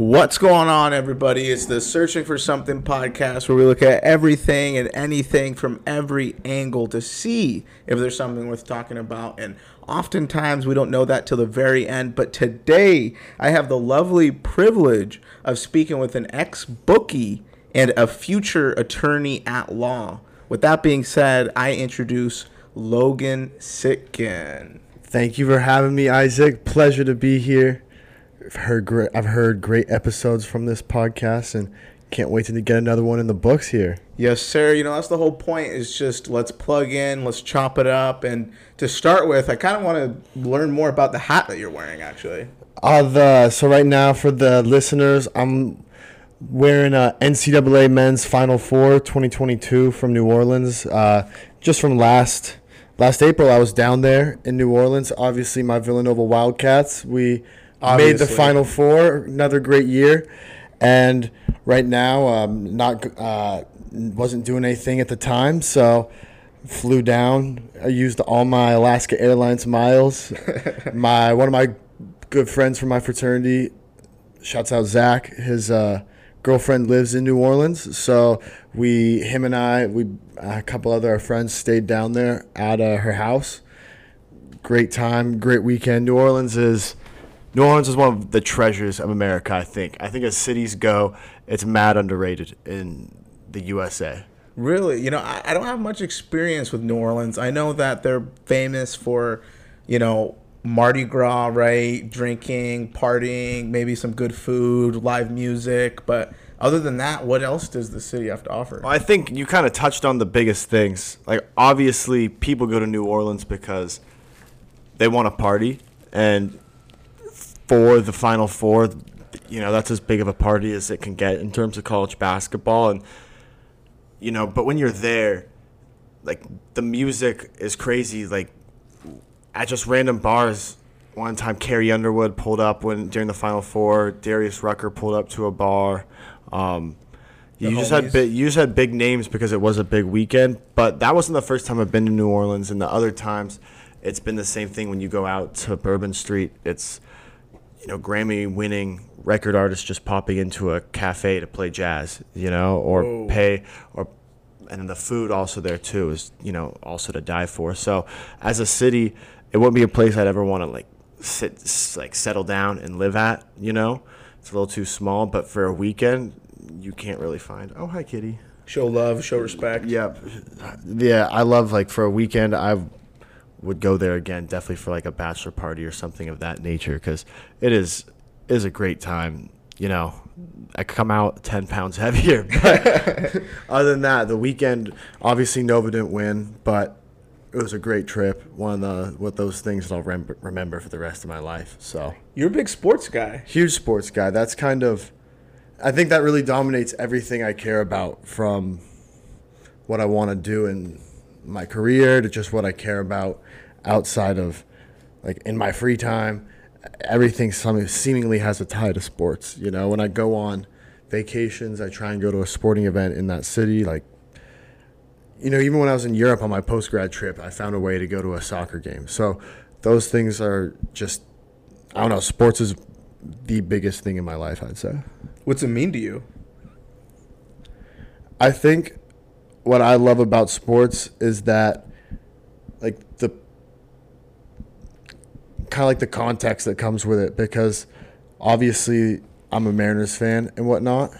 What's going on, everybody? It's the Searching for Something podcast where we look at everything and anything from every angle to see if there's something worth talking about. And oftentimes we don't know that till the very end. But today I have the lovely privilege of speaking with an ex bookie and a future attorney at law. With that being said, I introduce Logan Sitkin. Thank you for having me, Isaac. Pleasure to be here. I've heard great. I've heard great episodes from this podcast, and can't wait to get another one in the books here. Yes, sir. You know that's the whole point. Is just let's plug in, let's chop it up, and to start with, I kind of want to learn more about the hat that you're wearing. Actually, uh, the so right now for the listeners, I'm wearing a NCAA Men's Final Four 2022 from New Orleans. Uh, just from last last April, I was down there in New Orleans. Obviously, my Villanova Wildcats. We Obviously. made the Final Four. Another great year, and right now, um, not uh, wasn't doing anything at the time, so flew down. I used all my Alaska Airlines miles. my one of my good friends from my fraternity, shouts out Zach. His uh, girlfriend lives in New Orleans, so we, him and I, we a couple other friends stayed down there at uh, her house. Great time, great weekend. New Orleans is New Orleans is one of the treasures of America. I think. I think as cities go, it's mad underrated in the USA. Really, you know, I, I don't have much experience with New Orleans. I know that they're famous for, you know, Mardi Gras, right? Drinking, partying, maybe some good food, live music. But other than that, what else does the city have to offer? Well, I think you kind of touched on the biggest things. Like, obviously, people go to New Orleans because they want to party. And for the Final Four, you know, that's as big of a party as it can get in terms of college basketball. And, you know, but when you're there, like, the music is crazy. Like, at just random bars, one time Carrie Underwood pulled up when during the Final Four. Darius Rucker pulled up to a bar. Um, you just had big, you just had big names because it was a big weekend. But that wasn't the first time I've been to New Orleans, and the other times, it's been the same thing. When you go out to Bourbon Street, it's you know, Grammy winning record artists just popping into a cafe to play jazz, you know, or Whoa. pay or and the food also there too is, you know, also to die for. So as a city, it wouldn't be a place I'd ever want to like sit like settle down and live at, you know. It's a little too small, but for a weekend, you can't really find. Oh, hi kitty. Show love, show respect. Yep. Yeah, I love like for a weekend I would go there again, definitely for like a bachelor party or something of that nature, because it is is a great time. You know, I come out ten pounds heavier, but other than that, the weekend obviously Nova didn't win, but it was a great trip. One of the what those things that I'll rem- remember for the rest of my life. So you're a big sports guy, huge sports guy. That's kind of, I think that really dominates everything I care about from what I want to do in my career to just what I care about outside of like in my free time. Everything seemingly has a tie to sports. You know, when I go on vacations, I try and go to a sporting event in that city. Like, you know, even when I was in Europe on my post grad trip, I found a way to go to a soccer game. So those things are just, I don't know, sports is the biggest thing in my life, I'd say. What's it mean to you? I think what I love about sports is that, like, the kind of like the context that comes with it because obviously I'm a Mariners fan and whatnot,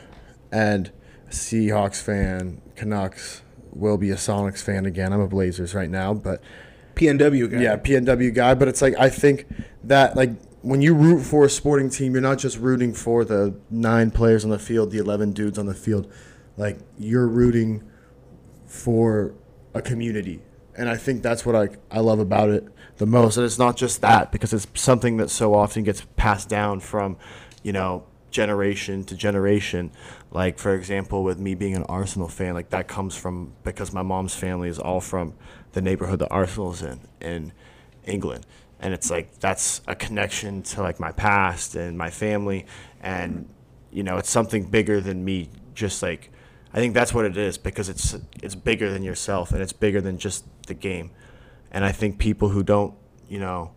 and Seahawks fan, Canucks, will be a Sonics fan again. I'm a Blazers right now, but PNW guy. Yeah, PNW guy. But it's like I think that like when you root for a sporting team, you're not just rooting for the nine players on the field, the eleven dudes on the field. Like you're rooting for a community, and I think that's what I I love about it the most. And it's not just that because it's something that so often gets passed down from, you know, generation to generation. Like for example, with me being an Arsenal fan, like that comes from because my mom's family is all from the neighborhood that Arsenal's in in England. And it's like that's a connection to like my past and my family and you know, it's something bigger than me just like I think that's what it is because it's it's bigger than yourself and it's bigger than just the game. And I think people who don't, you know,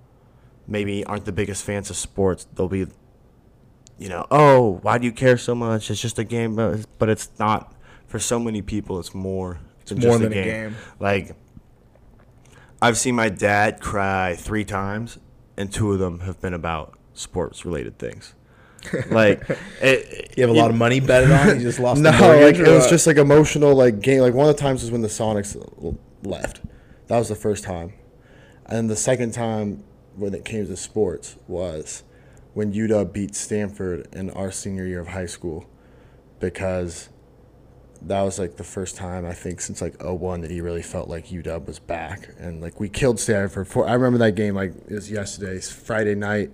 maybe aren't the biggest fans of sports, they'll be, you know, oh, why do you care so much? It's just a game, but it's, but it's not. For so many people, it's more. It's more than a game. Like, I've seen my dad cry three times, and two of them have been about sports related things. Like, it, You have a lot of money betted on. You just lost. No, like it was just like emotional, like game. Like one of the times was when the Sonics l- left. That was the first time, and the second time when it came to sports was when UW beat Stanford in our senior year of high school, because that was like the first time I think since like 01 that he really felt like UW was back, and like we killed Stanford. For I remember that game like it was yesterday, Friday night.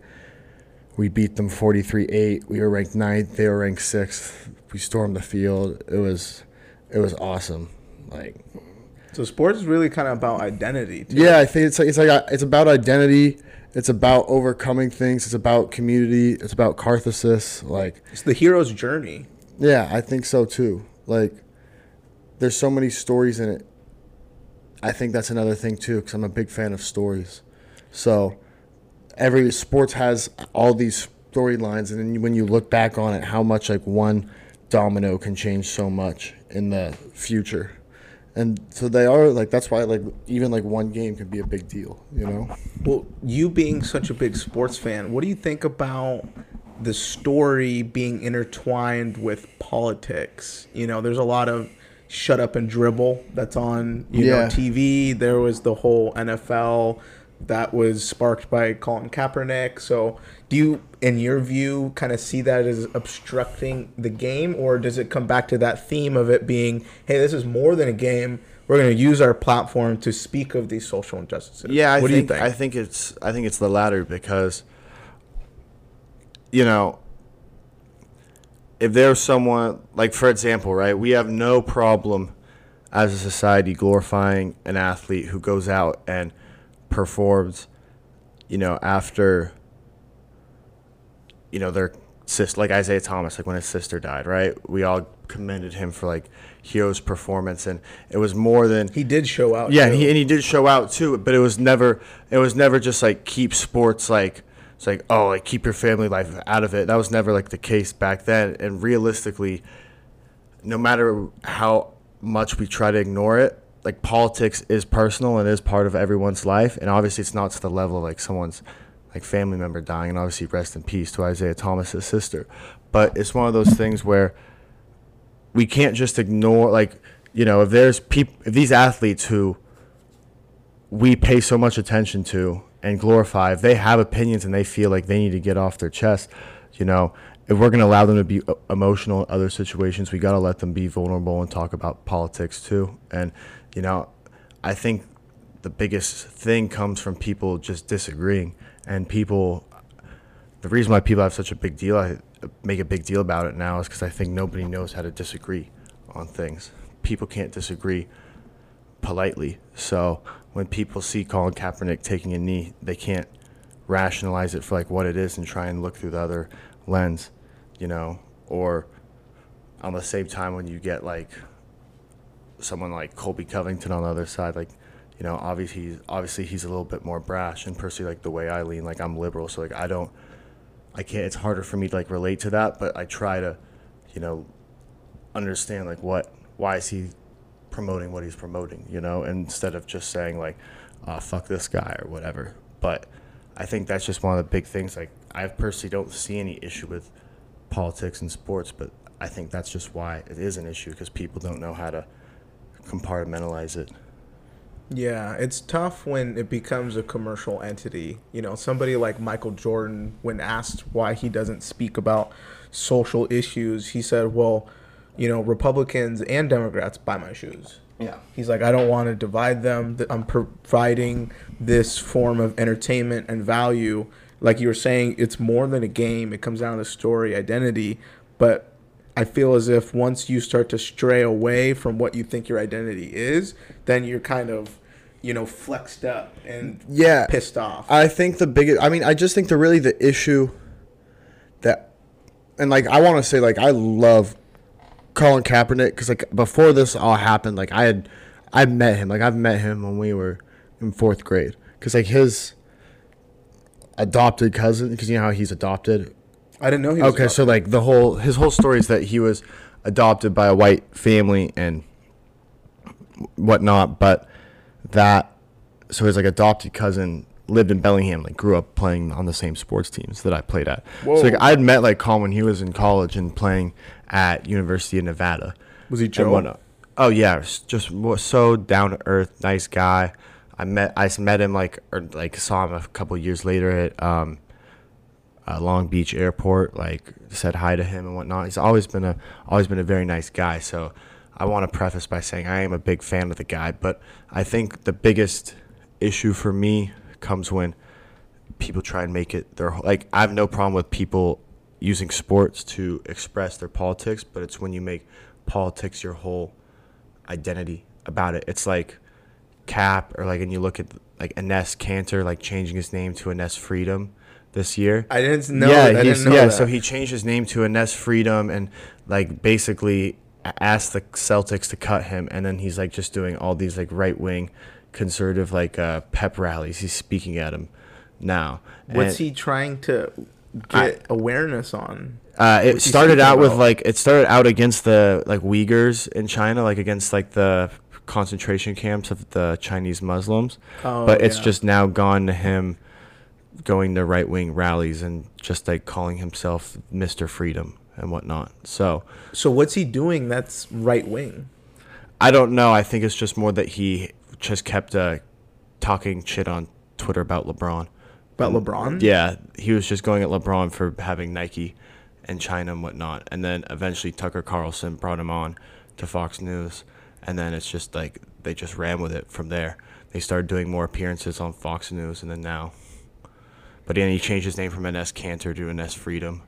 We beat them 43-8. We were ranked ninth. They were ranked sixth. We stormed the field. It was, it was awesome. Like, So sports is really kind of about identity. Too. yeah, I think it's like it's like uh, it's about identity. It's about overcoming things. It's about community. It's about catharsis. Like, It's the hero's journey. yeah, I think so too. Like, there's so many stories in it. I think that's another thing too, because I'm a big fan of stories. So, every sports has all these storylines, and then when you look back on it, how much like one domino can change so much in the future. And so they are like that's why like even like one game can be a big deal, you know. Well, you being such a big sports fan, what do you think about the story being intertwined with politics? You know, there's a lot of shut up and dribble that's on you know TV. There was the whole NFL that was sparked by Colin Kaepernick. So, do you, in your view, kind of see that as obstructing the game, or does it come back to that theme of it being, hey, this is more than a game? We're going to use our platform to speak of these social injustices. Yeah, I what think, do you think? I think it's I think it's the latter because you know if there's someone like for example, right? We have no problem as a society glorifying an athlete who goes out and performs, you know, after you know, their sister like Isaiah Thomas, like when his sister died, right? We all commended him for like hero's performance and it was more than He did show out. yeah, and he, and he did show out too, but it was never it was never just like keep sports like it's like oh like keep your family life out of it. That was never like the case back then. And realistically, no matter how much we try to ignore it, like politics is personal and is part of everyone's life. And obviously, it's not to the level of like someone's like family member dying. And obviously, rest in peace to Isaiah Thomas's sister. But it's one of those things where we can't just ignore like you know if there's people if these athletes who we pay so much attention to and glorify if they have opinions and they feel like they need to get off their chest you know if we're going to allow them to be uh, emotional in other situations we got to let them be vulnerable and talk about politics too and you know i think the biggest thing comes from people just disagreeing and people the reason why people have such a big deal, I make a big deal about it now, is because I think nobody knows how to disagree on things. People can't disagree politely. So when people see Colin Kaepernick taking a knee, they can't rationalize it for like what it is and try and look through the other lens, you know. Or on the same time, when you get like someone like Colby Covington on the other side, like you know, obviously he's obviously he's a little bit more brash and personally like the way I lean, like I'm liberal, so like I don't I can't it's harder for me to like relate to that, but I try to, you know, understand like what why is he promoting what he's promoting, you know, instead of just saying like, uh, fuck this guy or whatever. But I think that's just one of the big things. Like I personally don't see any issue with politics and sports, but I think that's just why it is an issue because people don't know how to compartmentalize it. Yeah, it's tough when it becomes a commercial entity. You know, somebody like Michael Jordan, when asked why he doesn't speak about social issues, he said, well, you know, Republicans and Democrats buy my shoes. Yeah. He's like, I don't want to divide them. Th- I'm providing this form of entertainment and value. Like you were saying, it's more than a game. It comes down to story, identity. But I feel as if once you start to stray away from what you think your identity is, then you're kind of, you know, flexed up and Yeah. pissed off. I think the biggest. I mean, I just think the really the issue that, and like I want to say, like I love Colin Kaepernick because like before this all happened, like I had, I met him. Like I've met him when we were in fourth grade because like his adopted cousin, because you know how he's adopted. I didn't know he was Okay, so like the whole his whole story is that he was adopted by a white family and whatnot, but that so his like adopted cousin lived in Bellingham, like grew up playing on the same sports teams that I played at. So like I'd met like Colin when he was in college and playing at University of Nevada. Was he Joe? Oh yeah, just so down to earth, nice guy. I met I met him like or like saw him a couple years later at um, uh, Long Beach Airport. Like said hi to him and whatnot. He's always been a always been a very nice guy. So I want to preface by saying I am a big fan of the guy, but I think the biggest issue for me comes when people try and make it their whole- like I have no problem with people using sports to express their politics, but it's when you make politics your whole identity about it. It's like Cap or like and you look at like Enes Kanter like changing his name to Enes Freedom this year. I didn't know. yeah, I didn't know yeah. that. So he changed his name to Enes Freedom and like basically asked the Celtics to cut him, and then he's like just doing all these like right wing conservative like uh, pep rallies. He's speaking at him now. What's And- he trying to get awareness on? uh, it What's started out with like it started out against the like Uyghurs in China, like against like the concentration camps of the Chinese Muslims. Oh, but it's yeah. just now gone to him going to right wing rallies and just like calling himself Mr. Freedom and whatnot. So So what's he doing? That's right wing. I don't know. I think it's just more that he just kept uh, talking shit on Twitter about LeBron. About LeBron? Yeah, he was just going at LeBron for having Nike and China and whatnot. And then eventually Tucker Carlson brought him on to Fox News. And then it's just like they just ran with it from there. They started doing more appearances on Fox News and then now. But then he changed his name from Enes Kanter to Enes Freedom.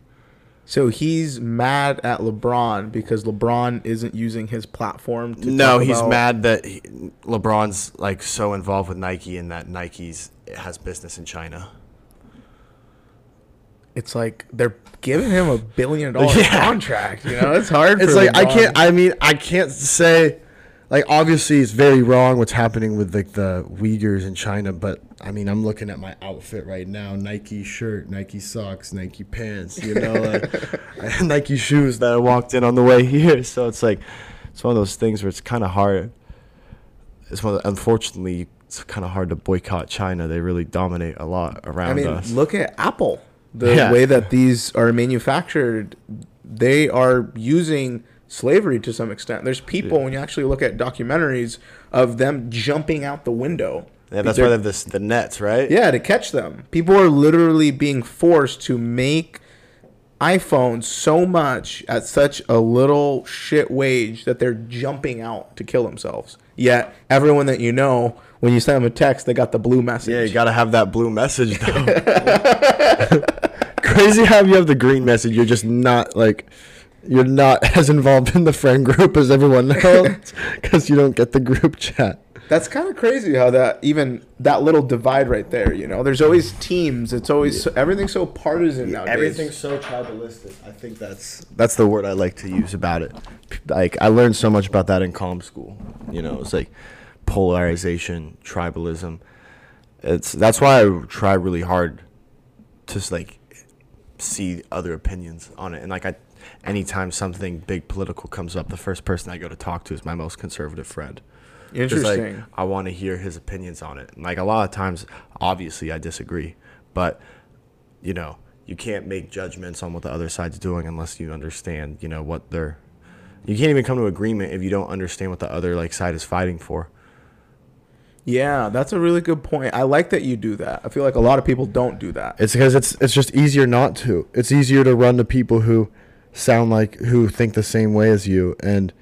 So he's mad at LeBron because LeBron isn't using his platform to No, he's about- mad that he, LeBron's like so involved with Nike and that Nike's has business in China. It's like they're giving him a billion dollar Yeah. contract. You know, it's hard. It's like I can't. I mean, I can't say. Like obviously, it's very wrong what's happening with like the Uyghurs in China. But I mean, I'm looking at my outfit right now: Nike shirt, Nike socks, Nike pants. You know, like Nike shoes that I walked in on the way here. So it's like it's one of those things where it's kind of hard. It's one. Of the, unfortunately, it's kind of hard to boycott China. They really dominate a lot around I mean, us. look at Apple. The Yeah. way that these are manufactured, they are using slavery to some extent. There's people when you actually look at documentaries of them jumping out the window. yeah, that's why they have this the nets, right? Yeah, to catch them. People are literally being forced to make iPhones so much at such a little shit wage that they're jumping out to kill themselves. Yet everyone that you know, when you send them a text, they got the blue message. Yeah, you gotta have that blue message though. Crazy how you have the green message. You're just not like you're not as involved in the friend group as everyone else because you don't get the group chat. That's kind of crazy how that even that little divide right there. You know, there's always teams. It's always everything's so partisan nowadays. Everything's so tribalistic. I think that's that's the word I like to use about it. Like I learned so much about that in comm school. You know, it's like polarization, tribalism. It's that's why I try really hard to like see other opinions on it. And like I, anytime something big political comes up, the first person I go to talk to is my most conservative friend. Just, like, Interesting. I want to hear his opinions on it. And, like a lot of times, obviously, I disagree, but you know, you can't make judgments on what the other side's doing unless you understand, you know, what they're. You can't even come to agreement if you don't understand what the other like side is fighting for. yeah, that's a really good point. I like that you do that. I feel like a lot of people don't do that. It's because it's it's just easier not to. It's easier to run to people who sound like who think the same way as you and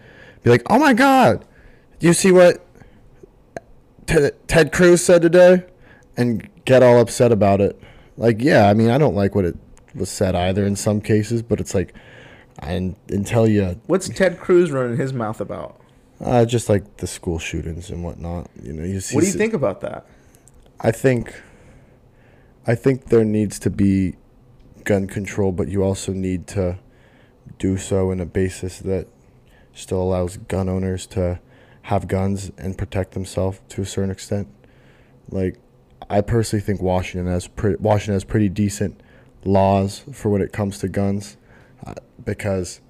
be like, "Oh my God, do you see what Ted, Ted Cruz said today?" and get all upset about it. Like, yeah, I mean, I don't like what it was said either in some cases, but it's like, i and until you, What's Ted Cruz running his mouth about? uh, just like the school shootings and whatnot, you know. You see, What do you think about that? I think I think there needs to be gun control, but you also need to do so in a basis that still allows gun owners to have guns and protect themselves to a certain extent. Like I personally think Washington has pre- Washington has pretty decent laws for when it comes to guns, uh, because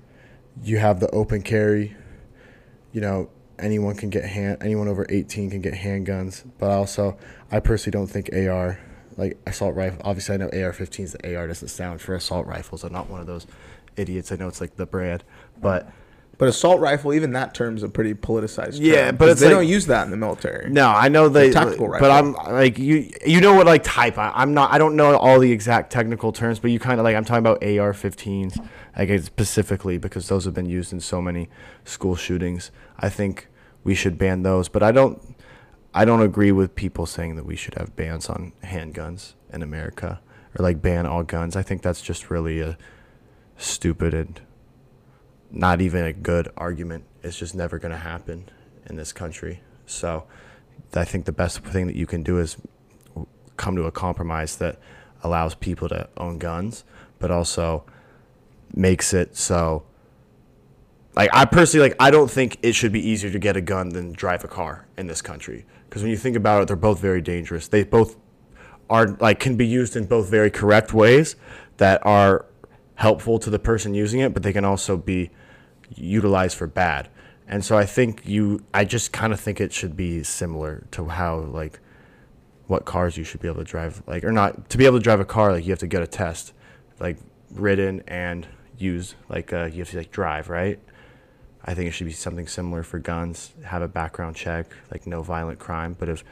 you have the open carry. You know, anyone can get hand. Anyone over eighteen can get handguns. But also, I personally don't think AR, like assault rifle. Obviously, I know AR-15s. The AR doesn't sound for assault rifles. I'm not one of those idiots. I know it's like the brand, but But assault rifle, even that term's a pretty politicized. Yeah, term, but 'cause it's they like- don't use that in the military. No, I know they, tactical rifle. but. I'm like you. You know what like type? I, I'm not. I don't know all the exact technical terms, but you kind of like I'm talking about AR-15s, I guess specifically because those have been used in so many school shootings. I think we should ban those, but I don't. I don't agree with people saying that we should have bans on handguns in America or like ban all guns. I think that's just really a stupid and not even a good argument. It's just never going to happen in this country. So I think the best thing that you can do is come to a compromise that allows people to own guns, but also makes it so. Like I personally like I don't think it should be easier to get a gun than drive a car in this country because when you think about it, they're both very dangerous. They both are like can be used in both very correct ways that are helpful to the person using it, but they can also be utilized for bad. And so I think you I just kind of think it should be similar to how like what cars you should be able to drive like or not to be able to drive a car like you have to get a test like ridden and used like uh, you have to like drive right i think it should be something similar for guns have a background check like no violent crime but if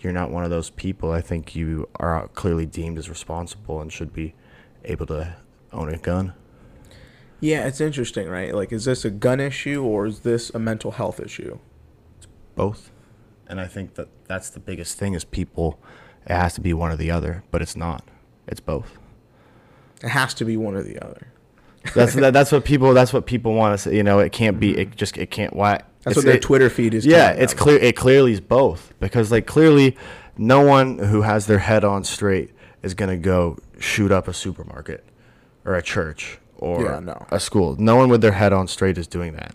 you're not one of those people i think you are clearly deemed as responsible and should be able to own a gun Yeah, it's interesting, right? Like, is this a gun issue or is this a mental health issue? both and i think that that's the biggest thing is people it has to be one or the other but it's not it's both It has to be one or the other. that's that, that's what people that's what people want to say you know it can't be it mm-hmm. just it can't why That's what their it- Twitter feed is. yeah it's them. clear it clearly is both because like clearly no one who has their head on straight is going to go shoot up a supermarket or a church or Yeah, no. a school. No one with their head on straight is doing that.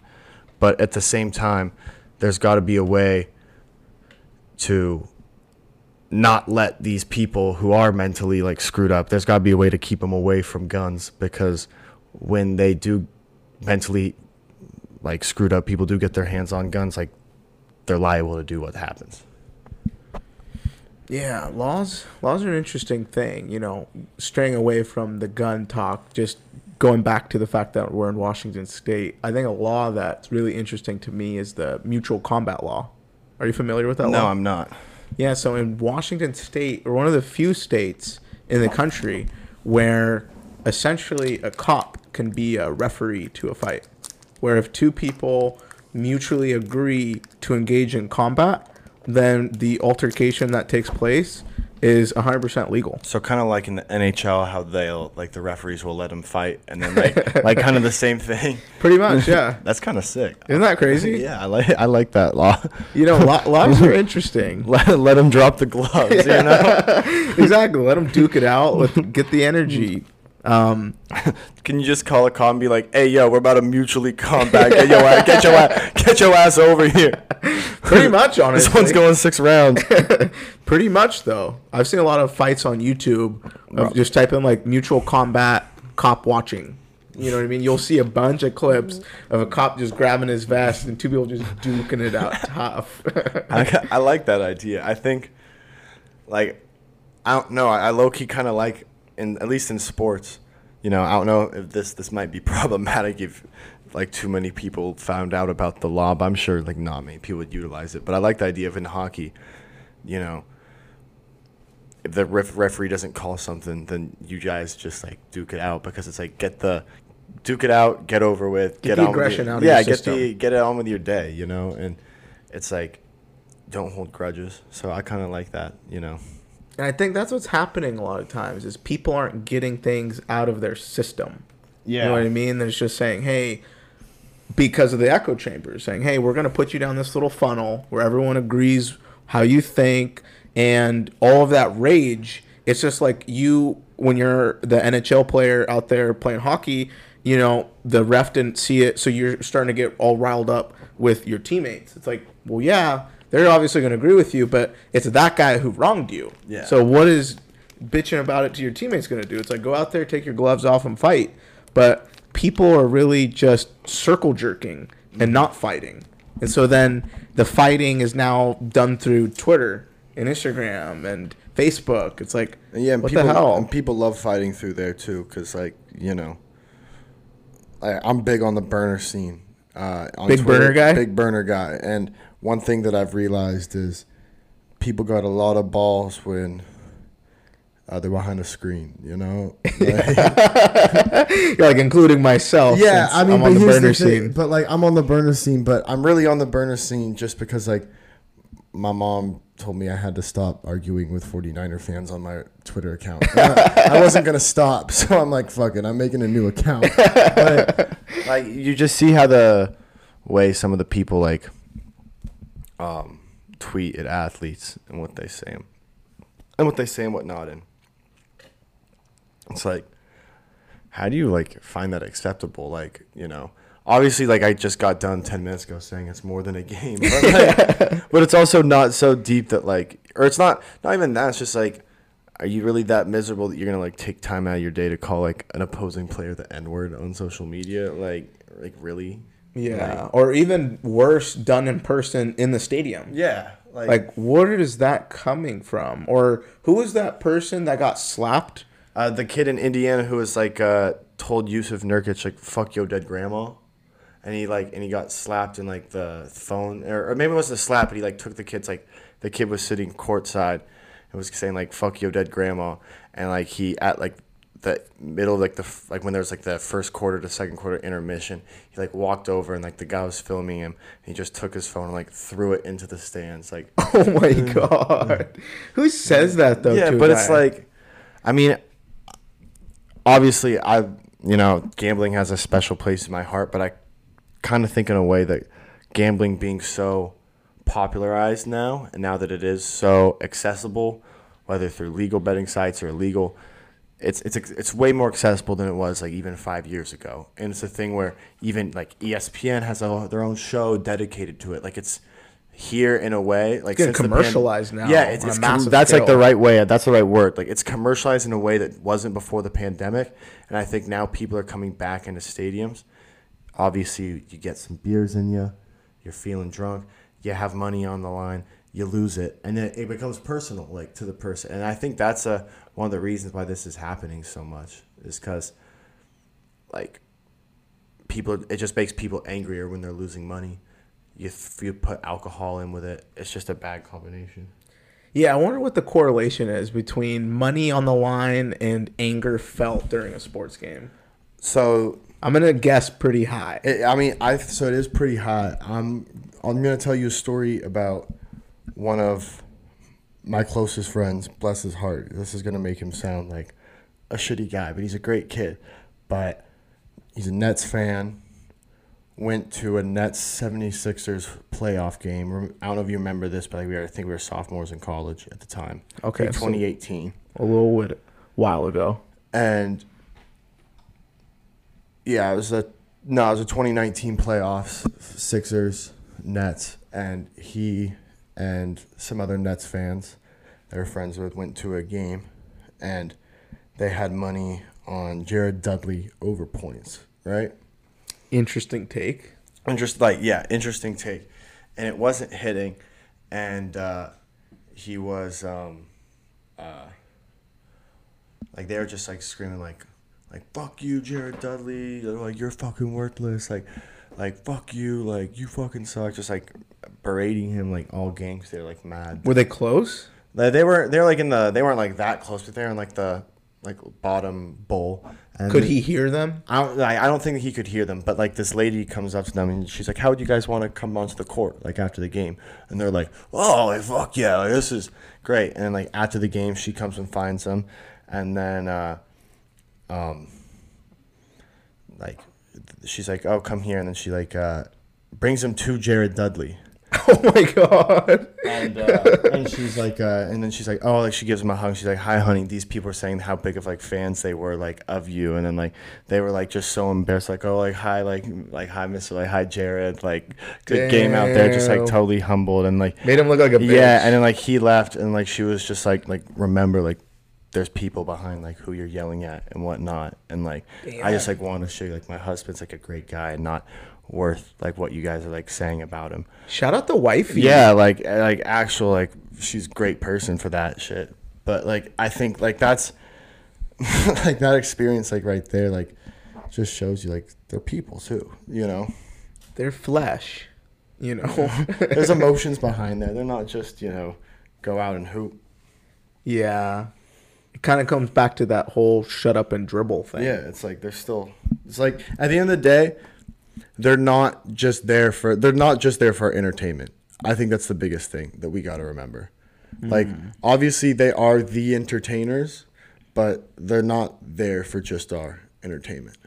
But at the same time there's got to be a way to not let these people who are mentally like screwed up there's got to be a way to keep them away from guns because when they do mentally like screwed up people do get their hands on guns like they're liable to do what happens Yeah, laws laws are an interesting thing. You know, straying away from the gun talk, just going back to the fact that we're in Washington State. I think a law that's really interesting to me is the mutual combat law. Are you familiar with that no law? No, I'm not Yeah, so in Washington State, or one of the few states in the country where essentially a cop can be a referee to a fight, where if two people mutually agree to engage in combat, then the altercation that takes place is 100% legal. so kind of like in the nhl how they'll like the referees will let them fight and then like like kind of the same thing Pretty much, yeah. that's kind of sick Isn't that crazy? yeah i like i like that law You know, lo- laws are interesting. let, let them drop the gloves you know exactly. Let them duke it out. Let get the energy. Um, Can you just call a cop and be like, "Hey, yo, we're about to mutually combat. Get your ass, get your ass, get your ass over here." Pretty much, honestly. This one's going six rounds. Pretty much, though. I've seen a lot of fights on YouTube of just type in like mutual combat cop watching. You know what I mean? You'll see a bunch of clips of a cop just grabbing his vest and two people just duking it out tough. I, I like that idea. I think, like, I don't know. I, I low key kind of like, in at least in sports, you know, I don't know if this this might be problematic if like too many people found out about the lob. I'm sure like not many people would utilize it. But I like the idea of in hockey, you know. If the ref- referee doesn't call something, then you guys just like duke it out because it's like get the duke it out, get over with, Get get, the on with aggression your, out of yeah, get system. the get it on with your day, you know, and it's like don't hold grudges. So I kind of like that, you know. and I think that's what's happening a lot of times is people aren't getting things out of their system. You know what I mean? There's just saying, hey, because of the echo chamber, saying, hey, we're going to put you down this little funnel where everyone agrees how you think and all of that rage. It's just like you, when you're the NHL player out there playing hockey, you know, the ref didn't see it. So you're starting to get all riled up with your teammates. It's like, well, yeah, they're obviously going to agree with you, but it's that guy who wronged you. Yeah. So what is bitching about it to your teammates going to do. It's like go out there, take your gloves off, and fight. But people are really just circle jerking and not fighting. And so then the fighting is now done through Twitter and Instagram and Facebook. It's like, yeah, and what people, the hell? And people love fighting through there too, because like you know, I, I'm big on the burner scene. Uh, on Big burner guy? Big burner guy. And one thing that I've realized is people got a lot of balls when uh, they're behind a screen. You know. Like- like including myself. yeah, I mean, I'm on the burner the scene. But like, I'm on the burner scene, but I'm really on the burner scene just because like my mom told me I had to stop arguing with 49er fans on my Twitter account. I, I wasn't gonna stop, so I'm like, fuck it, I'm making a new account. But like you just see how the way some of the people like um tweet at athletes and what they say and what they say and whatnot and it's like how do you like find that acceptable like you know obviously like i just got done 10 minutes ago saying it's more than a game but, like, but it's also not so deep that like or it's not not even that it's just like are you really that miserable that you're gonna like take time out of your day to call like an opposing player the n word on social media like like really Yeah, or even worse, done in person in the stadium. yeah like, Like, where is that coming from? Or who is that person that got slapped? Uh, the kid in indiana who was like uh told Jusuf Nurkic like fuck your dead grandma. And he like and he got slapped in like the phone or, or maybe it wasn't a slap but he like took the kid's like the kid was sitting courtside and was saying like fuck your dead grandma. And like he at like the middle like the like when there was like the first quarter to second quarter intermission he like walked over and like the guy was filming him. And he just took his phone and like threw it into the stands like Oh my god, who says that though? yeah but it's like i mean obviously i you know gambling has a special place in my heart but i kind of think in a way that gambling being so popularized now and now that it is so accessible whether through legal betting sites or illegal it's it's it's way more accessible than it was like even five years ago. And it's a thing where even like espn has a, their own show dedicated to it. Like it's here in a way like getting since the pan- commercialized now yeah it's, it's com- that's like the right way that's the right word. Like it's commercialized in a way that wasn't before the pandemic and i think now people are coming back into stadiums. Obviously you get some beers in you you're feeling drunk you have money on the line you lose it and then it becomes personal like to the person. And i think that's a one of the reasons why this is happening so much is because like people it just makes people angrier when they're losing money you, f- you put alcohol in with it it's just a bad combination Yeah, I wonder what the correlation is between money on the line and anger felt during a sports game. so I'm gonna guess pretty high. it, I mean, I so it is pretty high. I'm I'm gonna tell you a story about one of my closest friends. Bless his heart. This is gonna make him sound like a shitty guy, but he's a great kid. But he's a Nets fan. Went to a Nets 76ers playoff game. I don't know if you remember this, but we were, I think we were sophomores in college at the time. Okay, so- 2018. a little bit while ago. and yeah, it was a no, it was a 2019 playoffs, Sixers, Nets, and he and some other Nets fans they were friends with went to a game, and they had money on Jared Dudley over points, right? Interesting take. just like yeah interesting take. And it wasn't hitting and uh, he was um, uh, like they were just like screaming like like fuck you jared dudley. They're like you're fucking worthless. Like like fuck you. Like you fucking suck. Just like berating him like all games they're like mad. Were they close? they, they were they were like in the they weren't like that close but they're in like the like bottom bowl and Could he hear them? I don't, I don't think he could hear them, but like this lady comes up to them and she's like, "How would you guys want to come onto the court like after the game?" And they're like, "Oh, like, fuck yeah, like, this is great." And then like after the game, she comes and finds them, and then uh, um, like she's like, "Oh, come here," and then she like uh, brings him to Jared Dudley. Oh my god. And, uh, and she's like, uh, and then she's like, oh, like she gives him a hug. She's like, hi, honey. These people are saying how big of like fans they were like of you, and then like they were like just so embarrassed, like, oh, like hi, like like hi, Mister, like hi, Jared, like good game out there, just like totally humbled. And like Made him look like a bitch. yeah, and then like he left, and like she was just like like remember like there's people behind like who you're yelling at and whatnot, and like I just like want to show you like my husband's like a great guy and not worth like what you guys are like saying about him. Shout out the wifey. Yeah, like like actual like she's a great person for that shit. But like I think like that's like that experience like right there like just shows you like they're people too, you know. They're flesh. You know. There's emotions behind there. They're not just, you know, go out and hoop. yeah. It kind of comes back to that whole shut up and dribble thing. Yeah, it's like they're still it's like at the end of the day, they're not just there for they're not just there for entertainment. I think that's the biggest thing that we got to remember. Like mm. obviously they are the entertainers, but they're not there for just our entertainment.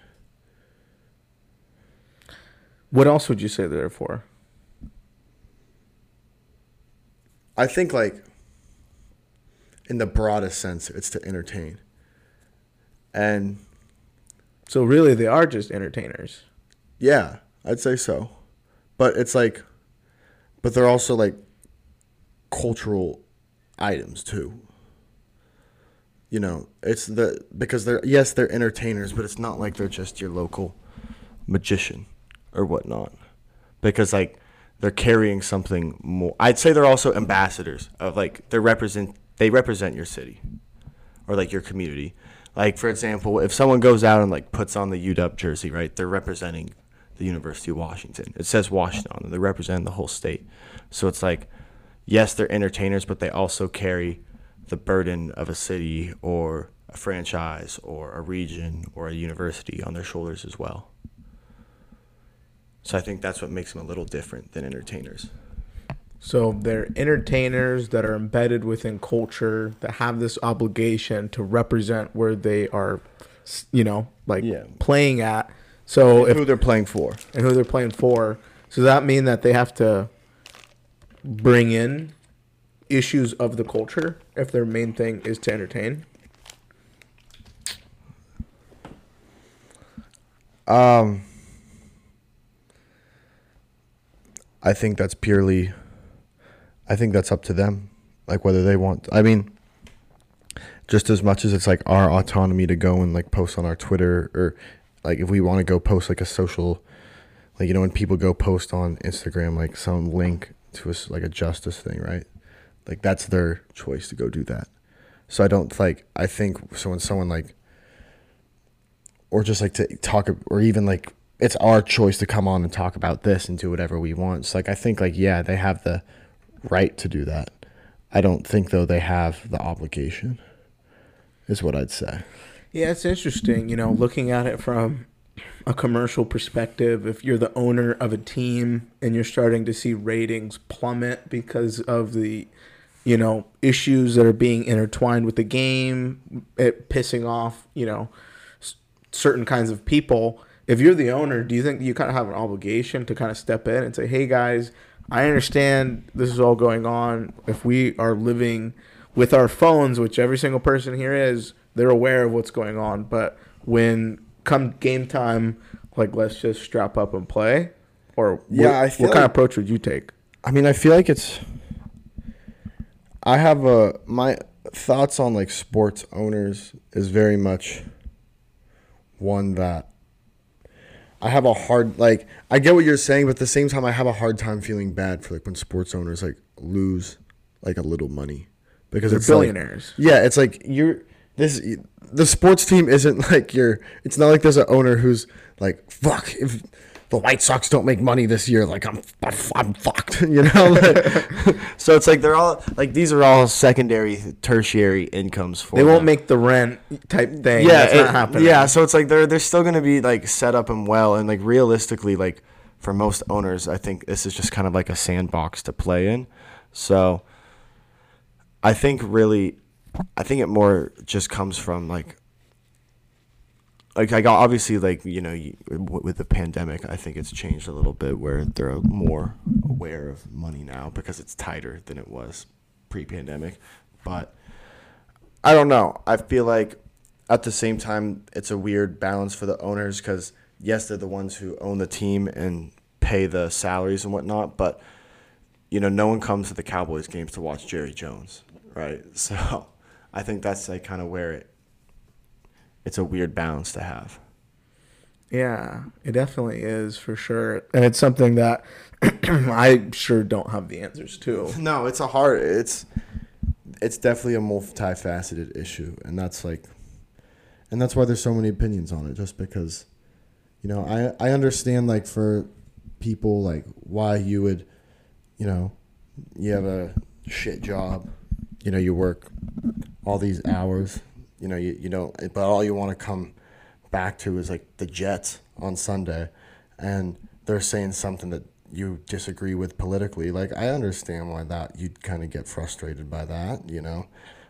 What else would you say they're for? I think like in the broadest sense, it's to entertain. And So really, they are just entertainers. yeah, I'd say so. But it's like but they're also like cultural items too. You know, it's the because they're yes, they're entertainers, but it's not like they're just your local magician or whatnot. Because like they're carrying something more. I'd say they're also ambassadors of like they represent they represent your city or like your community. Like for example, if someone goes out and like puts on the UW jersey, right? They're representing the University of Washington. It says Washington on. They represent the whole state. So it's like yes, they're entertainers, but they also carry the burden of a city or a franchise or a region or a university on their shoulders as well. So I think that's what makes them a little different than entertainers. So they're entertainers that are embedded within culture that have this obligation to represent where they are, you know, like Yeah. playing at. So if Who they're playing for. and who they're playing for. So does that mean that they have to bring in issues of the culture if their main thing is to entertain? Um, I think that's purely. I think that's up to them, like whether they want. I mean, just as much as it's like our autonomy to go and like post on our Twitter or like if we want to go post like a social, like you know when people go post on Instagram like some link to us like a justice thing, right? Like that's their choice to go do that. So I don't like. I think so when someone like or just like to talk or even like it's our choice to come on and talk about this and do whatever we want. So like I think like yeah, they have the right to do that. I don't think though they have the obligation. Is what I'd say. Yeah, it's interesting, you know, looking at it from a commercial perspective. If you're the owner of a team and you're starting to see ratings plummet because of the, you know, issues that are being intertwined with the game, it pissing off, you know, s- certain kinds of people. If you're the owner, do you think you kind of have an obligation to kind of step in and say, "Hey guys, I understand this is all going on. If we are living with our phones, which every single person here is, they're aware of what's going on. But when come game time, like let's just strap up and play. Or Yeah, what, what kind of approach would you take? I mean, I feel like it's. I have a my thoughts on like sports owners is very much one that I have a hard like I get what you're saying, but at the same time I have a hard time feeling bad for like when sports owners like lose like a little money because They're it's like- billionaires. yeah, it's like you're this the sports team isn't like you're it's not like there's an owner who's like fuck if the White Sox don't make money this year like I'm I'm, I'm fucked, you know? Like, so it's like they're all like these are all secondary tertiary incomes for They won't them. make the rent type thing. yeah, That's not happening. Yeah, so it's like they're they're still gonna be like set up and well, and like realistically, like for most owners, I think this is just kind of like a sandbox to play in. So I think really, I think it more just comes from like. Like I got obviously like you know with the pandemic I think it's changed a little bit where they're more aware of money now because it's tighter than it was pre-pandemic, but I don't know. I feel like at the same time, it's a weird balance for the owners because yes, they're the ones who own the team and pay the salaries and whatnot, but you know, no one comes to the Cowboys games to watch Jerry Jones, right? So I think that's like kind of where it. It's a weird balance to have. Yeah, it definitely is for sure, and it's something that I sure don't have the answers to. No, it's a hard. It's it's definitely a multifaceted issue, and that's like, and that's why there's so many opinions on it. Just because, you know, I I understand like for people like why you would, you know, you have a shit job, you know, you work all these hours, you know, you you don't, but all you want to come back to is like the Jets on Sunday, and they're saying something that you disagree with politically, like I understand why that you'd kind of get frustrated by that, you know.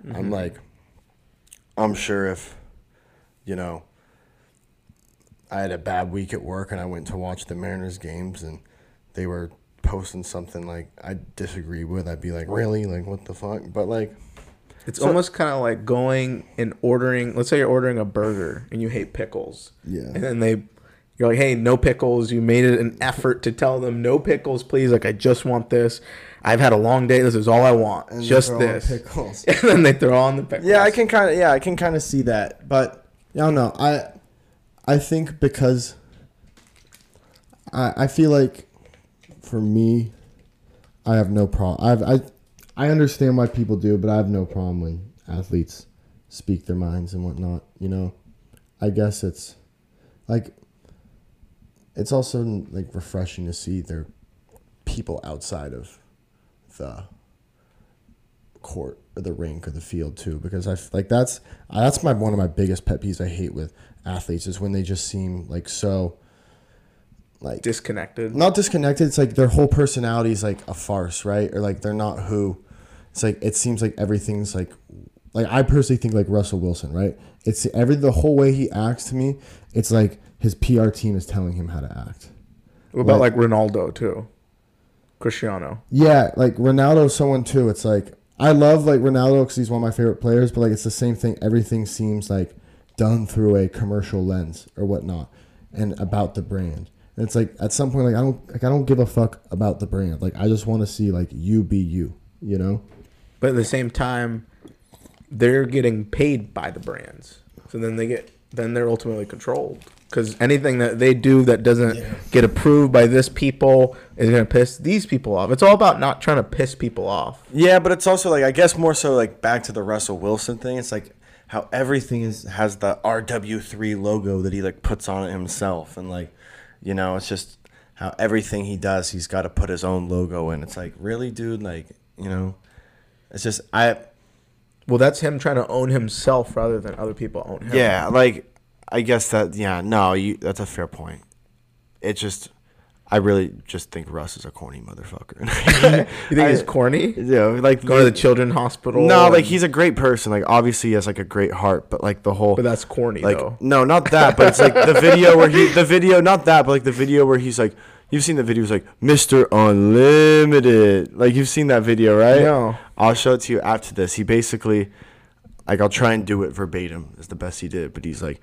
I'm mm-hmm. like, I'm sure if, you know, I had a bad week at work and I went to watch the Mariners games and they were posting something like I disagree with, I'd be like, really, like what the fuck? But like, It's So- almost kind of like going and ordering. Let's say you're ordering a burger and you hate pickles. Yeah. And then they, you're like, hey, no pickles. You made it an effort to tell them no pickles, please. Like I just want this. I've had a long day. This is all I want. And just this. pickles. and then they throw on the pickles. Yeah, I can kind of yeah, I can kind of see that, but I don't know. I I think because I I feel like for me, I have no problem. I've I I understand why people do, but I have no problem when athletes speak their minds and whatnot. You know, I guess it's like it's also like refreshing to see there people outside of the court or the rink or the field too because I like that's that's my one of my biggest pet peeves I hate with athletes is when they just seem like so like disconnected. not disconnected it's like their whole personality is like a farce right or like they're not who it's like it seems like everything's like like I personally think like Russell Wilson right it's every the whole way he acts to me it's like his PR team is telling him how to act What about like- like Ronaldo too? Cristiano. Yeah, like Ronaldo's someone too. It's like I love like Ronaldo because he's one of my favorite players, but like it's the same thing. Everything seems like done through a commercial lens or whatnot, and about the brand. And it's like at some point, like I don't like I don't give a fuck about the brand. Like I just want to see like you be you. You know? But at the same time, they're getting paid by the brands. So then they get then they're ultimately controlled because anything that they do that doesn't get approved by this people is going to piss these people off. It's all about not trying to piss people off. Yeah, but it's also like I guess more so like back to the Russell Wilson thing. It's like how everything is has the RW3 logo that he like puts on it himself, and like you know, it's just how everything he does, he's got to put his own logo in. It's like really, dude, like you know, it's just I Well, that's him trying to own himself rather than other people own him. yeah, like I guess that yeah, no, you that's a fair point. It just I really just think Russ is a corny motherfucker. You think he's I- corny? Yeah, like Go to the children's hospital. No, like he's a great person. Like obviously he has like a great heart, but like the whole But that's corny like though. no, not that, but it's like the video where he the video not that, but like the video where he's like you've seen the videos like Mr. Unlimited. Like you've seen that video, right? No. I'll show it to you after this. He basically like I'll try and do it verbatim. Is the best he did, but he's like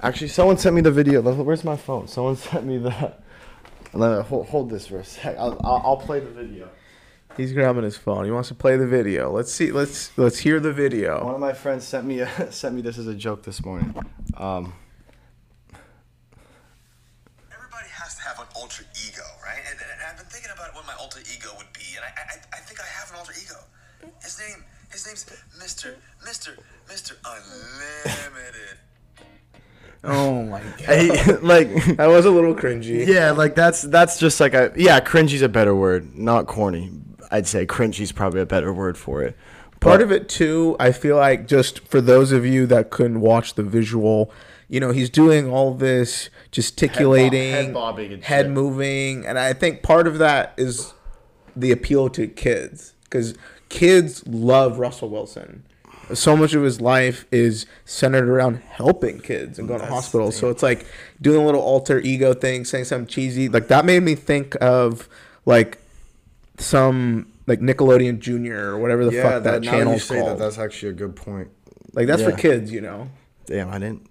Actually, someone sent me the video. Where's my phone? Someone sent me the Let me, hold, hold this for a sec. I'll, I'll, I'll play the video. He's grabbing his phone. He wants to play the video. Let's see. Let's let's hear the video. One of my friends sent me a, sent me this as a joke this morning. Um, Everybody has to have an alter ego, right? And, and I've been thinking about what my alter ego would be, and I, I, I think I have an alter ego. His name, his name's Mister, Mister, Mister Unlimited. Oh my god. I, like That was a little cringy. yeah, like that's that's just like a yeah. Cringy's a better word, not corny. I'd say cringy's probably a better word for it. Part of it too, I feel like just for those of you that couldn't watch the visual, you know, he's doing all this gesticulating, head bobbing and head shit. moving, and I think part of that is the appeal to kids because kids love Russell Wilson. So much of his life is centered around helping kids and going to hospitals. So it's like doing a little alter ego thing, saying something cheesy. Like that made me think of like some like Nickelodeon Junior or whatever the fuck that, channel's called. that's actually a good point. like that's for kids, you know. Damn, I didn't.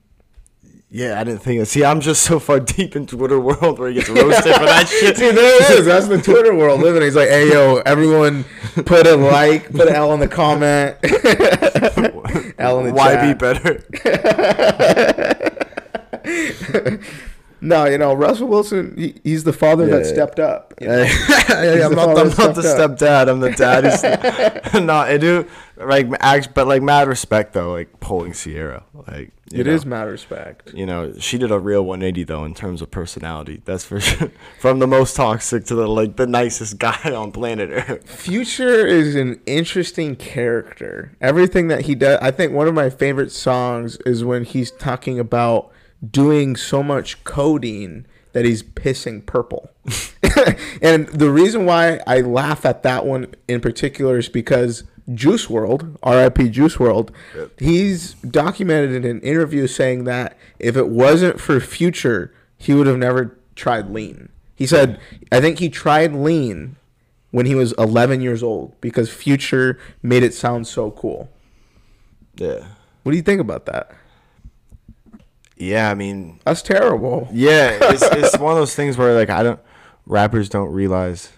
Yeah, I didn't think. Of, see, I'm just so far deep in Twitter world where he gets roasted for that shit. See, there it is. That's the Twitter world living. He's like, "Hey, yo, everyone, put a like, put an L in the comment." L in the Why chat. be better? No, you know Russell Wilson. He, he's the father that Yeah. stepped up. you know? He's I'm not, I'm not the stepdad. I'm the dad. Who's, no, I do like act, but like mad respect though, like pulling Ciara. Like It know, is mad respect. You know, she did a real 180 though in terms of personality. That's for sure. From the most toxic to the like the nicest guy on planet Earth. Future is an interesting character. Everything that he does, I think one of my favorite songs is when he's talking about doing so much codeine that he's pissing purple. and the reason why I laugh at that one in particular is because Juice WRLD, RIP Juice WRLD, he's documented in an interview saying that if it wasn't for Future, he would have never tried lean. He said, I think he tried lean when he was 11 years old because Future made it sound so cool. Yeah. What do you think about that? Yeah, I mean, That's terrible. yeah, it's it's one of those things where like I don't rappers don't realize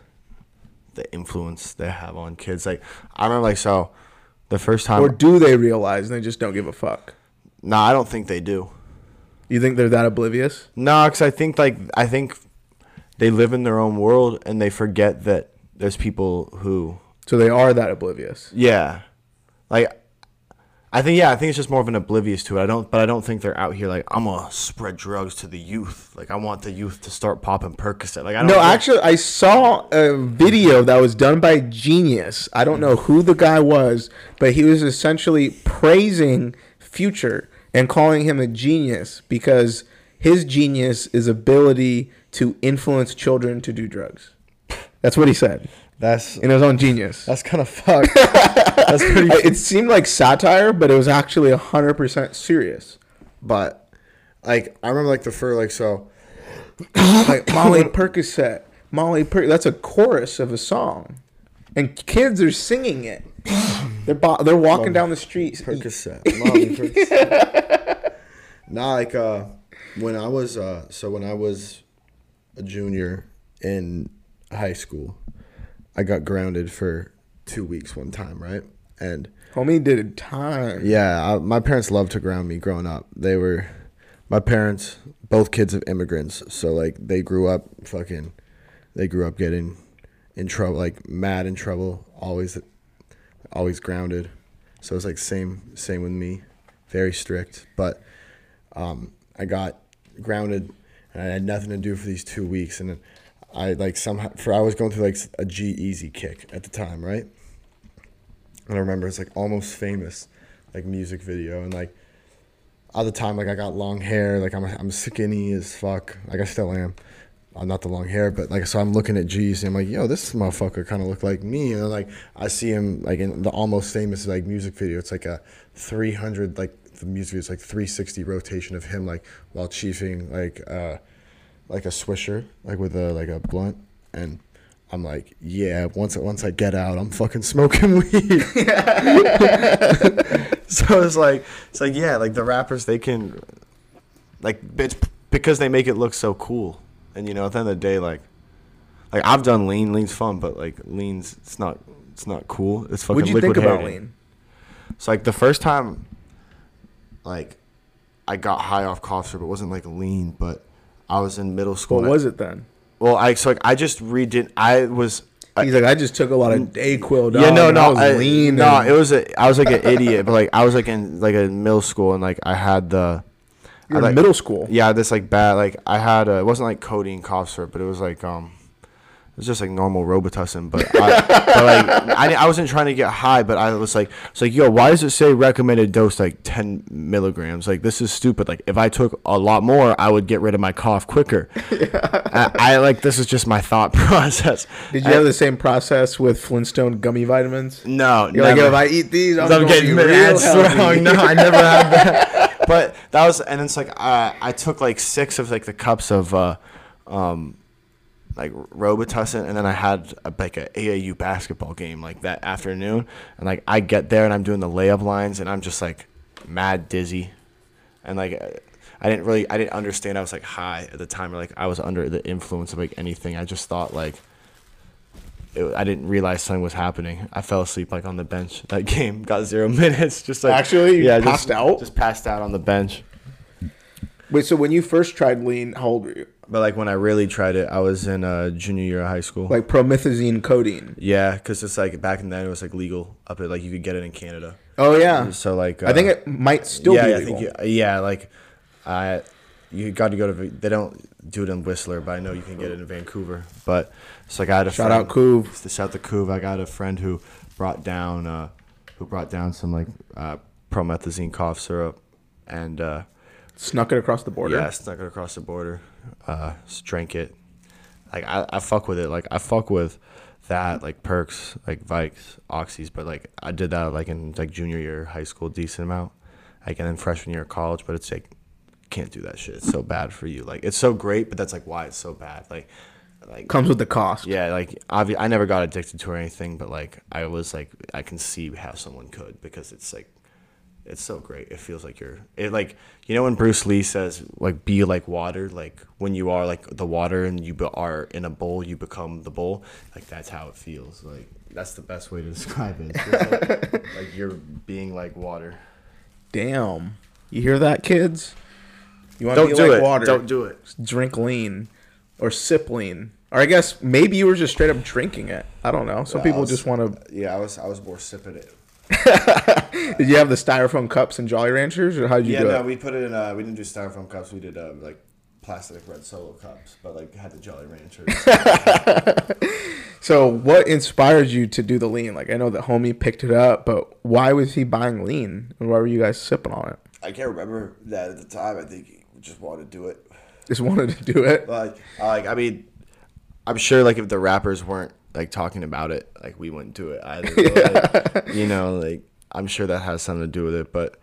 the influence they have on kids. Like I remember like so the first time Or do they realize and they just don't give a fuck? No, I don't think they do. You think they're that oblivious? No, because I think like I think they live in their own world and they forget that there's people who So they are that oblivious. yeah, like I think yeah I think it's just more of an oblivious to it. I don't, but I don't think they're out here like I'm gonna spread drugs to the youth. Like I want the youth to start popping Percocet. Like I don't No, think- actually, I saw a video that was done by Genius. I don't know who the guy was, but he was essentially praising Future and calling him a genius because his genius is ability to influence children to do drugs. That's what he said That's in his own genius. that's kind of fucked. that's pretty. It seemed like satire, but it was actually hundred percent serious. But like I remember like the first like so Like Molly Percocet, Molly Per. That's a chorus of a song, and kids are singing it. They're bo- they're walking down the street. Percocet. Molly Percocet. nah, like uh, when I was uh, so when I was a junior in high school, I got grounded for two weeks one time, right? And Homie did it time. yeah, I, my parents loved to ground me growing up. They were my parents, both kids of immigrants, so like they grew up fucking, they grew up getting in trouble, like mad in trouble, always, always grounded. So it's like same same with me, very strict. But um, I got grounded, and I had nothing to do for these two weeks, and then I like somehow for I was going through like a G-Eazy kick at the time, right? And I remember it's like almost famous, like music video, and like at the time, like I got long hair, like I'm I'm skinny as fuck, like I still am. I'm not the long hair, but like so I'm looking at G's and I'm like, yo, this motherfucker kind of look like me, and then, like I see him like in the almost famous like music video. It's like a 300 like the music video. It's like 360 rotation of him like while chiefing like uh like a swisher like with a like a blunt and. I'm like, yeah. Once once I get out, I'm fucking smoking weed. so it's like it's like yeah, like the rappers they can like it's because they make it look so cool. And you know, at the end of the day, like like I've done lean, lean's fun, but like lean's it's not it's not cool. It's fucking What'd you think about lean? So like the first time, like I got high off cough syrup, it wasn't like lean, but I was in middle school. What and I- was it then? Well, I so like I just redid. I was. I, He's like, I just took a lot of Dayquil. Dog, yeah, no, no, I was I- lean. no. and- It was a. I was like an idiot, but like I was like in like a middle school, and like I had the. You're I like- middle school. Yeah, this like bad. Like I had. A, it wasn't like codeine cough syrup, but it was like um. It was just like normal Robitussin, but I, but like I, I wasn't trying to get high, but I was like, it's like, yo, why does it say recommended dose like ten milligrams? Like this is stupid. Like if I took a lot more, I would get rid of my cough quicker. I, I like this is just my thought process. Did you have the same process with Flintstone gummy vitamins? No, You're like, if I eat these, I'm, I'm getting be mad real strong. No, I never had that. But that was, and it's like uh, I took like six of like the cups of uh, um, like Robitussin, and then I had a, like a AAU basketball game like that afternoon, and like I get there and I'm doing the layup lines, and I'm just like mad dizzy, and like. uh, I didn't really, I didn't understand. I was like high at the time, or like I was under the influence of like anything. I just thought like, it, I didn't realize something was happening. I fell asleep like on the bench that game. Got zero minutes. Just like Actually? You passed just, out? Just passed out on the bench. Wait, so when you first tried lean, how old were you? But like when I really tried it, I was in uh, junior year of high school. Like promethazine codeine. yeah, because it's like back in then it was like legal up at like you could get it in Canada. Oh yeah. So like I think uh, it might still yeah, be I legal. think you, yeah, like I you got to go to they don't do it in Whistler, but I know you can get it in Vancouver. But it's like I had a Shout friend, out Couve. To shout the Couve, I got a friend who brought down uh, who brought down some like uh, promethazine cough syrup and uh, Snuck it across the border. yeah, snuck it across the border, uh, just drank it. Like I, I fuck with it. Like I fuck with that, like perks, like Vikes, oxys. But like I did that like in like junior year high school, decent amount. Like and then freshman year of college. But it's like can't do that shit. It's so bad for you. Like it's so great, but that's like why it's so bad. Like like Comes with the cost. yeah, like obvi- I never got addicted to or anything, but like I was like I can see how someone could because it's like it's so great. It feels like you're it like you know when Bruce Lee says like be like water, like when you are like the water and you be- are in a bowl, you become the bowl. Like that's how it feels. Like that's the best way to describe it. Like, like you're being like water. Damn. You hear that, kids? You want to be do like it. water? Don't do it. Drink lean, or sip lean, or I guess maybe you were just straight up drinking it. I don't know. Some people just want to. Yeah, I was I was more sipping it. Did you have the styrofoam cups and Jolly Ranchers, or how did you Yeah, do no, it? we put it in. Uh, we didn't do styrofoam cups. We did uh, like plastic red solo cups, but like had the Jolly Ranchers. So, what inspired you to do the lean? Like, I know that homie picked it up, but why was he buying lean? And why were you guys sipping on it? I can't remember that at the time. I think we just wanted to do it. Just wanted to do it. Like, like I mean, I'm sure like if the rappers weren't like talking about it, like we wouldn't do it either. But, like, you know, like I'm sure that has something to do with it. But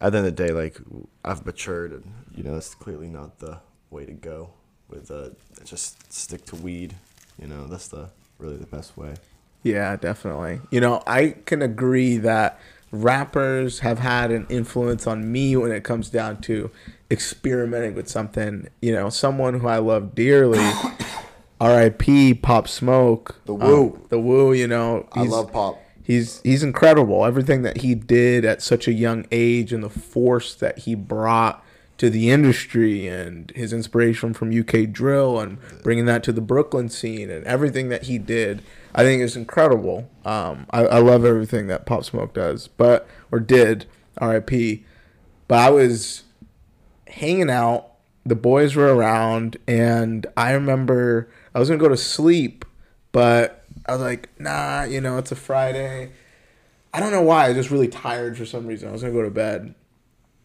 at the end of the day, like I've matured, and you know, it's clearly not the way to go. With uh, just stick to weed. You know, that's the really the best way. Yeah, definitely. You know, I can agree that rappers have had an influence on me when it comes down to experimenting with something. You know, someone who I love dearly, R.I.P. Pop Smoke. The Woo. Um, the Woo, you know. I love pop. He's he's incredible. Everything that he did at such a young age and the force that he brought to the industry and his inspiration from UK drill and bringing that to the Brooklyn scene and everything that he did, I think is incredible. Um, I, I love everything that Pop Smoke does, but or did R.I.P. But I was hanging out. The boys were around, and I remember I was gonna go to sleep, but I was like, nah, you know, it's a Friday. I don't know why. I was just really tired for some reason. I was gonna go to bed.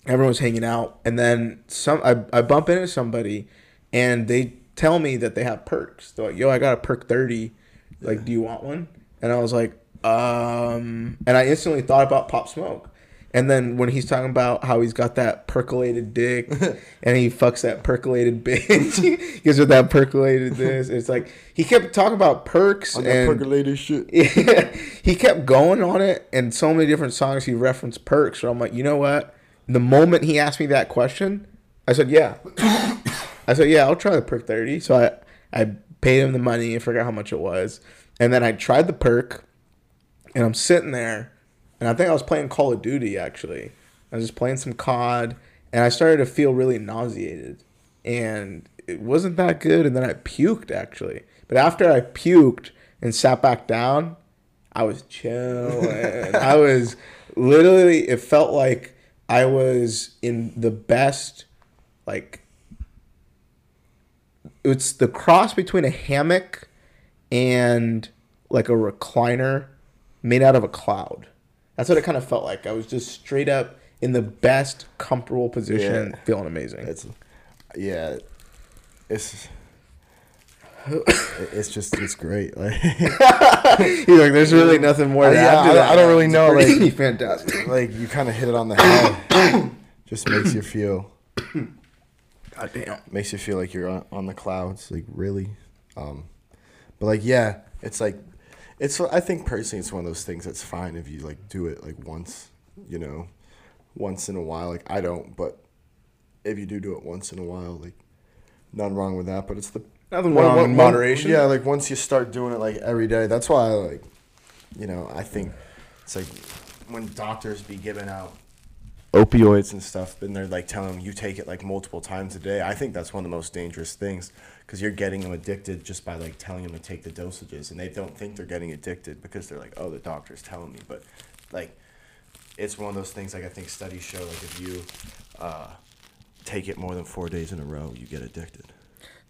Everyone's hanging out, and then some. I, I bump into somebody, and they tell me that they have perks. They're like, "Yo, I got a perk thirty. Like, do you want one?" And I was like, um. And I instantly thought about Pop Smoke. And then when he's talking about how he's got that percolated dick and he fucks that percolated bitch, he gives her that percolated this. It's like he kept talking about perks and percolated shit. he kept going on it, and so many different songs he referenced perks. So I'm like, you know what? The moment he asked me that question, I said, yeah. I said, yeah, I'll try the perk 30. So I, I paid him the money. I forgot how much it was. And then I tried the perk, and I'm sitting there, and I think I was playing Call of Duty actually. I was just playing some COD, and I started to feel really nauseated, and it wasn't that good. And then I puked actually. But after I puked and sat back down, I was chilling. I was literally. It felt like I was in the best, like. It's the cross between a hammock and like a recliner made out of a cloud. That's what it kind of felt like. I was just straight up in the best comfortable position, Yeah. feeling amazing. It's yeah, it's it's just it's great. Like He's like, there's really nothing more Yeah, I- that. I don't really know, like- fantastic. like you kind of hit it on the head. just makes you feel God damn. makes you feel like you're on, on the clouds. Like really, um, but like yeah, it's like it's. I think personally, it's one of those things that's fine if you like do it like once, you know, once in a while. Like I don't, but if you do do it once in a while, like none wrong with that. But it's the Nothing wrong one- in one- moderation. yeah, like once you start doing it like every day, that's why I like, you know, I think it's like when doctors be giving out opioids and stuff, and they're like telling them you take it like multiple times a day. I think that's one of the most dangerous things because you're getting them addicted just by like telling them to take the dosages, and they don't think they're getting addicted because they're like, oh, the doctor's telling me, but like. It's one of those things like I think studies show like if you uh, take it more than four days in a row, you get addicted.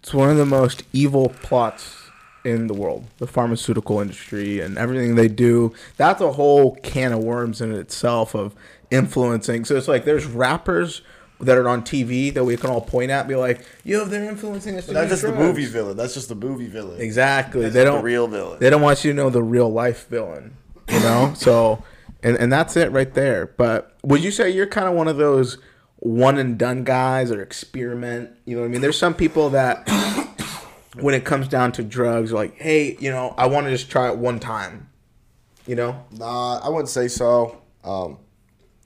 It's one of the most evil plots in the world, the pharmaceutical industry and everything they do. That's a whole can of worms in itself of influencing. So it's like there's rappers that are on TV that we can all point at, and be like, "Yo, they're influencing us." That's just the movie villain. That's just the movie villain. Exactly. That's they not the don't real villain. They don't want you to know the real life villain. You know. so, and and that's it right there. But would you say you're kind of one of those one and done guys or experiment? You know what I mean? There's some people that when it comes down to drugs, like, hey, you know, I want to just try it one time. You know. Nah, I wouldn't say so. Um,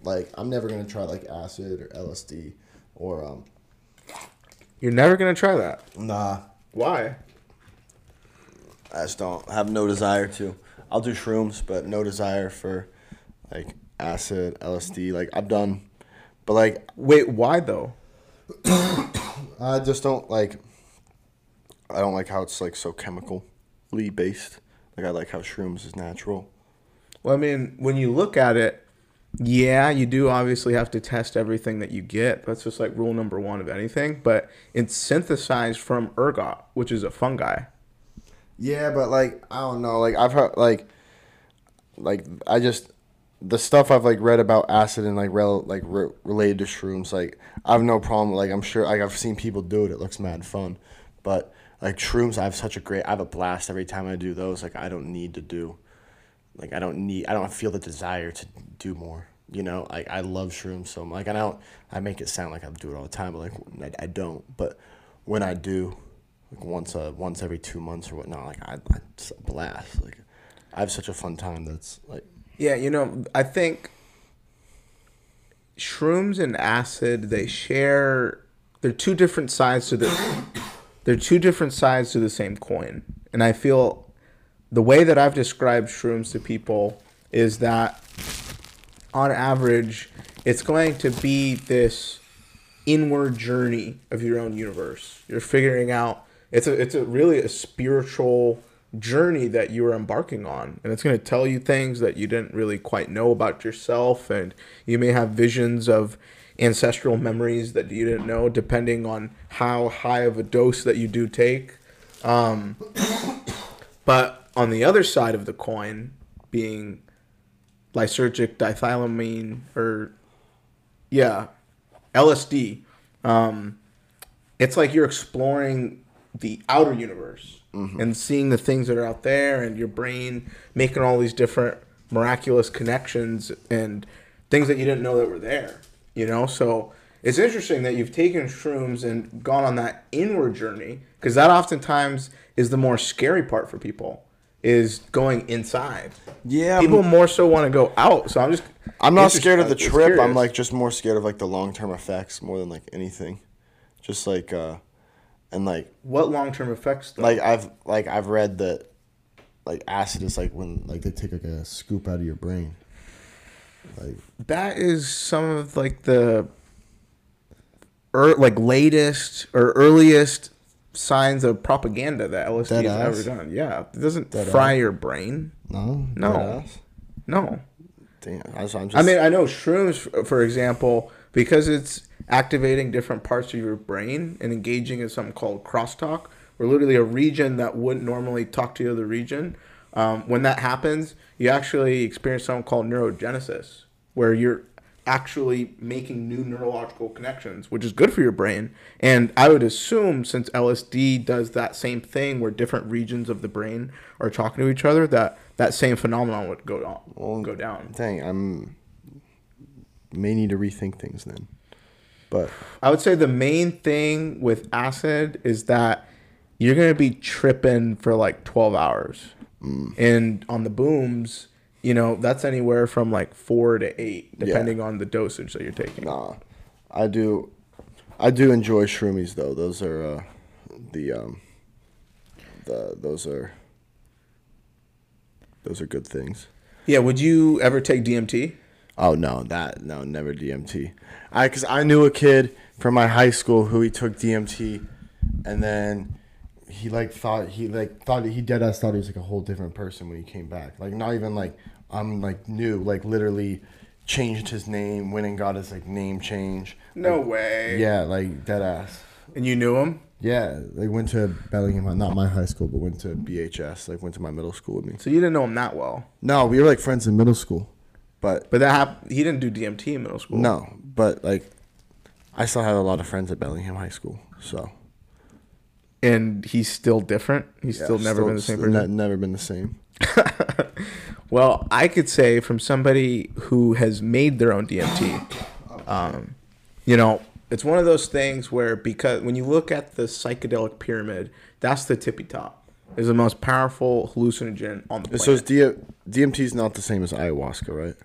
like I'm never gonna try like acid or LSD or um. You're never gonna try that. Nah, Why? I just don't have no desire to. I'll do shrooms, but no desire for like acid, LSD. Like I've done, but like Wait, why though? I just don't like. I don't like how it's like so chemically based. Like I like how shrooms is natural. Well, I mean, when you look at it, yeah, you do obviously have to test everything that you get. That's just like rule number one of anything. But it's synthesized from ergot, which is a fungi. Yeah, but like I don't know. Like I've heard like like I just the stuff I've like read about acid and like rel- like re- related to shrooms. Like I have no problem. Like I'm sure like I've seen people do it. It looks mad fun, but like shrooms, I have such a great. I have a blast every time I do those. Like I don't need to do. Like I don't need. I don't feel the desire to do more. You know, like I love shrooms so much. Like I don't. I make it sound like I do it all the time, but like I, I don't. But when I do, like once uh once every two months or whatnot, like I, I it's a blast. Like I have such a fun time. That's like Yeah, you know, I think shrooms and acid they share. They're two different sides to the. They're two different sides to the same coin, and I feel the way that I've described shrooms to people is that on average, it's going to be this inward journey of your own universe. You're figuring out it's a it's a really a spiritual journey that you are embarking on, and it's going to tell you things that you didn't really quite know about yourself, and you may have visions of ancestral memories that you didn't know, depending on how high of a dose that you do take. Um, but on the other side of the coin, being lysergic dithylamine or yeah, LSD. Um, it's like you're exploring the outer universe and seeing the things that are out there, and your brain making all these different miraculous connections and things that you didn't know that were there. You know, so it's interesting that you've taken shrooms and gone on that inward journey because that oftentimes is the more scary part for people is going inside. Yeah, people more so want to go out. So I'm just I'm not scared of the it's trip. I'm like just more scared of like the long term effects more than like anything. Just like uh and like what long term effects though? like I've like I've read that like acid is like when like they take like a scoop out of your brain. Like that is some of like the er, like latest or earliest signs of propaganda that LSD Dead has ass? ever done. Yeah, it doesn't Dead fry ass? your brain. no, No. No, Damn, I just, I mean I know shrooms, for example, because it's activating different parts of your brain and engaging in something called crosstalk, where literally a region that wouldn't normally talk to the other region. Um, when that happens, you actually experience something called neurogenesis, where you're actually making new neurological connections, which is good for your brain. And I would assume, since LSD does that same thing, where different regions of the brain are talking to each other, that that same phenomenon would go on, Well, go down. dang, I'm may need to rethink things then. But I would say the main thing with acid is that you're gonna be tripping for like 12 hours, Mm. and on the booms, you know that's anywhere from like four to eight, depending on the dosage that you're taking. nah, I do, I do enjoy shroomies though. Those are uh, the um, the, those are those are good things. Yeah. Would you ever take DMT? Oh no, that no, never DMT. I because I knew a kid from my high school who he took DMT, and then he like thought he like thought he dead ass thought he was like a whole different person when he came back. Like not even like I'm like new, like literally changed his name, went and got his like name change. No Like, way. Yeah, like dead ass. And you knew him, Yeah, they went to Bellingham, not my high school, but went to BHS. Like went to my middle school with me. so you didn't know him that well. No, we were like friends in middle school, but But that hap- he didn't do DMT in middle school. No, but like, I still had a lot of friends at Bellingham High School, so And he's still different. He's yeah, still never been the same person. ne- never been the same. Well, I could say from somebody who has made their own DMT, um, you know, it's one of those things where because when you look at the psychedelic pyramid, that's the tippy top. Is the most powerful hallucinogen on the planet. So is D- DMT is not the same as ayahuasca, right?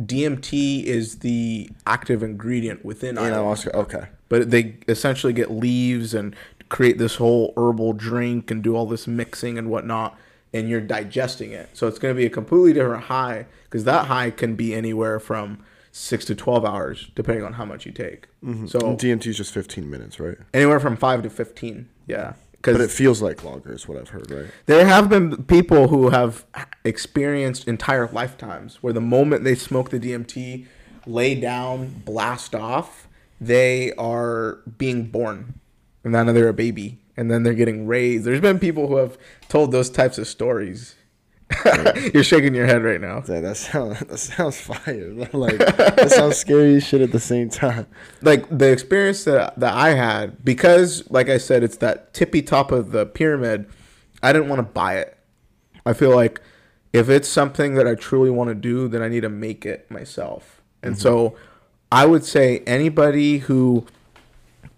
DMT is the active ingredient within ayahuasca. ayahuasca, okay. But they essentially get leaves and create this whole herbal drink and do all this mixing and whatnot, and you're digesting it. So it's going to be a completely different high because that high can be anywhere from six to 12 hours, depending on how much you take. Mm-hmm. So And DMT is just 15 minutes, right? anywhere from five to 15. Yeah. But it feels like longer, is what I've heard, right? there have been people who have experienced entire lifetimes where the moment they smoke the DMT, lay down, blast off, they are being born. And then they're a baby. And then they're getting raised. There's been people who have told those types of stories. You're shaking your head right now. That, that sounds that sounds fire. like that sounds scary shit at the same time. like the experience that that I had because like I said it's that tippy top of the pyramid I didn't want to buy it I feel like if it's something that I truly want to do then I need to make it myself and mm-hmm. so I would say anybody who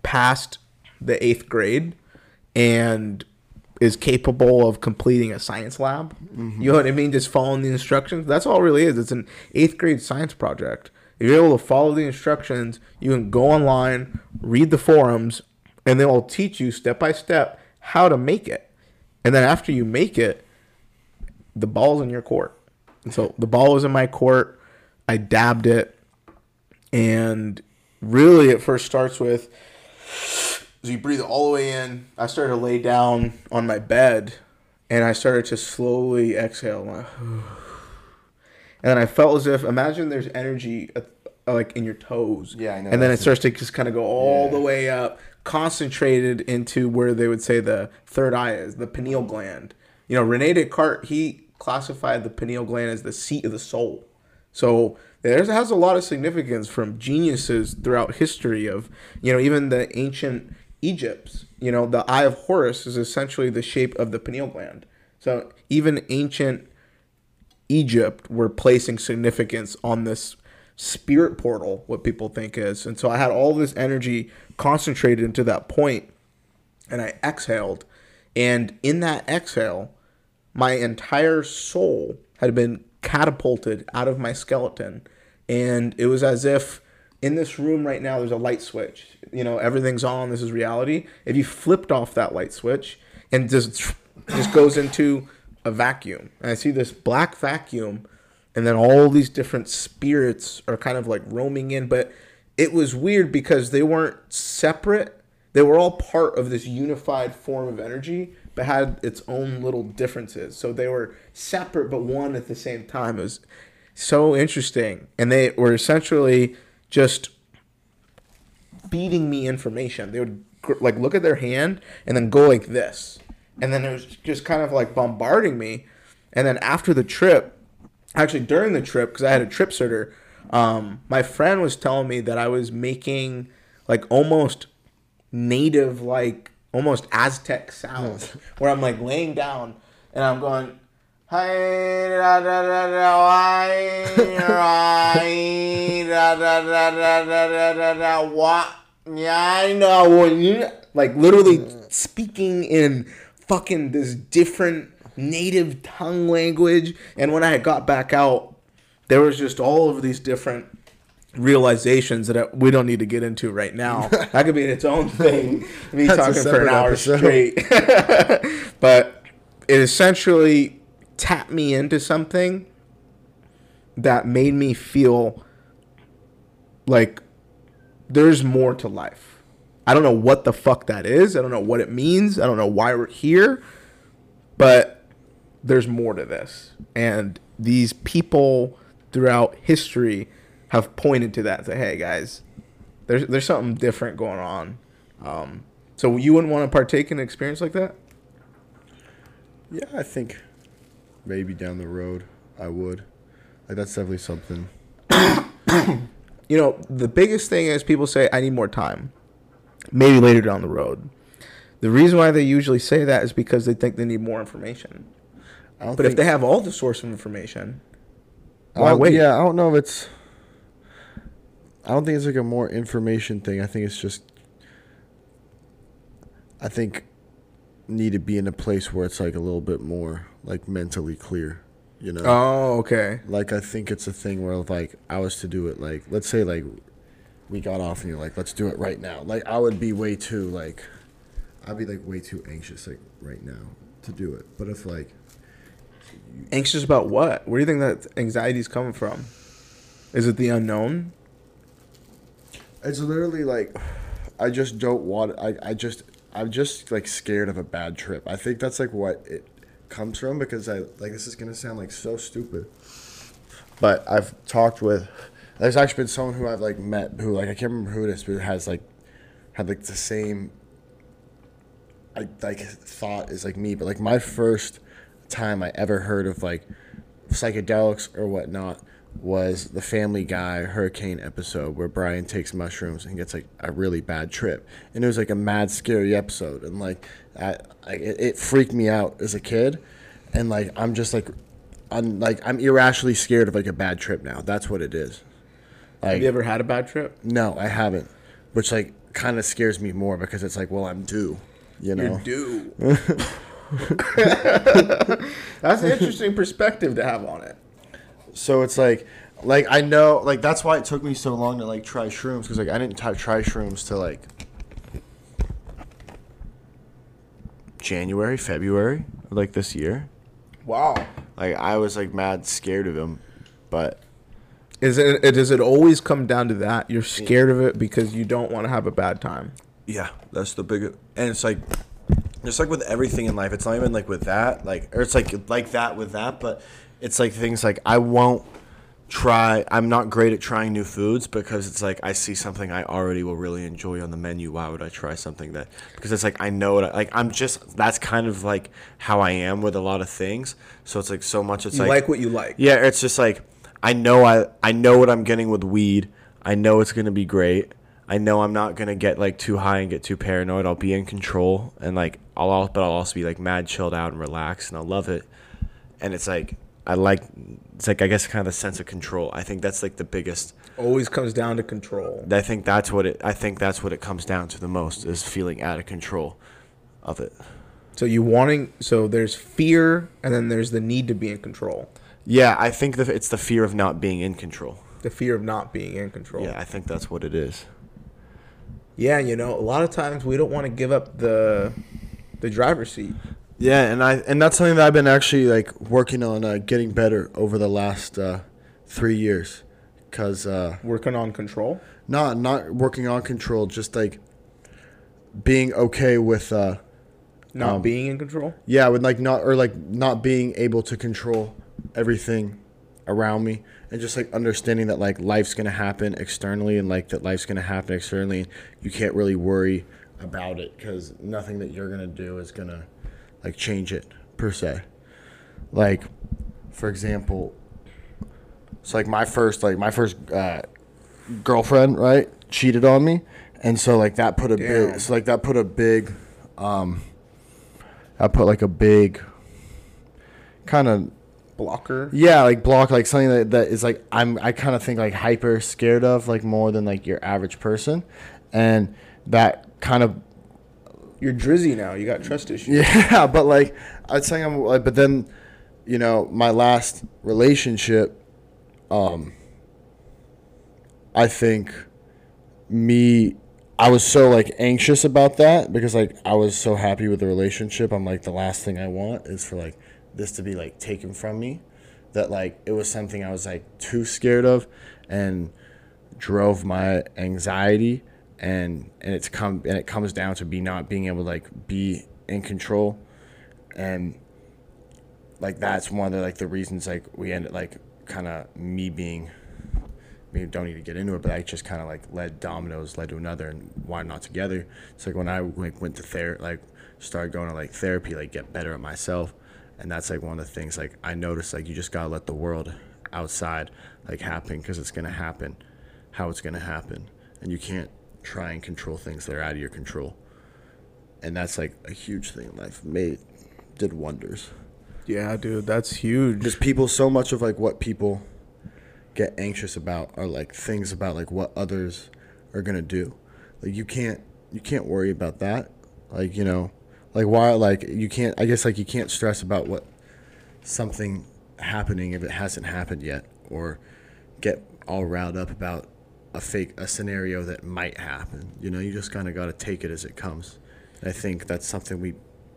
passed the 8th grade and is capable of completing a science lab. Mm-hmm. You know what I mean? Just following the instructions. That's all it really is. It's an eighth grade science project. If you're able to follow the instructions, you can go online, read the forums, and they will teach you step by step how to make it. And then after you make it, the ball's in your court. And so the ball was in my court. I dabbed it. And really, it first starts with so you breathe all the way in. I started to lay down on my bed, and I started to slowly exhale. My, and then I felt as if imagine there's energy uh, like in your toes. Yeah, I know And then it starts to just kind of go all Yeah. the way up, concentrated into where they would say the third eye is, the pineal gland. You know, Rene Descartes he classified the pineal gland as the seat of the soul. So there's has a lot of significance from geniuses throughout history of, you know, even the ancient Egypts. You know, the eye of Horus is essentially the shape of the pineal gland. So even ancient Egypt were placing significance on this spirit portal, what people think is. And so I had all this energy concentrated into that point, and I exhaled. And in that exhale, my entire soul had been catapulted out of my skeleton. And it was as if in this room right now, there's a light switch. You know, everything's on. This is reality. If you flipped off that light switch and just just goes into a vacuum, and I see this black vacuum, and then all these different spirits are kind of like roaming in. But it was weird because they weren't separate. They were all part of this unified form of energy, but had its own little differences. So they were separate, but one at the same time. It was so interesting. And they were essentially just feeding me information. They would gr- like look at their hand and then go like this. And then it was just kind of like bombarding me. And then after the trip, actually during the trip, because I had a trip sitter, um, my friend was telling me that I was making like almost native, like almost Aztec sounds, where I'm like laying down and I'm going. "Hi, da, da, da, da, why, right, da, da, da, da, da, da, da, da, what? Yeah, I know. Like literally speaking in fucking this different native tongue language. And when I got back out, there was just all of these different realizations that I- we don't need to get into right now. that could be its own thing. Me That's talking for an hour episode. straight. but it essentially tapped me into something that made me feel like there's more to life. I don't know what the fuck that is. I don't know what it means. I don't know why we're here, but there's more to this. And these people throughout history have pointed to that. Say, hey guys, there's there's something different going on. Um, so you wouldn't want to partake in an experience like that? Yeah, I think maybe down the road I would. Like that's definitely something. You know, the biggest thing is people say, I need more time. Maybe later down the road. The reason why they usually say that is because they think they need more information. But if they have all the source of information, why wait? Yeah, I don't know if it's. I don't think it's like a more information thing. I think it's just. I think need to be in a place where it's like a little bit more like mentally clear, you know. Oh, okay. Like I think it's a thing where like I was to do it like let's say like we got off and you're like let's do it right now. Like I would be way too like I'd be like way too anxious like right now to do it. But if like Anxious about what? Where do you think that anxiety is coming from? Is it the unknown? It's literally like I just don't want I, I just I'm just like scared of a bad trip. I think that's like what it comes from because I like this is gonna sound like so stupid. But I've talked with there's actually been someone who I've like met who like I can't remember who it is but has like had like the same I like thought is like me, but like my first time I ever heard of like psychedelics or whatnot was the Family Guy hurricane episode where Brian takes mushrooms and gets like a really bad trip, and it was like a mad scary episode, and like I, I it, freaked me out as a kid, and like I'm just like. I'm like I'm irrationally scared of like a bad trip now. That's what it is. Like Have you ever had a bad trip? no, I haven't. Which like kind of scares me more because it's like, well, I'm due. You know. You're due. That's an interesting perspective to have on it. So it's like, like I know, like that's why it took me so long to like try shrooms because like I didn't t- try shrooms to like January, February, like this year. Wow. Like I was like mad scared of him, but Is it, it does it always come down to that? You're scared of it because you don't want to have a bad time. Yeah, that's the big, and it's like, just like with everything in life, it's not even like with that, like, or it's like like that with that, but it's like things like I won't try. I'm not great at trying new foods because it's like I see something I already will really enjoy on the menu. Why would I try something that? Because it's like I know it. Like I'm just that's kind of like how I am with a lot of things. So it's like so much. It's like You like, like what you like. yeah, it's just like I know I I know what I'm getting with weed. I know it's gonna be great. I know I'm not gonna get like too high and get too paranoid. I'll be in control and like I'll al- but I'll also be like mad chilled out and relaxed and I'll love it. And it's like I like it's like I guess kind of the sense of control. I think that's like the biggest. Always comes down to control. I think that's what it. I think that's what it comes down to the most is feeling out of control of it. So you wanting so there's fear and then there's the need to be in control. Yeah, I think that it's the fear of not being in control. The fear of not being in control. Yeah, I think that's what it is. Yeah, you know, a lot of times we don't want to give up the the driver's seat. Yeah, and I and that's something that I've been actually like working on uh, getting better over the last uh, three years, cause uh, Working on control. not not working on control, just like being okay with. Uh, Not Um, being in control. yeah with like not or like not being able to control everything around me and just like understanding that like life's gonna happen externally and like that life's gonna happen externally you can't really worry about it because nothing that you're gonna do is gonna like change it per se like for example it's like my first like my first uh, girlfriend right cheated on me and so like that put a Damn. big so like that put a big um I put like a big kind of Blocker. yeah, like block like something that, that is like I'm I kind of think like hyper scared of like more than like your average person, and that kind of You're drizzy now. You got trust issues. yeah, but like I'd say I'm like, but then you know my last relationship, um, I think me I was so like anxious about that because like I was so happy with the relationship. I'm like the last thing I want is for like this to be like taken from me. That like it was something I was like too scared of and drove my anxiety and and it's come and it comes down to be not being able to like be in control and like that's one of the like the reasons like we ended like kind of me being we don't need to get into it, but I just kind of like led dominoes led to another, and why not together? It's like when I like went to therapy, like started going to like therapy, like get better at myself, and that's like one of the things like I noticed like you just gotta let the world outside like happen because it's gonna happen, how it's gonna happen, and you can't try and control things that are out of your control, and that's like a huge thing in life. Made did wonders. Yeah, dude, that's huge. Just people, so much of like what people get anxious about are like things about like what others are gonna do. Like you can't you can't worry about that. Like you know, like why like you can't. I guess like you can't stress about what something happening if it hasn't happened yet, or get all riled up about a fake a scenario that might happen. You know, you just kind of got to take it as it comes. And I think that's something we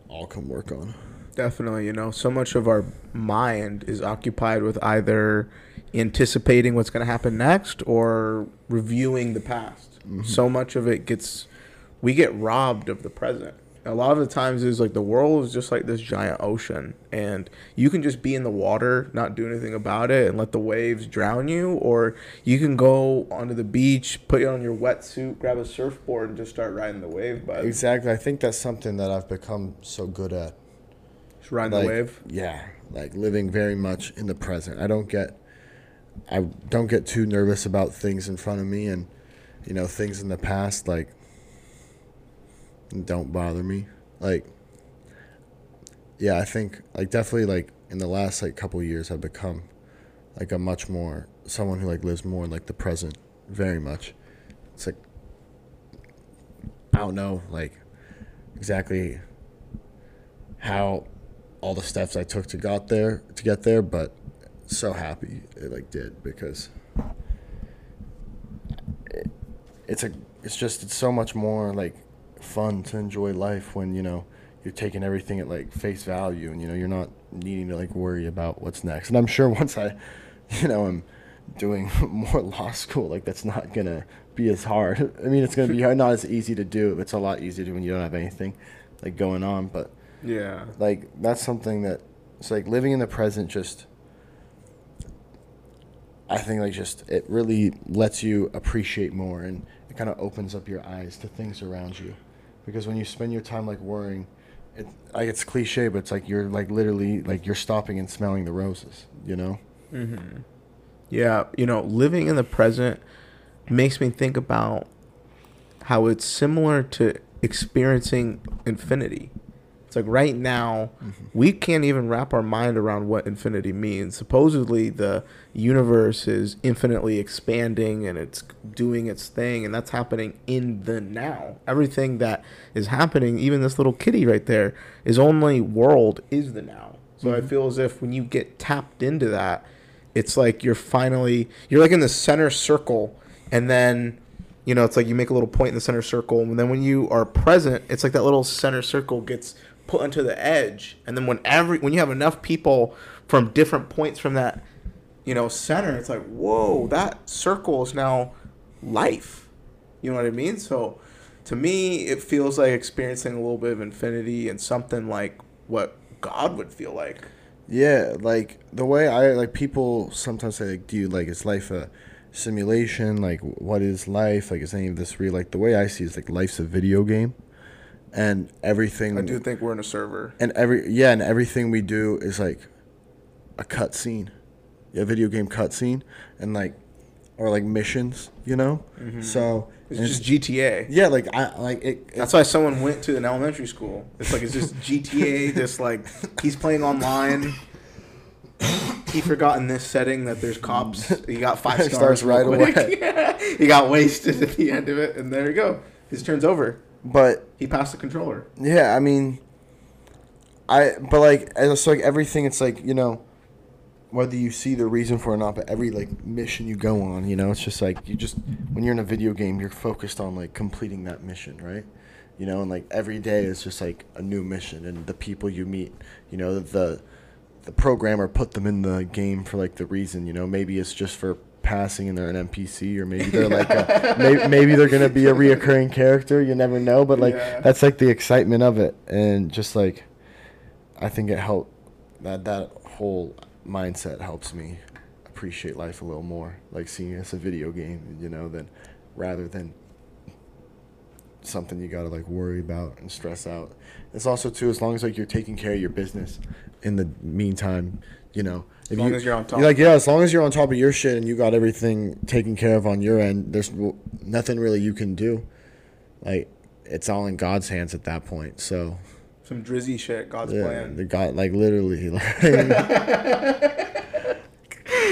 all can work on. Definitely, you know, so much of our mind is occupied with either anticipating what's going to happen next or reviewing the past. Mm-hmm. So much of it gets, we get robbed of the present. A lot of the times is like the world is just like this giant ocean, and you can just be in the water, not do anything about it, and let the waves drown you, or you can go onto the beach, put on your wetsuit, grab a surfboard, and just start riding the wave. But Exactly. I think that's something that I've become so good at. just riding like, the wave. Yeah, like living very much in the present. I don't get, I don't get too nervous about things in front of me, and you know things in the past like don't bother me. Like, yeah, I think like definitely like in the last like couple years I've become like a much more someone who like lives more in like the present, very much. It's like I don't know like exactly how all the steps I took to got there to get there, but so happy it like did because it, it's a it's just it's so much more like fun to enjoy life when you know you're taking everything at like face value and you know you're not needing to like worry about what's next. And I'm sure once I you know am doing more law school like that's not gonna be as hard. I mean it's gonna be hard, not as easy to do. It's a lot easier to when you don't have anything like going on, but Yeah. like that's something that it's like living in the present just i think like just it really lets you appreciate more and it kind of opens up your eyes to things around you because when you spend your time like worrying it like it's cliche but it's like you're like literally like you're stopping and smelling the roses you know mm-hmm. Yeah, you know, living in the present makes me think about how it's similar to experiencing infinity. It's like right now, mm-hmm. we can't even wrap our mind around what infinity means. Supposedly, the universe is infinitely expanding and it's doing its thing, and that's happening in the now. Everything that is happening, even this little kitty right there, is only world is the now. So I mm-hmm. feel as if when you get tapped into that, it's like you're finally you're like in the center circle and then you know it's like you make a little point in the center circle and then when you are present it's like that little center circle gets put onto the edge and then when every when you have enough people from different points from that you know center it's like whoa that circle is now life you know what i mean so to me it feels like experiencing a little bit of infinity and something like what god would feel like Yeah, like the way I like people sometimes say like, do you like is life a simulation? Like, what is life? Like, is any of this real? Like the way I see it is like life's a video game, and everything. i do think we're in a server and every yeah, and everything we do is like a cut scene, a video game cut scene, and like or like missions, you know. Mm-hmm. So it's just gta yeah, like I like it. That's why someone went to an elementary school. It's like it's just GTA. Just like he's playing online. He forgot in this setting that there's cops. He got five stars Stars right quick. away. he got wasted at the end of it, and there you go. His turn's over. But He passed the controller. Yeah, I mean, I but like it's like everything. It's like you know, whether you see the reason for it or not, but every like mission you go on, you know, it's just like you just when you're in a video game, you're focused on like completing that mission, right? You know, and like every day is just like a new mission, and the people you meet, you know, the the programmer put them in the game for like the reason, you know, maybe it's just for passing and they're an NPC, or maybe they're like a, maybe, maybe they're gonna be a reoccurring character. You never know, but like Yeah. that's like the excitement of it, and just like I think it helped that that whole mindset helps me appreciate life a little more, like seeing it as a video game, you know, than rather than something you gotta like worry about and stress out. It's also too as long as like you're taking care of your business in the meantime, you know. If long you, as you're on top. Like yeah, as long as you're on top of your shit and you got everything taken care of on your end, there's nothing really you can do. Like it's all in God's hands at that point. So Some drizzy shit. God's yeah, plan. the God like literally like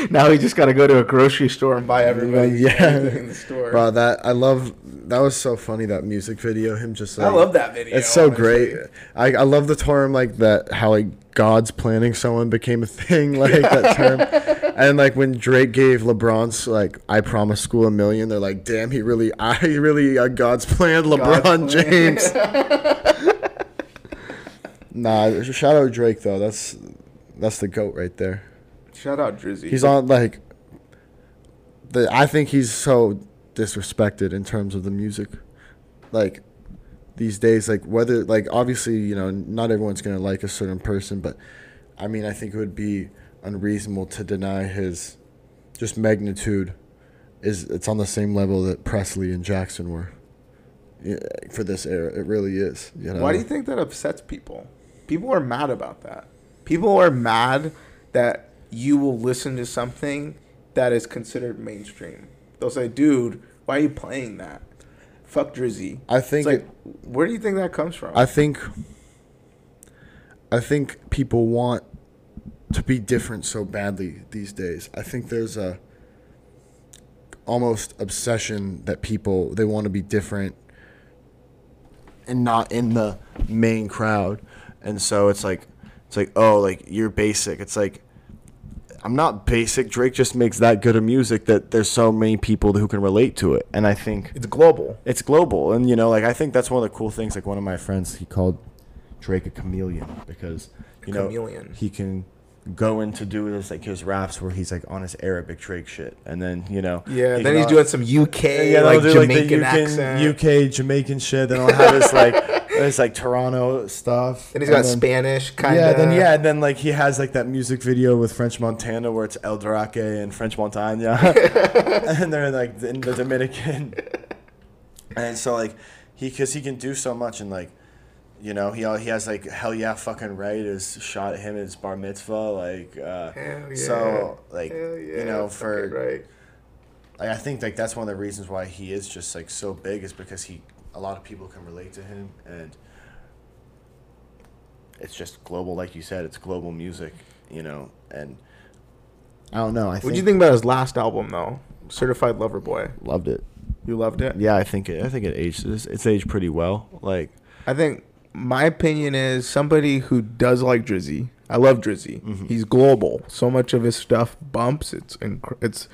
Now we just got to go to a grocery store and buy everybody Yeah. in the store. Bro, that I love. That was so funny. That music video, him just. Like, I love that video. It's so honestly. great. I, I love the term like that. How like God's planning someone became a thing. Like that term, and like when Drake gave LeBron's like "I promise school a million, they're like, "Damn, he really, I really uh, God's plan." LeBron God's plan. James. nah, shout out Drake though. That's that's the goat right there. Shout out Drizzy. He's on like the I think he's so disrespected in terms of the music. Like these days like whether like obviously, you know, not everyone's going to like a certain person, but I mean, I think it would be unreasonable to deny his just magnitude is it's on the same level that Presley and Jackson were. For this era, it really is. You know, Why do you think that upsets people? People are mad about that. People are mad that you will listen to something that is considered mainstream. They'll say, "Dude, why are you playing that? Fuck Drizzy." I think It's like, it- where do you think that comes from? I think I think people want to be different so badly these days. I think there's a almost obsession that people they want to be different and not in the main crowd. And so it's like it's like, "Oh, like you're basic." It's like I'm not basic. Drake just makes that good of music that there's so many people who can relate to it. And I think it's global. it's global and you know like i think that's one of the cool things like one of my friends he called drake a chameleon because you know chameleon. he can go to do this like his raps where he's like on his arabic drake shit. And then you know Yeah, he then he's doing some UK yeah, like do, Jamaican accent. uk jamaican shit. Then i'll have this like this like toronto stuff. And he's got then- Spanish kind of. yeah, then yeah, and then like he has like that music video with French Montana where it's El Drake and French Montana, and they're like in the Dominican, and so like he because he can do so much and like you know he he has like hell yeah fucking right is shot at him at his bar mitzvah like uh, yeah. so like Hell you know for right. like I think like that's one of the reasons why he is just like so big is because he a lot of people can relate to him and it's just global like you said it's global music you know and I don't know I What do you think about his last album though? Certified Lover Boy. loved it You loved it? yeah I think it I think it aged it's, it's aged pretty well like I think my opinion is somebody who does like Drizzy. I love Drizzy. Mm-hmm. He's global. So much of his stuff bumps. It's inc- it's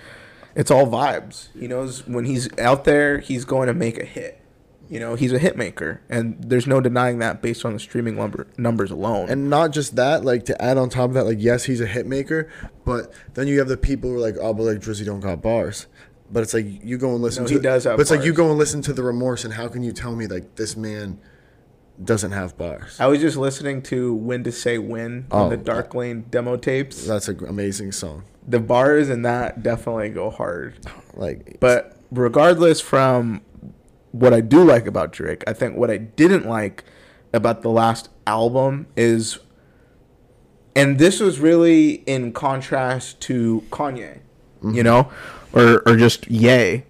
it's all vibes. He knows when he's out there, he's going to make a hit. You know, he's a hit maker, and there's no denying that based on the streaming number numbers alone. and not just that like to add on top of that like yes he's a hit maker but then you have the people who are like oh but like Drizzy don't got bars but it's like you go and listen No, to he does have but it's like you go and listen to the remorse and how can you tell me like this man doesn't have bars I was just listening to When to Say When Oh, on the oh, Dark Lane demo tapes. that's an amazing song The bars in that definitely go hard. like But regardless from what I do like about Drake, I think what I didn't like about the last album is and this was really in contrast to Kanye, you mm-hmm. know, or or just Ye,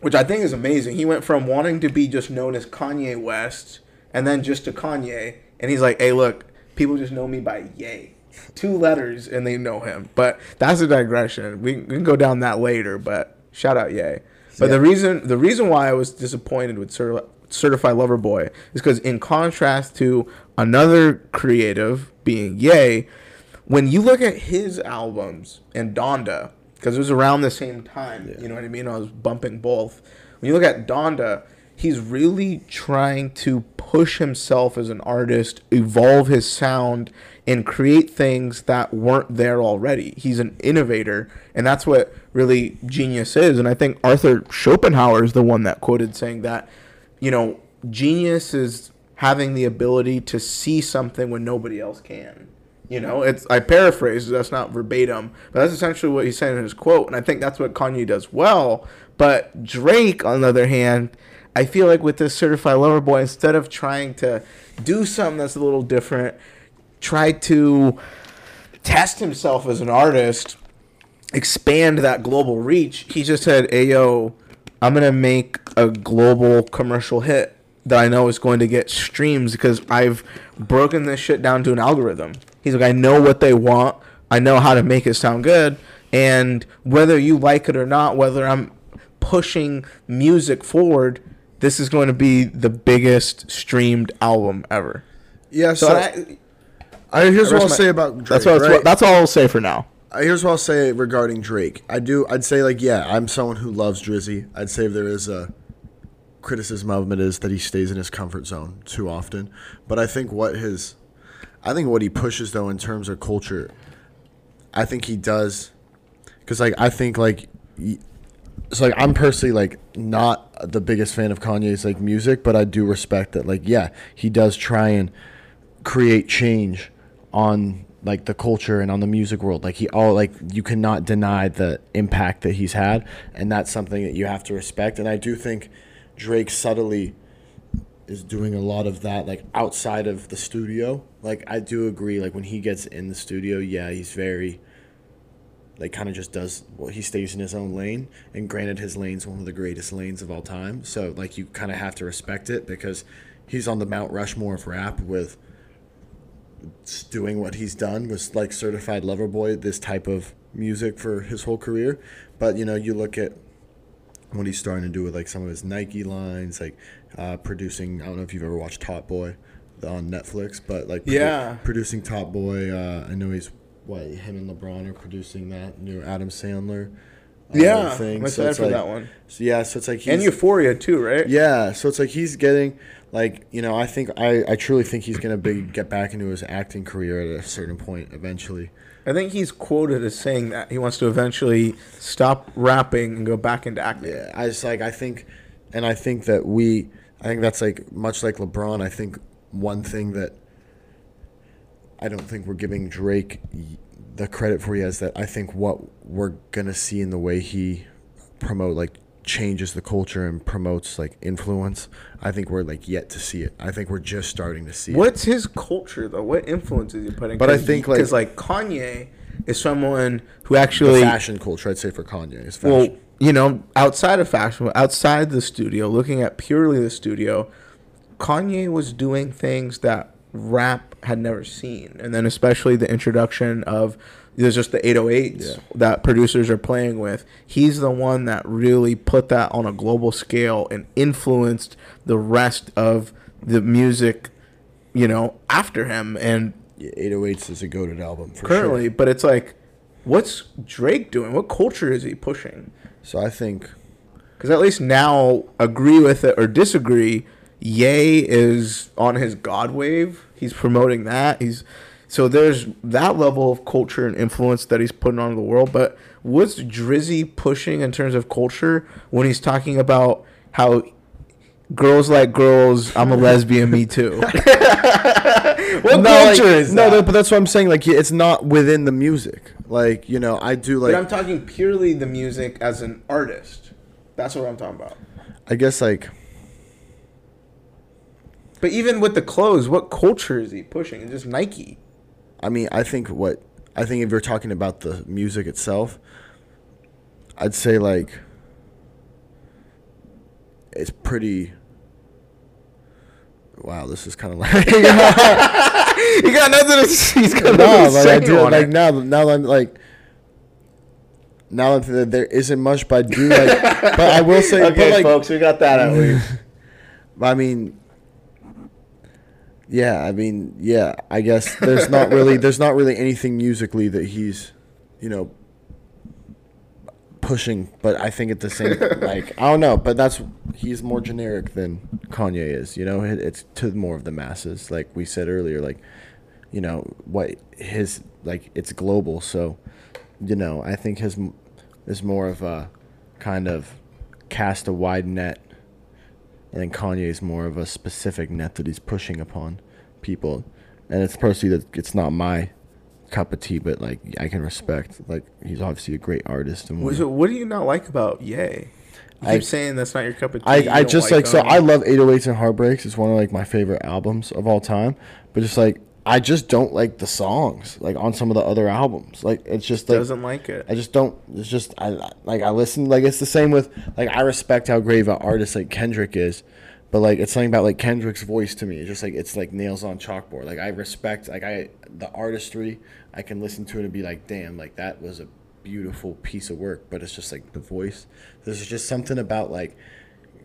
which I think is amazing. He went from wanting to be just known as Kanye West and then just to Kanye, and he's like, "Hey, look, people just know me by Ye." Two letters and they know him. But that's a digression. We, we can go down that later, but shout out Ye. But the reason the reason why I was disappointed with Certi- Certified Lover Boy is because in contrast to another creative being Ye, when you look at his albums and Donda, because it was around the same time, you know what I mean? I was bumping both. When you look at Donda, he's really trying to push himself as an artist, evolve his sound, and create things that weren't there already. He's an innovator, and that's what really genius is. And I think Arthur Schopenhauer is the one that quoted saying that, you know, genius is having the ability to see something when nobody else can. You know, it's I paraphrase, that's not verbatim, but that's essentially what he's saying in his quote, and I think that's what Kanye does well. But Drake, on the other hand, I feel like with this certified lover boy, instead of trying to do something that's a little different, try to test himself as an artist, expand that global reach. He just said, "Hey yo, I'm gonna make a global commercial hit that I know is going to get streams because I've broken this shit down to an algorithm." He's like, "I know what they want. I know how to make it sound good, and whether you like it or not, whether I'm pushing music forward." This is going to be the biggest streamed album ever. Yeah, so, So I, I, here's what I'll my- say about Drake. that's what, right? that's all I'll say for now. Uh, here's what I'll say regarding Drake. I do. I'd say like yeah, I'm someone who loves Drizzy. I'd say if there is a criticism of him, it is that he stays in his comfort zone too often. But I think what his, I think what he pushes though in terms of culture, I think he does, because like I think like, so like I'm personally like not the biggest fan of Kanye's like music, but I do respect that like yeah, he does try and create change on like the culture and on the music world. Like he all like you cannot deny the impact that he's had and that's something that you have to respect. And i do think drake subtly is doing a lot of that like outside of the studio. Like i do agree like when he gets in the studio yeah he's very like kind of just does well he stays in his own lane and granted his lane's one of the greatest lanes of all time so like you kind of have to respect it because he's on the mount rushmore of rap with doing what he's done was like certified lover boy this type of music for his whole career but you know you look at what he's starting to do with like some of his nike lines like uh, producing i don't know if you've ever watched top boy on netflix but like produ- Yeah. producing top boy uh, i know he's what him and lebron are producing that new adam sandler uh, Yeah, thing. I'm So excited it's for like- that one. so yeah so it's like he's And Euphoria too, right? yeah, so it's like he's getting like you know I think I I truly think he's gonna big get back into his acting career at a certain point eventually. I think he's quoted as saying that he wants to eventually stop rapping and go back into acting. Yeah, I just like I think, and I think that we I think that's like much like LeBron. I think one thing that I don't think we're giving Drake the credit for yet is that I think what we're gonna see in the way he promote like changes the culture and promotes like influence. I think we're like yet to see it. I think we're just starting to see it. What's his culture though? What influence is he putting? But I think, like- because like Kanye is someone who actually fashion culture, I'd say for Kanye is fashion. well, you know, outside of fashion, outside the studio, looking at purely the studio, Kanye was doing things that rap had never seen, and then especially the introduction of there's just the 808s Yeah. that producers are playing with. He's the one that really put that on a global scale and influenced the rest of the music, you know, after him and Yeah, 808s is a goaded album for currently. sure. But it's like, what's Drake doing? What culture is he pushing? So I think Because at least now, agree with it or disagree, Ye is on his God wave. He's promoting that. He's so there's that level of culture and influence that he's putting on the world. But what's Drizzy pushing in terms of culture when he's talking about how girls like girls? I'm a lesbian. me too. what no, culture like, is no, that? but that's what I'm saying. Like, it's not within the music. Like, you know, I do like. but I'm talking purely the music as an artist. That's what I'm talking about. I guess like But even with the clothes, what culture is he pushing? It's just Nike. I mean, I think what I think if you're talking about the music itself, I'd say like it's pretty. Wow, this is kind of like You got nothing to He's got no, like I do like it. now. Now I'm like. Now that there isn't much, but I do like. but I will say, but like, we got that at least. I mean, Yeah, I mean, yeah, I guess there's not really there's not really anything musically that he's, you know, pushing, but I think at the same like I don't know, but that's he's more generic than Kanye is, you know, It- it's to more of the masses like we said earlier like you know, what his like it's global, so you know, I think his is more of a kind of cast a wide net and then Kanye is more of a specific net that he's pushing upon people, and it's personally that it's not my cup of tea, but like I can respect. Like he's obviously a great artist and What, so what do you not like about Ye? You I- keep saying that's not your cup of tea. I, I just like, so. I love 808s and Heartbreaks. It's one of like my favorite albums of all time. But just like I just don't like the songs like on some of the other albums. Like it's just like doesn't like it. I just don't. It's just I like I listen. Like it's the same with like I respect how great of an artist like Kendrick is, but like it's something about like Kendrick's voice to me. It's just like it's like nails on chalkboard. Like I respect like I the artistry. I can listen to it and be like, damn, like that was a beautiful piece of work. But it's just like the voice. There's just something about like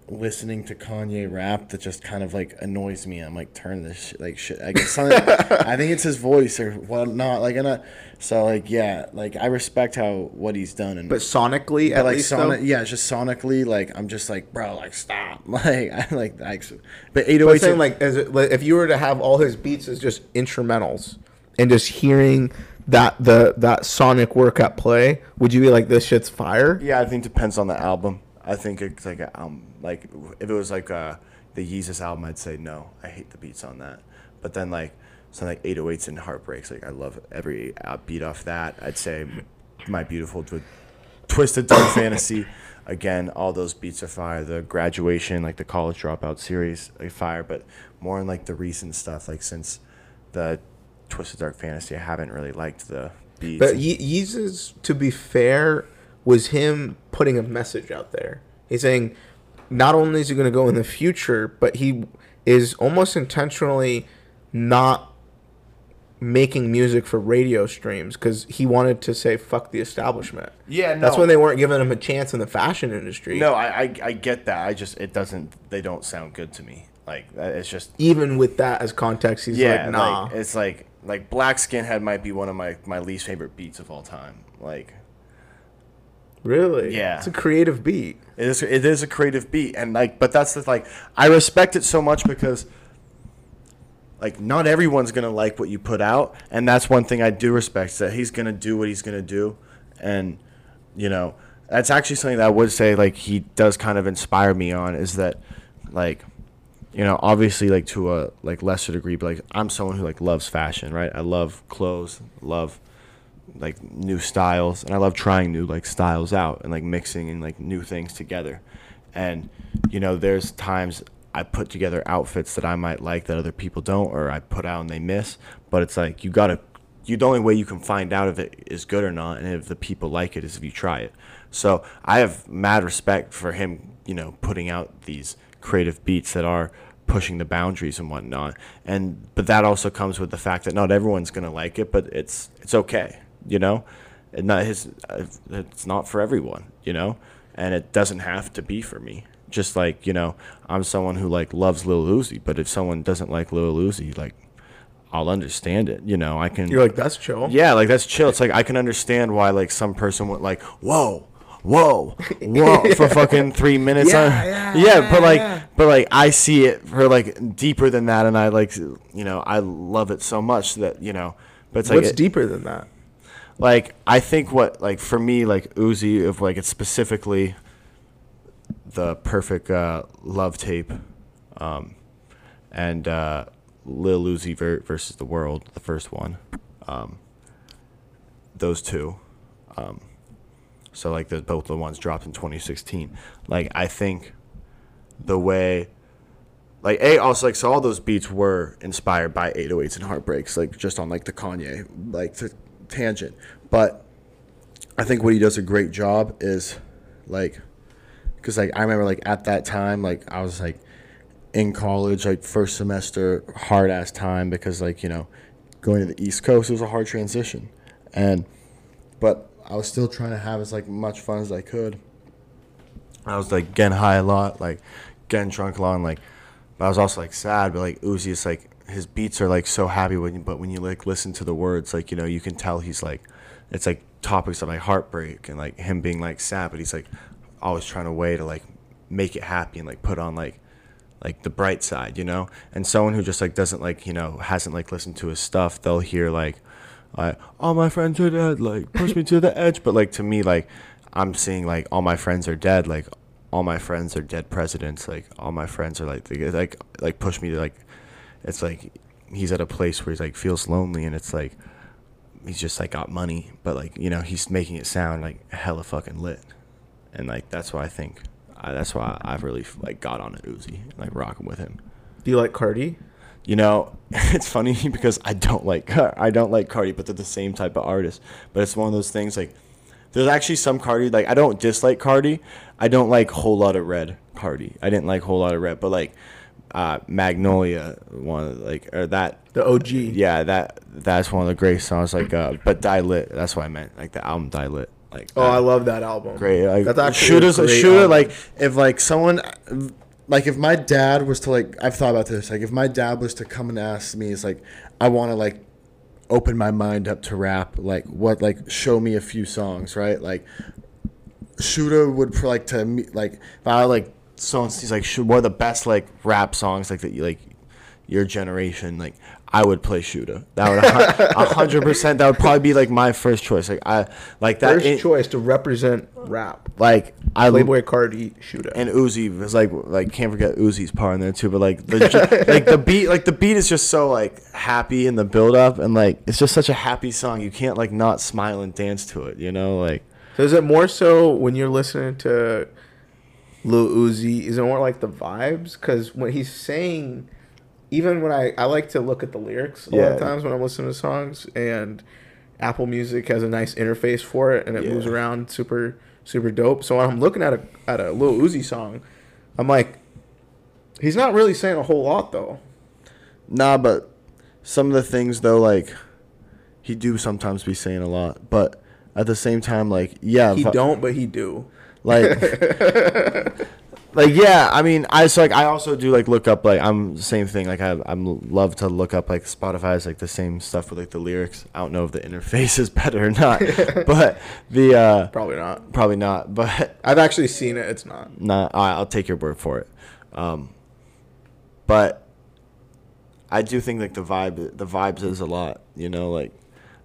listening to Kanye rap that just kind of like annoys me. I'm like, turn this shit, like shit. I guess something. I think it's his voice or whatnot. Like, and I, so like, yeah, like I respect how what he's done and but sonically, but at like least sonic, though, yeah, just sonically, like I'm just like, bro, like stop, like I like, like but oh But 808s saying are- like, as it, like, if you were to have all his beats as just instrumentals and just hearing that the that sonic work at play, would you be like, this shit's fire? Yeah, I think depends on the album. I think it's like um like if it was like uh the Yeezus album, I'd say no. I hate the beats on that. But then like something like 808s and Heartbreaks, like I love every beat off that. I'd say My Beautiful Twi- Twisted Dark Fantasy. Again, all those beats are fire. The graduation, like the college dropout series, like fire. But more in like the recent stuff, like since the Twisted Dark Fantasy, I haven't really liked the beats. But Ye- Yeezus, to be fair, was him putting a message out there. He's saying not only is he going to go in the future, but he is almost intentionally not making music for radio streams because he wanted to say fuck the establishment. Yeah, no. that's when they weren't giving him a chance in the fashion industry. No, I, I I get that. I just it doesn't. They don't sound good to me. Like it's just even with that as context, he's yeah. like, nah. Like, it's like like Black Skinhead might be one of my my least favorite beats of all time. Like really? Yeah. it's a creative beat. it is it is a creative beat and like but that's the like I respect it so much because like not everyone's gonna like what you put out and that's one thing I do respect is that he's gonna do what he's gonna do and you know that's actually something that I would say like he does kind of inspire me on is that like you know obviously like to a like lesser degree but like I'm someone who like loves fashion right I love clothes love like new styles and I love trying new like styles out and like mixing and like new things together. And you know, there's times I put together outfits that I might like that other people don't or I put out and they miss, but it's like you got to you the only way you can find out if it is good or not and if the people like it is if you try it. So, I have mad respect for him, you know, putting out these creative beats that are pushing the boundaries and whatnot. And but that also comes with the fact that not everyone's gonna like it, but it's it's okay, you know. And not his, uh, it's not for everyone, you know, and it doesn't have to be for me. Just like you know, I'm someone who like loves Lil Uzi, but if someone doesn't like Lil Uzi, like I'll understand it. You know, I can. You're like, that's chill. Yeah, like that's chill. It's like I can understand why like some person would like, whoa, whoa, whoa, for fucking three minutes. Yeah, on, yeah, but like, yeah. but like I see it for like deeper than that, and I like, you know, I love it so much that you know. But it's like What's it- deeper than that? Like I think what like for me like Uzi if like it's specifically the perfect uh, love tape, um, and uh, Lil Uzi ver- versus the world the first one, um, those two, um, so like the both the ones dropped in 2016. Like I think the way like a also like so all those beats were inspired by 808s and heartbreaks like just on like the kanye like tangent but i think what he does a great job is like because like i remember like at that time like i was like in college like first semester hard ass time because like you know going to the east coast it was a hard transition and but i was still trying to have as like much fun as i could I was like getting high a lot, like getting drunk a lot, and like, but I was also like sad. But like Uzi is like his beats are like so happy when you, but when you like listen to the words, like you know, you can tell he's like, it's like topics of like heartbreak and like him being like sad, but he's like always trying a way to like make it happy and like put on like like the bright side, you know. And someone who just like doesn't like you know hasn't like listened to his stuff, they'll hear like, like all my friends are dead, like push me to the edge. But like to me, like I'm seeing like all my friends are dead, like all my friends are dead presidents, like all my friends are like they, like like push me to like it's like he's at a place where he's like feels lonely and it's like he's just like got money, but like you know he's making it sound like hella fucking lit, and like that's why I think I, that's why I've really like got on it Uzi, like rocking with him. Do you like Carti? You know, it's funny because I don't like I don't like Carti, but they're the same type of artist. But it's one of those things like there's actually some Carti like I don't dislike Carti. I don't like whole lot of red Carti. I didn't like Whole Lotta Red, but like uh, Magnolia one of the, like or that The OG. yeah that that's one of the great songs like uh but Die Lit that's what I meant like the album Die Lit like Oh, that. I love that album. great like That's actually should a great should album. like if like someone like if my dad was to like I've thought about this like if my dad was to come and ask me it's like I want to like open my mind up to rap like what like show me a few songs right like Shoota would like to like if I like someone he's like should what are the best like rap songs like that you like your generation like I would play Shoota that would a hundred percent that would probably be like my first choice like I like that First choice to represent rap. like I Playboi Carti Shoota. and Uzi was like like can't forget Uzi's part in there too. But like the like the beat like the beat is just so like happy in the build up and like it's just such a happy song. You can't like not smile and dance to it. You know like So is it more so when you're listening to Lil Uzi? Is it more like the vibes? Because when he's saying, even when I I like to look at the lyrics a lot of times when I'm listening to songs, and Apple Music has a nice interface for it, and it Yeah. moves around super super dope. So when I'm looking at a at a Lil Uzi song, I'm like, he's not really saying a whole lot though. nah, but some of the things though like he do sometimes be saying a lot, but at the same time like yeah He vi- don't, but he do. Like like yeah i mean i so like i also do like look up like i'm the same thing like i i'm love to look up like spotify is like the same stuff with like the lyrics i don't know if the interface is better or not but the uh Probably not. probably not but I've actually seen it. It's not. not I- i'll take your word for it um but i do think like the vibe the vibes is a lot you know like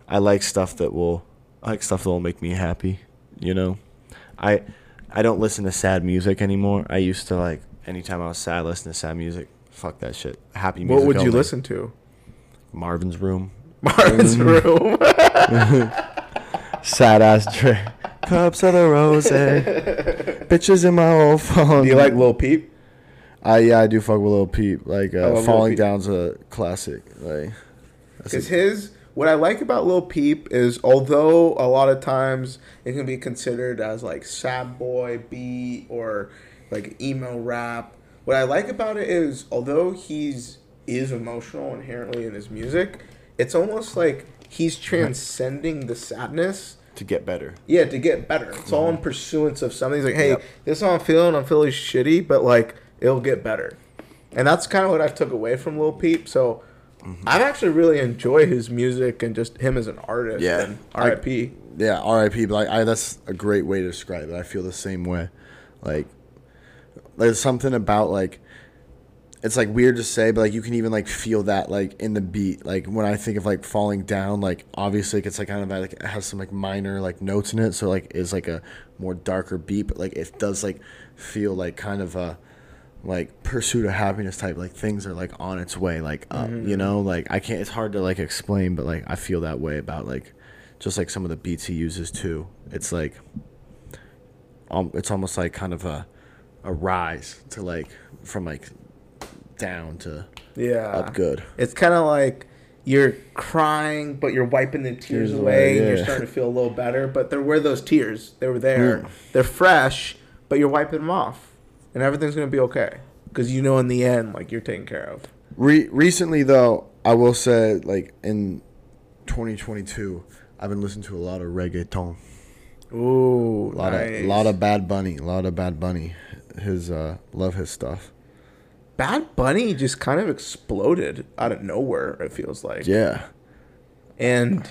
i like stuff that will I like stuff that will make me happy you know i i don't listen to sad music anymore i used to like anytime i was sad listen to sad music fuck that shit happy music What would you only. listen to? marvin's room Marvin's Room. sad ass Dre. cups of the rose bitches in my old phone Do you like Lil Peep? I yeah, I do fuck with Lil Peep. Like uh, Falling Peep. Down's a classic. Like Because his, what I like about Lil Peep is, although a lot of times it can be considered as like sad boy beat or like emo rap, what I like about it is, although he's is emotional inherently in his music, it's almost like he's transcending the sadness. to get better. Yeah, to get better. It's all in mm-hmm. pursuance of something. He's like, hey, Yep. this is how I'm feeling. I'm feeling shitty, but like it'll get better. And that's kind of what I took away from Lil Peep. So Mm-hmm. I've actually really enjoyed his music and just him as an artist. Yeah. And R.I.P. Yeah, R.I.P. But like, I that's a great way to describe it. I feel the same way. Like, there's something about like, it's like weird to say, but like you can even like feel that like in the beat. Like when I think of like falling down, like obviously it's like kind of like it has some like minor like notes in it, so like it's like a more darker beat, but like it does like feel like kind of a like pursuit of happiness type like things are like on its way like up you know like i can't it's hard to like explain but like i feel that way about like just like some of the beats he uses too it's like um, it's almost like kind of a a rise to like from like down to Yeah. up good It's kind of like you're crying, but you're wiping the tears Tears away, away, and you're starting to feel a little better. But there were those tears. They were there. They're fresh, but you're wiping them off, and everything's gonna be okay because you know in the end, like you're taken care of. Re- recently though i will say like in 2022 i've been listening to a lot of reggaeton Ooh, a lot nice. of lot of bad bunny a lot of bad bunny his uh love his stuff Bad Bunny just kind of exploded out of nowhere. It feels like, Yeah, and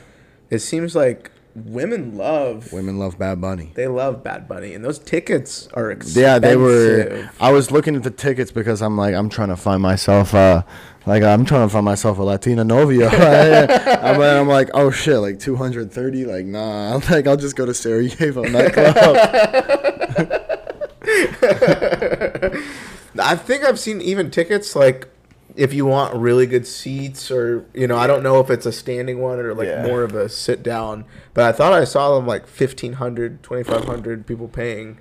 it seems like women love women love Bad Bunny. they love Bad Bunny, and those tickets are expensive. Yeah, they were. I was looking at the tickets because I'm like, I'm trying to find myself, uh, like I'm trying to find myself a Latina novia. I'm, I'm like, oh shit, like 230, like nah. I'm like, I'll just go to Sarajevo nightclub. I think I've seen even tickets like if you want really good seats or you know I don't know if it's a standing one or like Yeah. more of a sit down but I thought I saw them like 1500 2500 people paying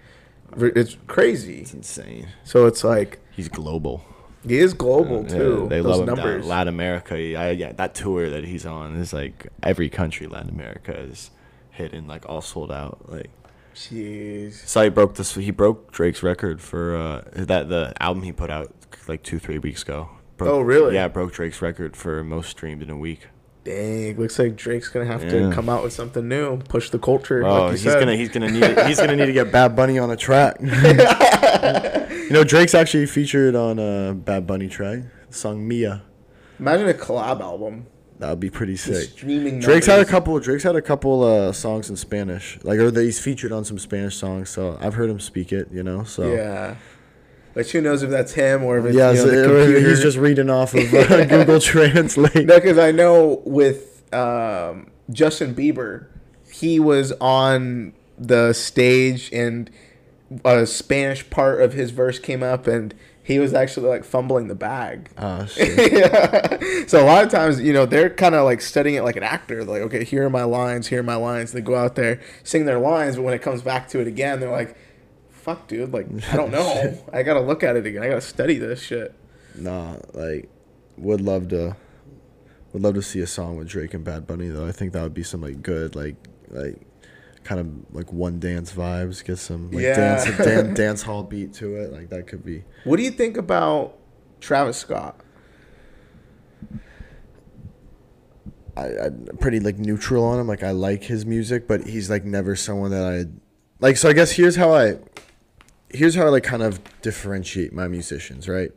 it's crazy It's insane. so it's like He's global. he is global Yeah, too they those love numbers down Latin America. I, yeah, that tour that he's on is like every country Latin America is hitting like all sold out. Like jeez so he broke this. He broke Drake's record for uh, that the album he put out like two three weeks ago. Broke, Oh, really? Yeah, broke Drake's record for most streamed in a week. dang looks like Drake's gonna have to come out with something new push the culture Oh, like he's said. gonna he's gonna need he's gonna need to get Bad Bunny on a track. you know, Drake's actually featured on a Bad Bunny track, the song Mia. imagine a collab album That would be pretty sick. streaming Drake's had a couple. Drake's had a couple uh, songs in Spanish, like or that he's featured on some Spanish songs. So I've heard him speak it. You know, so yeah but who knows if that's him or if it's yeah, you know, so the computer. he's just reading off of uh, Google Translate. No, because I know with um, Justin Bieber, he was on the stage and a Spanish part of his verse came up and he was actually like fumbling the bag. Oh shit! so a lot of times, you know, they're kind of like studying it like an actor. Like, okay, here are my lines, here are my lines. They go out there, sing their lines, but when it comes back to it again, they're like, fuck, dude, like, I don't know. I gotta look at it again. I gotta study this shit. nah, like would love to, would love to see a song with Drake and Bad Bunny though. I think that would be some like good like like kind of like one dance vibes. Get some like Yeah. dance dan- dance hall beat to it. Like that could be. What do you think about Travis Scott? I, I'm pretty like neutral on him. Like I like his music, but he's like never someone that I like. So I guess here's how I here's how I like kind of differentiate my musicians. Right?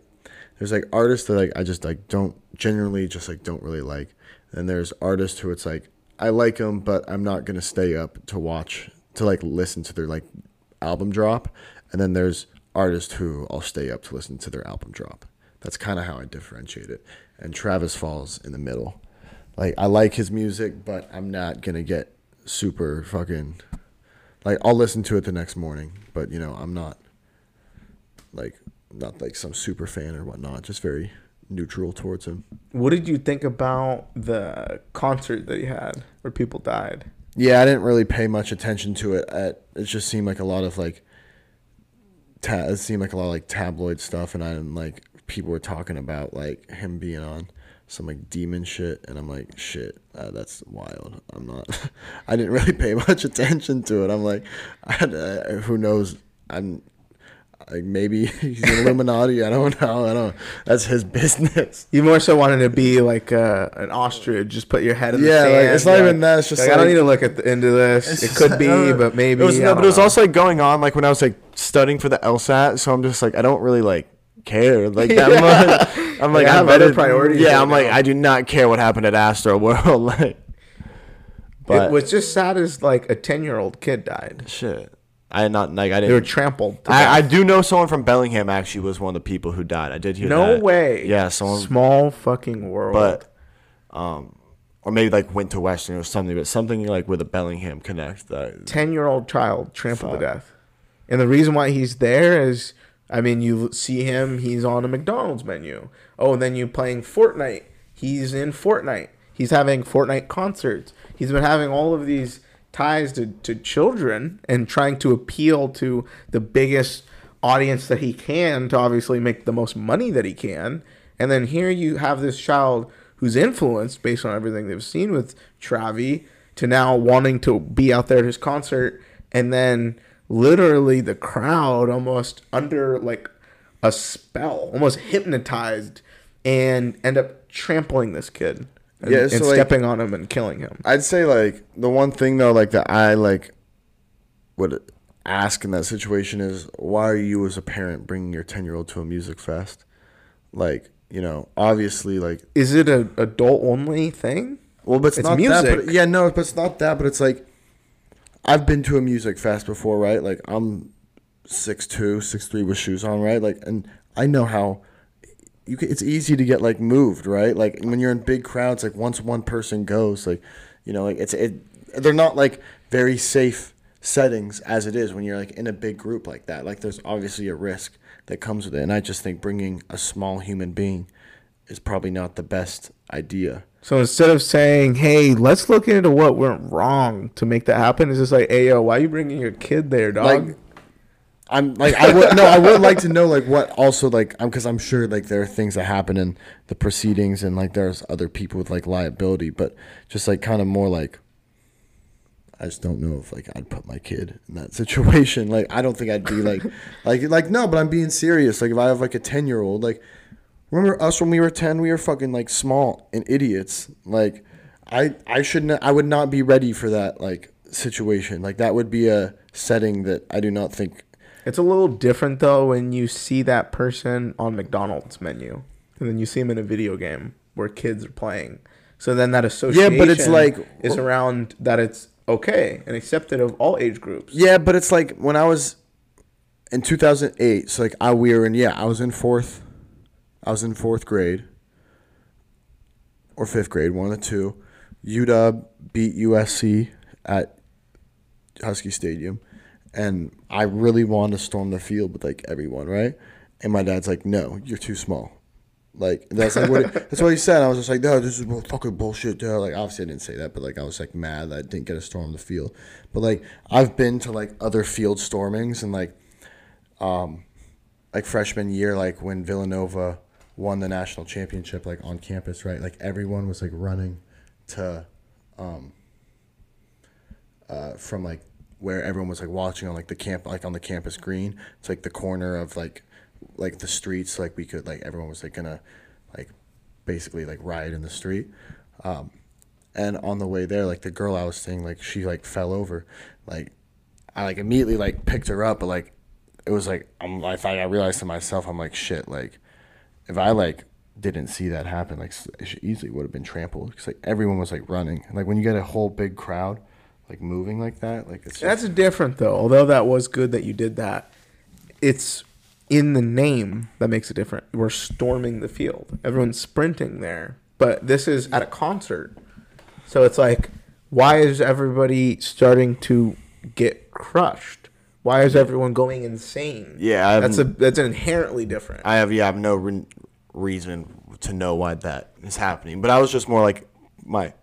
There's like artists that like I just like don't generally just like don't really like, and there's artists who it's like I like them, but I'm not gonna stay up to watch to like listen to their like album drop, and then there's artists who I'll stay up to listen to their album drop. That's kind of how I differentiate it. And Travis falls in the middle. Like I like his music, but I'm not gonna get super fucking like I'll listen to it the next morning, but you know I'm not like not like some super fan or whatnot. Just very neutral towards him. What did you think about the concert that he had where people died? Yeah, I didn't really pay much attention to it. At, it just seemed like a lot of like, ta- it seemed like a lot of like tabloid stuff, and I didn't like people were talking about like him being on some like demon shit, and I'm like, shit, uh, that's wild. I'm not. I didn't really pay much attention to it. I'm like, I, uh, who knows? I'm like maybe he's an Illuminati. I don't know. I don't. That's his business. You more so wanted to be like uh, an ostrich, just put your head in the Yeah, sand. like, it's not even that, it's just like I don't need to look at the, end of this. It could be, but maybe. It was, no, but it was know. also like going on like when I was like studying for the LSAT. So I'm just like I don't really like care like that much. I'm like Like, I have bet other priorities Yeah, right I'm like. I do not care what happened at Astroworld. like, but it was just sad as like a ten year old kid died. shit, I did not like I They were didn't. trampled. I, I do know someone from Bellingham actually was one of the people who died. I did hear no that. way. Yeah, someone Small fucking world. but um or maybe like went to Western or something, but something like with a Bellingham connect that 10 year old child trampled to death. And the reason why he's there is, I mean, you see him, he's on a McDonald's menu. Oh, and then you playing Fortnite. He's in Fortnite. He's having Fortnite concerts. He's been having all of these ties to, to children and trying to appeal to the biggest audience that he can to obviously make the most money that he can. And then here you have this child who's influenced based on everything they've seen with Travi to now wanting to be out there at his concert and then literally the crowd almost under like a spell, almost hypnotized and end up trampling this kid and, Yeah, and so, like- stepping on him and killing him. I'd say like the one thing though, like that I like would ask in that situation is why are you as a parent bringing your ten year old to a music fest? like you know, obviously like Is it a adult only thing? well, but it's, It's not that. music. But, yeah, no, but it's not that. But it's like I've been to a music fest before, right? Like I'm six two, six three with shoes on, right? Like, and I know how you can, it's easy to get like moved, right? Like when you're in big crowds, like once one person goes, like you know, like it's it. They're not like very safe settings as it is when you're like in a big group like that. Like there's obviously a risk that comes with it, and I just think bringing a small human being is probably not the best idea. So instead of saying, "Hey, let's look into what went wrong to make that happen," it's just like, "Hey, yo, why are you bringing your kid there, dog?" Like, I'm like I would no I would like to know like what also like I'm because I'm sure like there are things that happen in the proceedings and like there's other people with like liability but just like kind of more like I just don't know if like I'd put my kid in that situation. Like I don't think I'd be like like like no but I'm being serious. Like if I have like a 10 year old like remember us when we were 10 we were fucking like small and idiots. Like I I shouldn't I would not be ready for that like situation. Like that would be a setting that I do not think It's a little different though when you see that person on McDonald's menu, and then you see him in a video game where kids are playing. So then that association, yeah, but it's like- is around that it's okay and accepted of all age groups. Yeah, but it's like when I was in 2008. So like I we were in yeah I was in fourth, I was in fourth grade or fifth grade, one of the two. UW beat USC at Husky Stadium, and I really wanted to storm the field with like everyone, right? And my dad's like, "No, you're too small." Like that's like what that's what he said. I was just like, "No, this is fucking bullshit." Dude. Like obviously I didn't say that, but like I was like mad that I didn't get to storm the field. But like I've been to like other field stormings and like, um, like freshman year, like when Villanova won the national championship, like on campus, right? Like everyone was like running to, um, uh, from like where everyone was like watching on like the camp, like on the campus green. It's like the corner of like, like the streets. Like we could like everyone was like gonna, like, basically like riot in the street. Um, and on the way there, like the girl I was seeing, like she like fell over, like I like immediately like picked her up, but like it was like I'm I thought I realized to myself I'm like shit like if I like didn't see that happen like s- it should easily would have been trampled because like everyone was like running like when you get a whole big crowd like moving like that like it's just, That's different though. Although that was good that you did that, it's in the name that makes it different. We're storming the field. Everyone's sprinting there, but this is at a concert. So it's like, why is everybody starting to get crushed? Why is everyone going insane? Yeah, I that's a that's inherently different. I have yeah, I have no re- reason to know why that is happening. But I was just more like my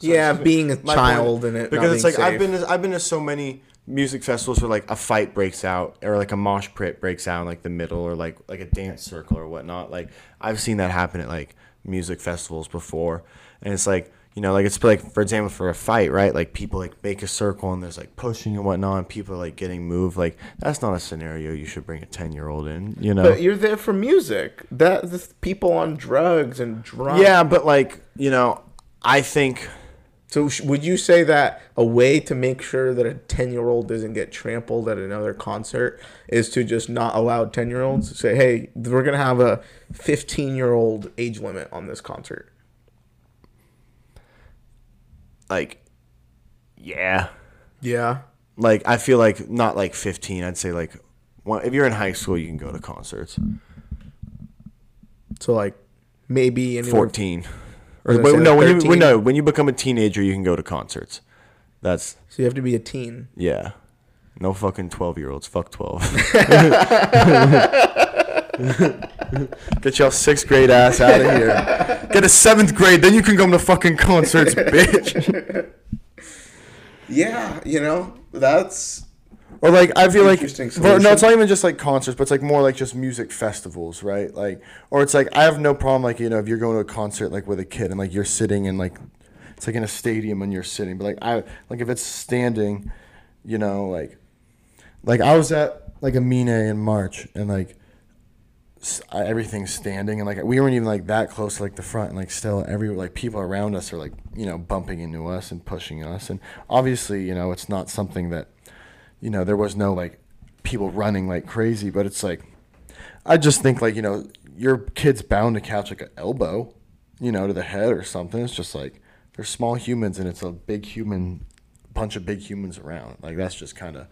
yeah, being a my child point- in it because not it's like being I've been to, I've been to so many music festivals where like a fight breaks out or like a mosh pit breaks out in like the middle or like like a dance circle or whatnot. Like I've seen that happen at like music festivals before, and it's like you know like it's like for example for a fight right like people like make a circle and there's like pushing and whatnot and people are like getting moved like that's not a scenario you should bring a 10 year old in you know But you're there for music. That the people on drugs and drunk. yeah but like you know i think So would you say that a way to make sure that a 10-year-old doesn't get trampled at another concert is to just not allow 10-year-olds to say, "Hey, we're going to have a 15-year-old age limit on this concert." like yeah Yeah. like I feel like not like 15. I'd say like well, if you're in high school, you can go to concerts. So like maybe anywhere 14. I was Or gonna wait, say, no, like, when you when, no, when you become a teenager, you can go to concerts. That's So you have to be a teen. yeah. No fucking 12 year olds. Fuck 12. Get y'all sixth grade ass out of here. Get a seventh grade, then you can come to fucking concerts, bitch. Yeah, you know, that's Or like I feel like Interesting no, it's not even just like concerts, but it's like more like just music festivals, right? Like, or it's like I have no problem like you know if you're going to a concert like with a kid and like you're sitting in like it's like in a stadium and you're sitting, but like I like if it's standing, you know, like like I was at like a Mine in March and like everything's standing and like we weren't even like that close to like the front and like still every like people around us are like you know bumping into us and pushing us and obviously you know it's not something that you know there was no like people running like crazy but it's like i just think like you know your kid's bound to catch like an elbow, you know, to the head or something. It's just like they're small humans and it's a big human, bunch of big humans around. Like that's just kind of.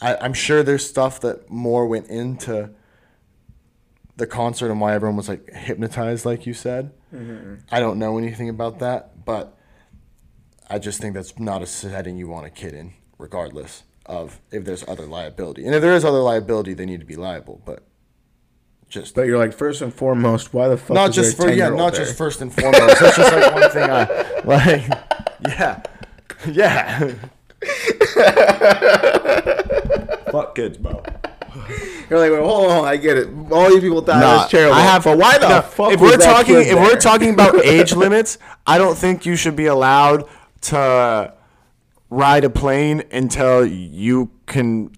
I'm sure there's stuff that more went into the concert and why everyone was like hypnotized, like you said. Mm-hmm. I don't know anything about that, but I just think that's not a setting you want a kid in, regardless of if there's other liability. And if there is other liability, they need to be liable. But just But you're like first and foremost, why the fuck? not is there just for yeah, not there? just first and foremost. That's just like one thing I like. Yeah, yeah. Fuck kids, bro. You're like, wait, hold on, I get it. All you people die. Nah, That's terrible. I have. but why the no, fuck? If we're talking, if we're talking about age limits, I don't think you should be allowed to ride a plane until you can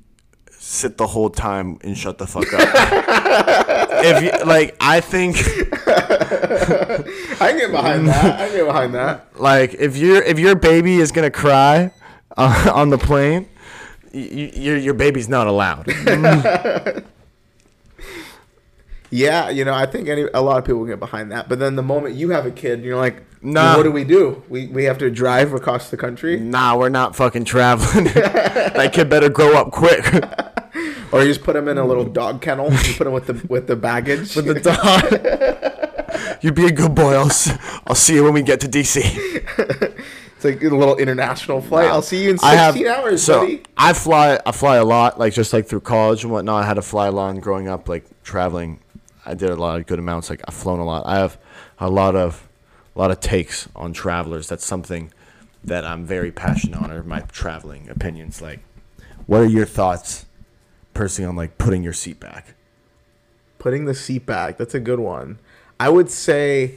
sit the whole time and shut the fuck up. if you, like, I think I can get behind that. I can get behind that. like if your if your baby is gonna cry uh, on the plane, y- your your baby's not allowed. Yeah, you know, I think any a lot of people get behind that. But then the moment you have a kid, you're like, Nah. what do we do? We we have to drive across the country, nah, we're not fucking traveling. that kid better grow up quick. or you just put him in a little dog kennel. You put him with the with the baggage. with the dog. you be a good boy. I'll, s- I'll see you when we get to DC. it's like a little international flight. I'll see you in 16 I have, hours, so buddy. I fly. I fly a lot, like just like through college and whatnot. I had to fly a lot growing up, like traveling. I did a lot of good amounts. Like I've flown a lot. I have a lot of, a lot of takes on travelers. That's something that I'm very passionate on. Are my traveling opinions. Like, what are your thoughts, personally, on like putting your seat back? Putting the seat back. That's a good one. I would say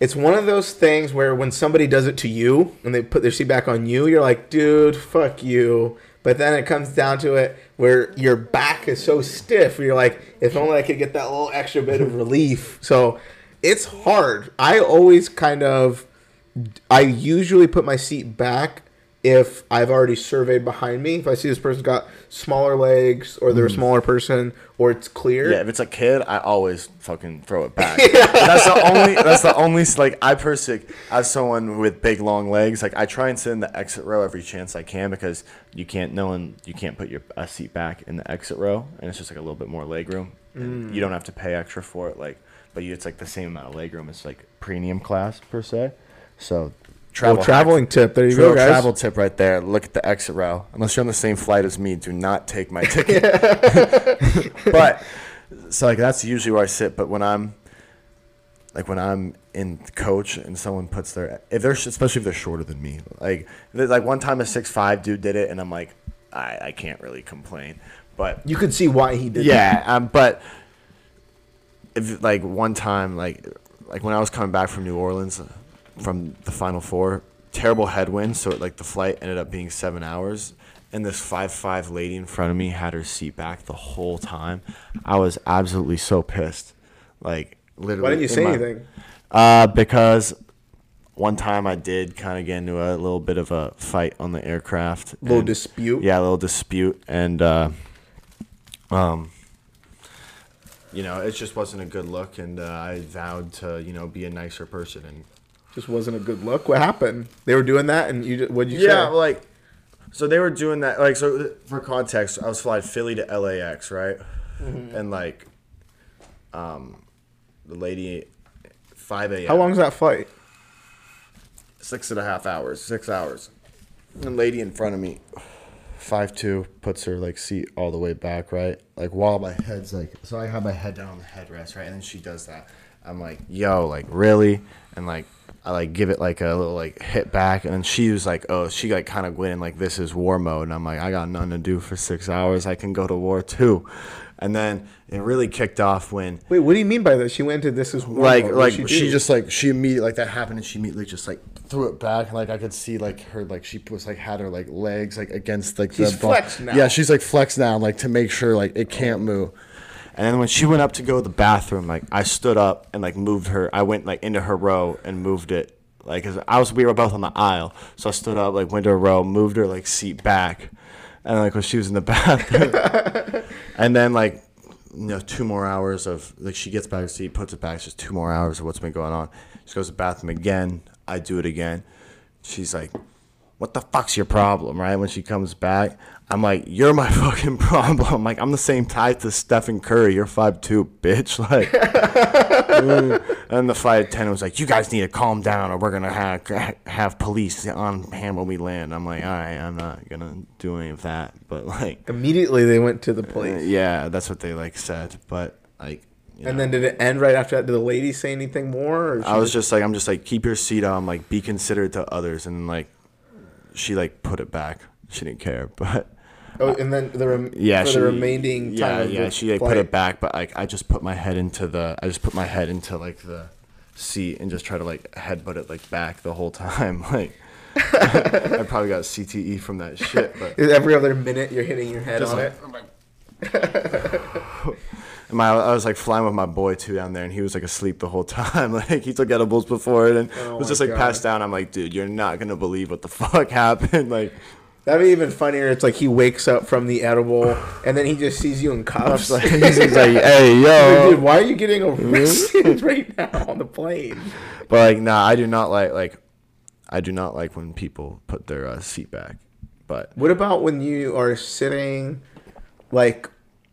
it's one of those things where when somebody does it to you and they put their seat back on you, you're like, dude, fuck you. But then it comes down to it where your back is so stiff. You're like, if only I could get that little extra bit of relief. So it's hard. I always kind of, I usually put my seat back if I've already surveyed behind me. If I see this person's got smaller legs or they're a mm. smaller person or it's clear. Yeah, if it's a kid, I always fucking throw it back. That's the only. That's the only. Like I personally, as someone with big long legs, like I try and sit in the exit row every chance I can because you can't. No one. You can't put your a seat back in the exit row, and it's just like a little bit more leg room. And mm. You don't have to pay extra for it, like, but you, it's like the same amount of leg room. It's like premium class per se. So. Travel hack- traveling tip. There you Travel, go, guys. travel tip right there. Look at the exit row. Unless you're on the same flight as me, do not take my ticket. but so like that's usually where I sit. But when I'm like when I'm in coach and someone puts their if they're especially if they're shorter than me, like like one time a six five dude did it, and I'm like, I I can't really complain. But You could see why he did. yeah, um, but if like one time, like like when I was coming back from New Orleans from the Final Four, terrible headwind, so like the flight ended up being seven hours, and this five five lady in front of me had her seat back the whole time. I was absolutely so pissed, like literally. Why didn't you say my- anything? Uh, because one time I did kind of get into a little bit of a fight on the aircraft. Little and- dispute? Yeah, a little dispute, and uh, um, you know, it just wasn't a good look, and uh, I vowed to, you know, be a nicer person, and Just wasn't a good look. What happened? They were doing that, and you what'd you yeah, say? like, so they were doing that, like, so for context, I was flying Philly to LAX, right, and like, um, the lady, five a.m. How long is that flight? six and a half hours, six hours. The lady in front of me, five two puts her like seat all the way back, right? Like while my head's like so I have my head down on the headrest, right, and then she does that. I'm like, yo, like really, and like I like give it like a little like hit back, and then she was like, oh, she like kind of went in like this is war mode, and I'm like, I got nothing to do for six hours, I can go to war too, and then it really kicked off when Wait, what do you mean by this? She went into this is war Like- mode. like What'd she just like she immediately like that happened and she immediately just like threw it back and like I could see like her like she was like had her like legs like against like She's the bu- flexed now. Yeah, she's like flexed now like to make sure like it can't move. And then when she went up to go to the bathroom, like I stood up and like moved her. I went like into her row and moved it, Like cause I was we were both on the aisle, so I stood up like went to her row, moved her like seat back, and like when she was in the bathroom, and then like you know, two more hours of like she gets back to seat, puts it back. It's just two more hours of what's been going on. She goes to the bathroom again. I do it again. She's like, "What the fuck's your problem?" Right when she comes back, I'm like, "You're my fucking problem." Like I'm the same type to Stephen Curry. You're five two, bitch. Like, and the flight attendant was like, "You guys need to calm down, or we're gonna have have police on hand when we land." I'm like, "All right, I'm not gonna do any of that." But like, Immediately they went to the uh, yeah, that's what they like said. But like, you And know. then did it end right after that? Did the lady say anything more? Or I was just like, I'm just like, keep your seat on, like, be considerate to others, and like, she like put it back. She didn't care, but Oh, and then the rem- yeah, for she, the remaining time. yeah, yeah, she like flight. put it back, but like, I just put my head into the, I just put my head into like the seat and just try to like headbutt it like back the whole time. Like, I probably got CTE from that shit, but. Every other minute you're hitting your head on like- it. And my, I was like flying with my boy too down there, and he was like asleep the whole time. Like he took edibles before it, and Oh was just like God. passed down. I'm like, dude, you're not gonna believe what the fuck happened. Like, That'd be even funnier. It's like he wakes up from the edible and then he just sees you in cuffs. like, he's like, hey Dude, yo, why are you getting arrested right now on the plane? but like, nah, I do not like like, I do not like when people put their uh, seat back. But What about when you are sitting, like,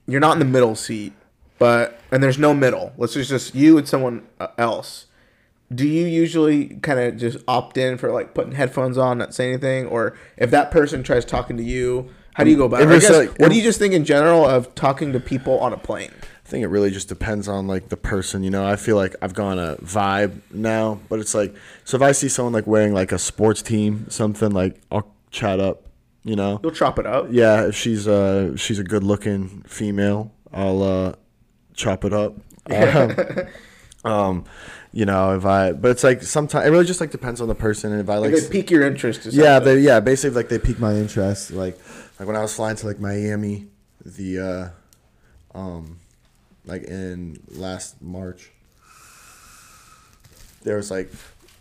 you're not in the middle seat, but and there's no middle. Let's just just you and someone uh, else. Do you usually kind of just opt in for like putting headphones on, not say anything, or if that person tries talking to you, how do you go about it? I guess, like- what do you just think in general of talking to people on a plane? I think it really just depends on like the person. You know, I feel like I've gone a vibe now, but it's like so if I see someone like wearing like a sports team something like I'll chat up. You know, You'll chop it up. yeah. If she's uh she's a good looking female, I'll uh chop it up. Um, um, you know, if I but it's like sometimes it really just like depends on the person. And if I like Like they pique your interest. Or yeah, they yeah, basically like they piqued my interest. Like like when I was flying to like Miami, the uh um like in last March. There was like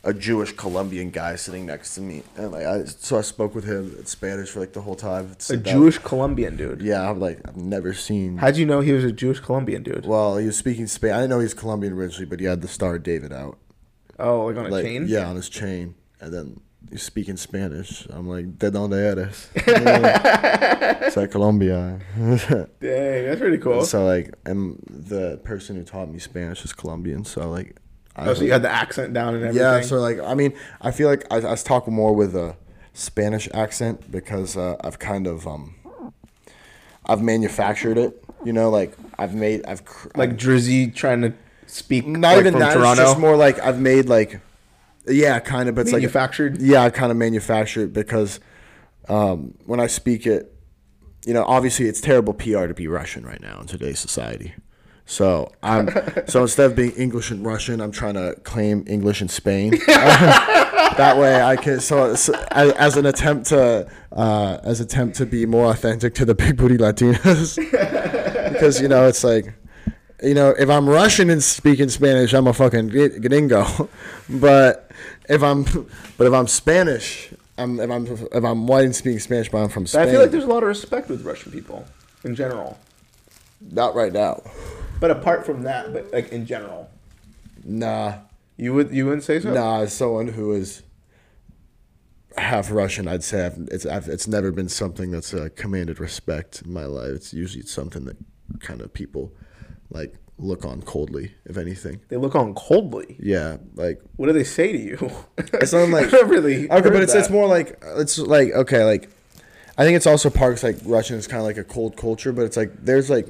a Jewish Colombian guy sitting next to me, and like I so I spoke with him in Spanish for like the whole time. a Said that- Jewish Colombian dude. Yeah, I'm like I've never seen. How'd you know he was a Jewish Colombian dude? Well, he was speaking Spanish. I didn't know he was Colombian originally, but he had the Star of David out. Oh, like on a like chain? yeah on his chain and then he's speaking spanish i'm like de donde eres it's like colombia Dang, that's pretty cool. so like and the person who taught me spanish is colombian so like oh, so you had the accent down and everything. yeah so like i mean i feel like i, I talk more with a spanish accent because uh, i've kind of um i've manufactured it you know like i've made i've cr- like Drizzy trying to speak not like, even that. Toronto. It's just more like I've made like, yeah, kind of. But it's like Manufactured? Like, yeah, I kind of manufactured it because um, when I speak it, you know, obviously it's terrible PR to be Russian right now in today's society. So I'm so instead of being English and Russian, I'm trying to claim English and Spain. that way I can so, so as, as an attempt to uh, as attempt to be more authentic to the big booty Latinas because you know it's like you know if I'm Russian and speaking Spanish I'm a fucking gr- gringo but if I'm but if I'm Spanish I'm if I'm if I'm white and speaking Spanish but I'm from Spain I feel like there's a lot of respect with Russian people in general. not right now But apart from that, but like in general, nah you would you wouldn't say so? nah as someone who is half Russian I'd say I've, it's I've, it's never been something that's uh, commanded respect in my life it's usually something that kind of people like look on coldly if anything They look on coldly. yeah like What do they say to you? It's not like never really. okay, but heard it's it's that. more like it's like okay, like I think it's also parts like Russian is kind of like a cold culture, but it's like there's like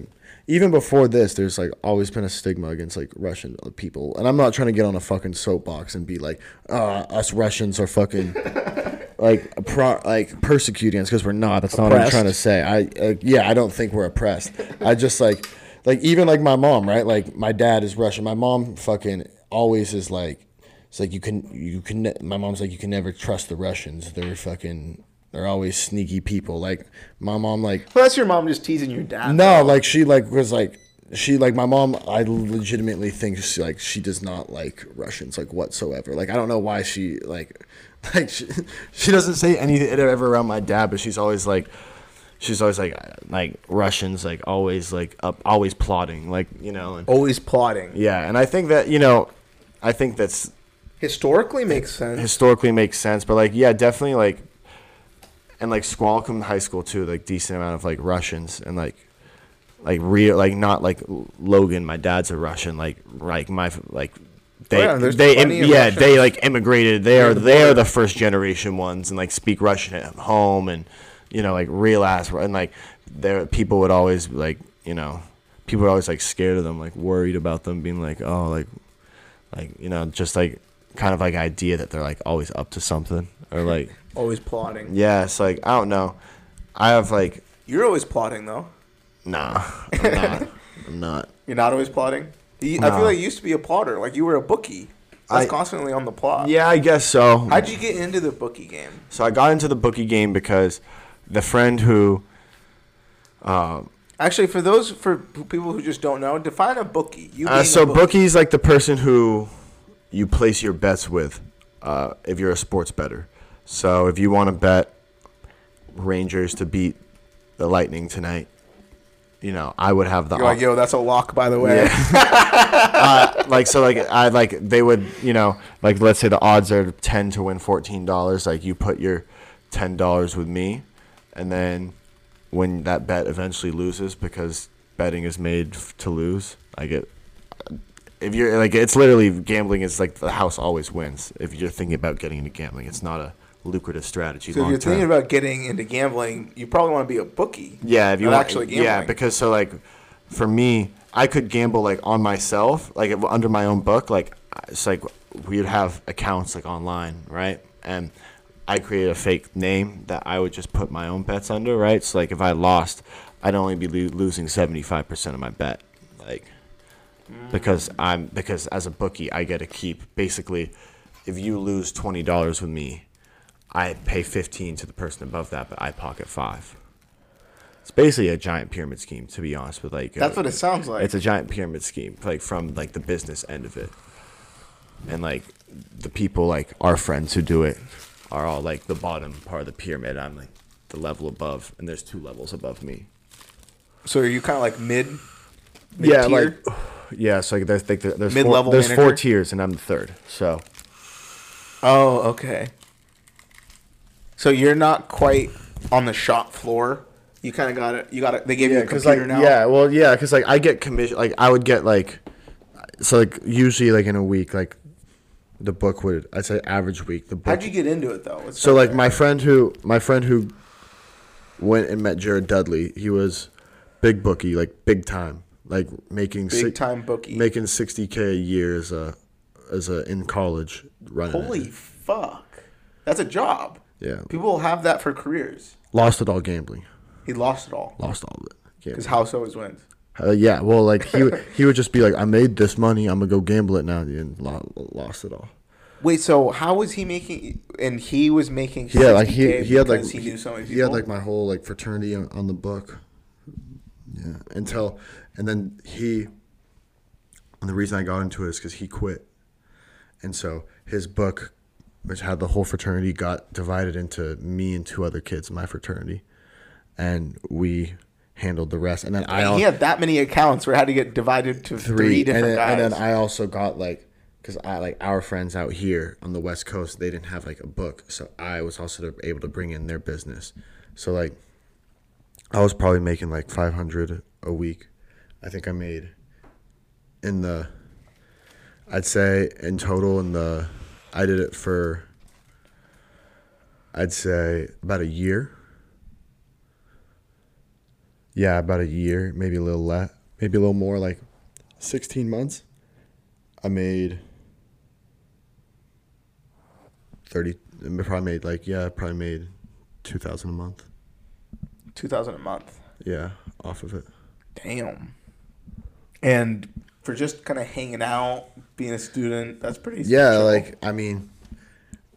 even before this, there's like always been a stigma against like Russian people, and I'm not trying to get on a fucking soapbox and be like, uh, us Russians are fucking like pro- like persecuting us because we're not. That's not what I'm trying to say. I uh, yeah, I don't think we're oppressed. I just like like even like my mom, right? Like my dad is Russian. My mom fucking always is like it's like you can you can my mom's like you can never trust the Russians. They're fucking they're always sneaky people. Like my mom like Well, that's your mom just teasing your dad. no, like she like was like she like my mom. I legitimately think she, like she does not like Russians like whatsoever. Like I don't know why she like like she, she doesn't say anything ever around my dad, but she's always like she's always like like Russians like always like up always plotting like you know and Always plotting. yeah and I think that you know I think that's Historically makes sense. historically makes sense but like yeah definitely like and like Squalicum High School too like decent amount of like Russians and like like real like not like Logan my dad's a Russian like like my like they Oh, yeah, they im- yeah Russians. they like immigrated they are the they are the first generation ones and like speak Russian at home and you know like real ass and like there people would always like you know people were always like scared of them like worried about them being like oh like like you know just like kind of like idea that they're like always up to something or like Always plotting. yeah it's like I don't know I have like You're always plotting though. nah I'm not I'm not You're not always plotting. You, I No. feel like you used to be a plotter. Like you were a bookie. That's I- constantly on the plot. yeah I guess so How'd you get into the bookie game? So I got into the bookie game because the friend who Actually, for those for people who just don't know, define a bookie. You uh, being so a bookie. bookie's like the person who you place your bets with uh, if you're a sports better. So if you want to bet Rangers to beat the Lightning tonight, you know I would have the You're like, yo, that's a lock, by the way. uh, like so like I like they would you know like let's say the odds are ten to win fourteen dollars. Like you put your ten dollars with me, and then when that bet eventually loses because betting is made f- to lose, I get. If you're like, it's literally gambling. is like the house always wins. If you're thinking about getting into gambling, it's not a lucrative strategy. So if you're thinking about getting into gambling, you probably want to be a bookie. Yeah, if you want, actually yeah, because so like, for me, I could gamble like on myself, like under my own book. Like it's like we'd have accounts like online, right? And I created a fake name that I would just put my own bets under, right? So like if I lost, I'd only be lo- losing seventy five percent of my bet, like mm. because I'm because as a bookie I get to keep basically. If you lose twenty dollars with me, I pay fifteen to the person above that, but I pocket five. It's basically a giant pyramid scheme, to be honest with like. That's uh, what it sounds like. It's a giant pyramid scheme, like from like the business end of it, and like the people like our friends who do it are all like the bottom part of the pyramid. I'm like the level above, and there's two levels above me. So are you kind of like mid? Yeah, mid-tier? like yeah. So like there's like there's four, Mid-level there's four tiers, and I'm the third. So Oh, okay. So you're not quite on the shop floor. You kind of got it. You got it. They gave you a computer like now. yeah, well yeah, because like I get commission, like I would get like, so like usually like in a week, like the book would I'd say average week the book. How'd you get into it though? Let's so like there. my friend who my friend who went and met Jared Dudley, he was big bookie, like big time, like making big si- time bookie. making sixty k a year as a as a in college running. it. Holy fuck, that's a job. Yeah, People have that for careers. lost it all gambling, He lost it all lost all of it. because house always wins. Uh, yeah, well, like he would, he would just be like, "I made this money. I'm gonna go gamble it now," and lo- lost it all. Wait, so how was he making? And he was making. Yeah, like he he had like he knew so many he had like my whole like fraternity on, on the book. Yeah, until and then he. And the reason I got into it is because he quit, and so his book, which had the whole fraternity, got divided into me and two other kids in my fraternity, and we handled the rest. And then I al- he had that many accounts where had to get divided to three, three, different and then, guys. and then I also got like because I like our friends out here on the West Coast, they didn't have like a book, so I was also able to bring in their business. So like, I was probably making like five hundred a week. I think I made in the. I'd say in total in the, I did it for. I'd say about a year. Yeah, about a year, maybe a little less, maybe a little more, like 16 months. I made 30, probably made like, yeah, I probably made 2000 a month. two thousand a month. Yeah, off of it. Damn. And for just kind of hanging out, being a student, that's pretty. Yeah, chill. like, I mean,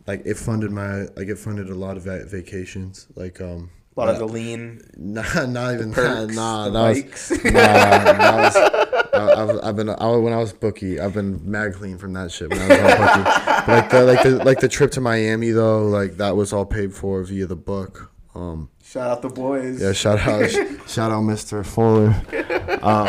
like it funded my, like it funded a lot of va- vacations. Like, um, a lot of the lean. Nah, not even perks. Nah, the that bikes. was. Nah, that was. I, I've, I've been I, when I was bookie. I've been mad clean from that shit when I was on bookie. Like the like the like the trip to Miami though, like that was all paid for via the book. Um, Shout out the boys. yeah, shout out, shout out, Mr. Fuller. Um,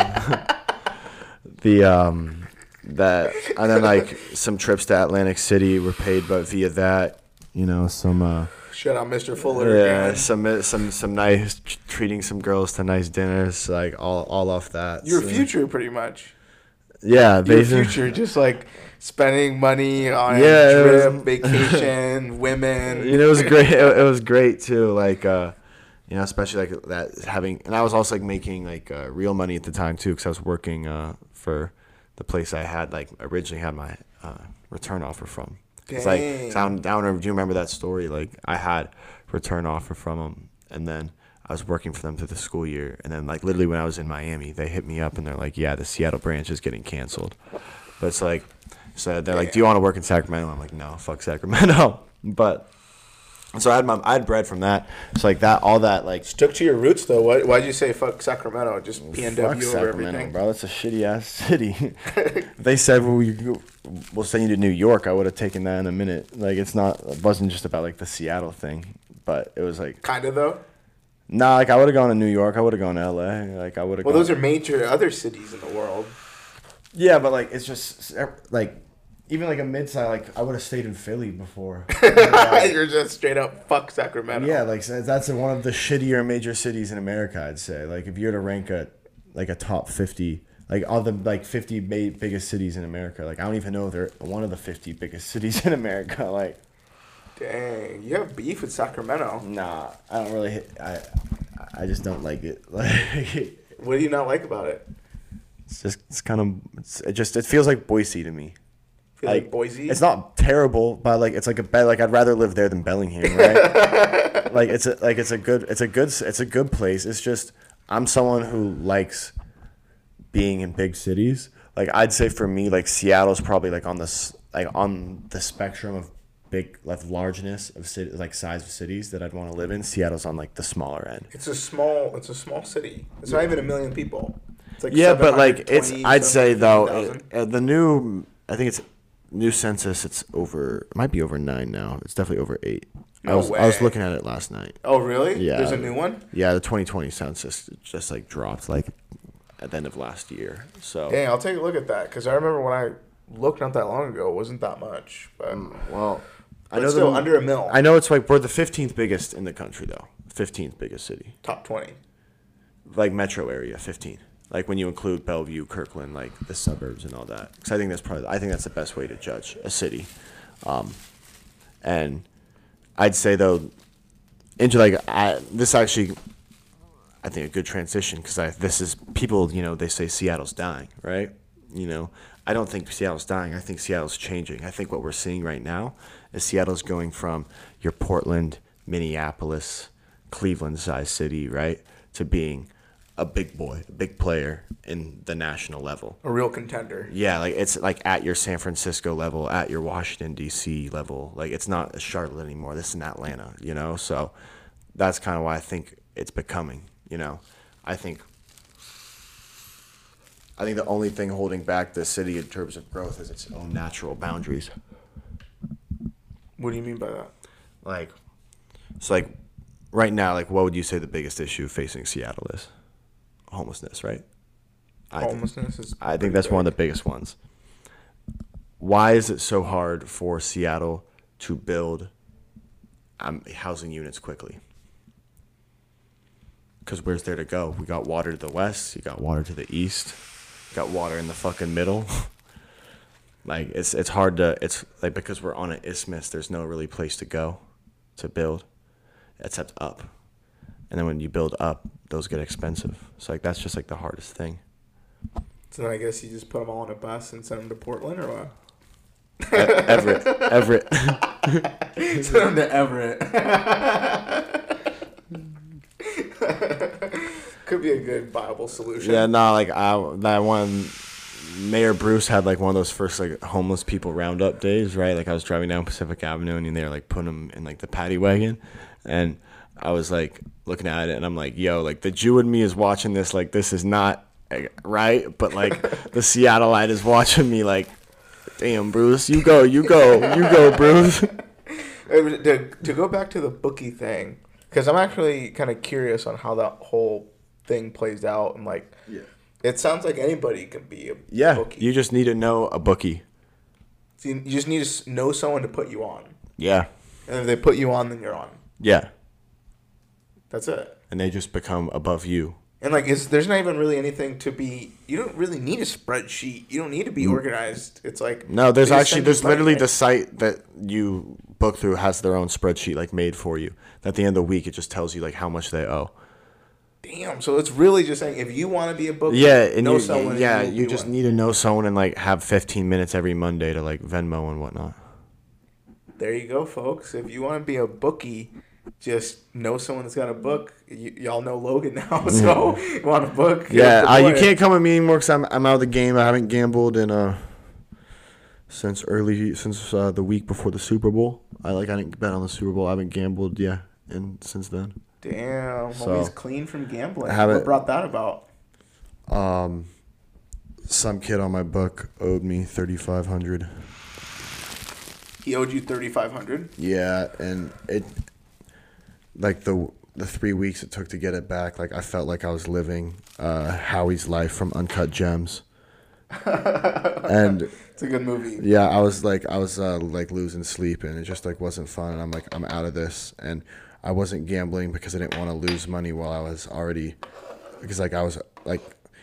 the um that and then like some trips to Atlantic City were paid, but via that, you know, some uh Shout out Mr. Fuller. yeah, again. some some some nice treating some girls to nice dinners, like all all off that. Your so- future, pretty much. yeah, Your future, just like spending money on Yeah, a trip, was- vacation, women. you know, it was great. It, it was great too. Like, uh, you know, especially like that having, and I was also like making like uh, real money at the time too, because I was working uh, for the place I had like originally had my uh, return offer from. It's like down down. Do you remember that story? Like, I had return offer from them, and then. I was working for them through the school year, and then like literally when I was in Miami, they hit me up and they're like, "Yeah, the Seattle branch is getting canceled." But it's like, so they're like, "Do you want to work in Sacramento?" I'm like, "No, fuck Sacramento." But so I had my I had bread from that. It's like that all that like Stuck to your roots though. Why, why'd you say fuck Sacramento? Just PNW fuck over Sacramento, everything. bro. That's a shitty ass city. they said well, we we'll send you to New York. I would have taken that in a minute. Like it's not it wasn't just about like the Seattle thing, but it was like Kind of though. nah. Like I would have gone to New York. I would have gone to L.A. Like I would have. Well, those are major other cities in the world. yeah, but like it's just like even like a mid size. Like I would have stayed in Philly before. You're just straight up fuck Sacramento. Yeah, like that's one of the shittier major cities in America. I'd say. Like if you were to rank a like a top fifty, like all the like fifty ma- biggest cities in America. Like I don't even know if they're one of the fifty biggest cities in America. Like Dang, you have beef with Sacramento. nah, I don't really. Hit, I I just don't like it. Like What do you not like about it? it's just it's kind of it's, it just it feels like Boise to me. Feel like, Boise. It's not terrible, but like it's like a like I'd rather live there than Bellingham, right? like it's a like it's a good it's a good it's a good place. It's just I'm someone who likes being in big cities. Like I'd say for me, like Seattle's probably like on this like on the spectrum of big like largeness of city like size of cities that I'd want to live in. Seattle's on like the smaller end. It's a small. It's a small city. It's not even a million people. It's like Yeah, but like it's I'd say though 750,000. uh, the new I think it's new census. It's over. It might be over nine now. It's definitely over eight. I No was I was looking at it last night. Oh really? Yeah. There's a new one. Yeah, the 2020 census just like dropped like at the end of last year. So Dang, I'll take a look at that because I remember when I looked not that long ago, it wasn't that much. But mm, well, I know still the- under a mil. I know it's like we're the 15th biggest in the country though. 15th biggest city, top twenty. like metro area, 15. Like when you include Bellevue, Kirkland, like the suburbs and all that. Because I think that's probably I think that's the best way to judge a city. Um, and I'd say though, into like I, this actually, I think a good transition because this is people you know they say Seattle's dying right you know I don't think Seattle's dying I think Seattle's changing I think what we're seeing right now is Seattle's going from your Portland Minneapolis Cleveland sized city right to being a big boy a big player in the national level A real contender. yeah, like it's like at your San Francisco level, at your Washington D.C. level. Like it's not a Charlotte anymore. This is in Atlanta, you know. So that's kind of why I think it's becoming. You know, I think I think the only thing holding back the city in terms of growth is its own natural boundaries. What do you mean by that? Like, so like right now, like what would you say the biggest issue facing Seattle is? Homelessness, right? I think- Homelessness is. I think that's one of the biggest ones. Why is it so hard for Seattle to build um, housing units quickly? Because where's there to go? We got water to the west, you got water to the east, you got water in the fucking middle. like it's it's hard to it's like because we're on an isthmus, there's no really place to go to build, except up. And then when you build up, those get expensive. So like that's just like the hardest thing. So then I guess you just put them all on a bus and send them to Portland or what? E- Everett, Everett. send them to Everett. Could be a good viable solution. yeah, no, like I that one. Mayor Bruce had like one of those first like homeless people roundup days, right? Like I was driving down Pacific Avenue and they were like putting them in like the paddy wagon, and I was like looking at it and I'm like, yo, like the Jew in me is watching this, like this is not eh, right, but like the Seattleite is watching me, like, damn, Bruce, you go, you go, you go, Bruce. To, to go back to the bookie thing, Because I'm actually kind of curious on how that whole thing plays out, and like, Yeah. it sounds like anybody can be a Yeah, bookie. you just need to know a bookie. So you you just need to know someone to put you on, Yeah, and if they put you on, then you're on. yeah, That's it. and they just become above you. And like, is there's not even really anything to be. You don't really need a spreadsheet. You don't need to be organized. It's like. No, there's actually there's literally the site that you book through has their own spreadsheet like made for you. At the end of the week, it just tells you like how much they owe. Damn. So it's really just saying if you want to be a bookie, Yeah, and know you, someone. yeah, you'll you just one. need to know someone and like have 15 minutes every Monday to like Venmo and whatnot. There you go, folks. If you want to be a bookie, just know someone that's got a book. Y- y'all know Logan now, so you want a book? Yeah, uh, you can't come with me anymore because I'm I'm out of the game. I haven't gambled in uh since early since uh, the week before the Super Bowl. I like I didn't bet on the Super Bowl. I haven't gambled yeah, and since then. Damn, So- homie's clean from gambling. What brought that about? Um, some kid on my book owed me thirty five hundred. He owed you thirty five hundred. Yeah, and it like the the three weeks it took to get it back. Like I felt like I was living uh, Howie's life from Uncut Gems, and It's a good movie. yeah, I was like I was uh, like losing sleep, and it just like wasn't fun. And I'm like I'm out of this, and I wasn't gambling because I didn't want to lose money while I was already because like I was like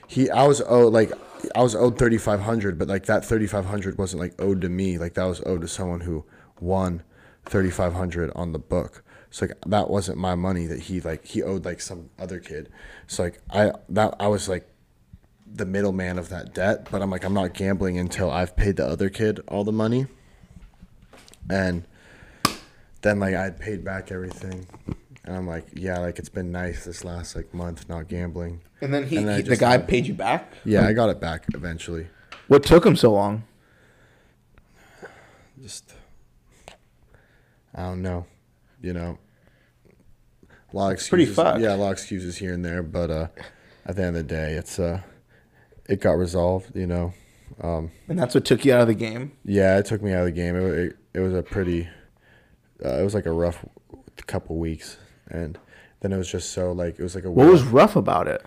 he I was owed like I was owed thirty five hundred, but like that thirty five hundred wasn't like owed to me. Like that was owed to someone who won thirty five hundred on the book. So like that wasn't my money that he like he owed like some other kid. So like I that I was like the middleman of that debt, but I'm like I'm not gambling until I've paid the other kid all the money. And then like I'd paid back everything. And I'm like, yeah, like it's been nice this last like month not gambling. And then he, And I he the guy had- paid you back. Yeah, I got it back eventually. What took him so long? Just I don't know. You know. A lot of pretty excuses. fucked. Yeah, a lot of excuses here and there, but uh at the end of the day it's uh it got resolved, you know. Um And that's what took you out of the game. Yeah, it took me out of the game. It, it, it was a pretty, uh, it was like a rough couple weeks, and then it was just so like it was like a What was rough about it?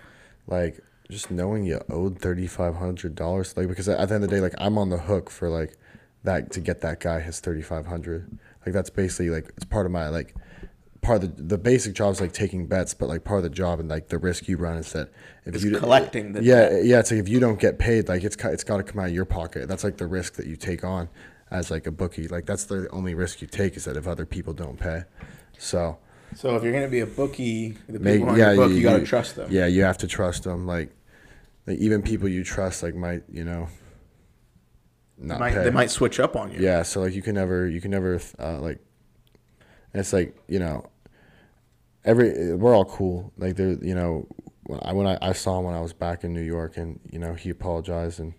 like just knowing you owed thirty five hundred dollars, like because at the end of the day, like I'm on the hook for like that to get that guy his thirty five hundred. Like that's basically like it's part of my like part of the the basic job is like taking bets, but like part of the job and like the risk you run is that if It's you d- collecting the yeah yeah it's like if you don't get paid like it's ca- it's got to come out of your pocket. That's like the risk that you take on as like a bookie. Like that's the only risk you take is that if other people don't pay. So So if you're gonna be a bookie, the people make on yeah your book, you, gotta trust them. Yeah, you have to trust them. Like, like even people you trust like might you know They not might, pay. they might switch up on you. Yeah, so like you can never you can never uh, like it's like, you know, every we're all cool. Like there you know, when I when I, I saw him when I was back in New York and, you know, he apologized and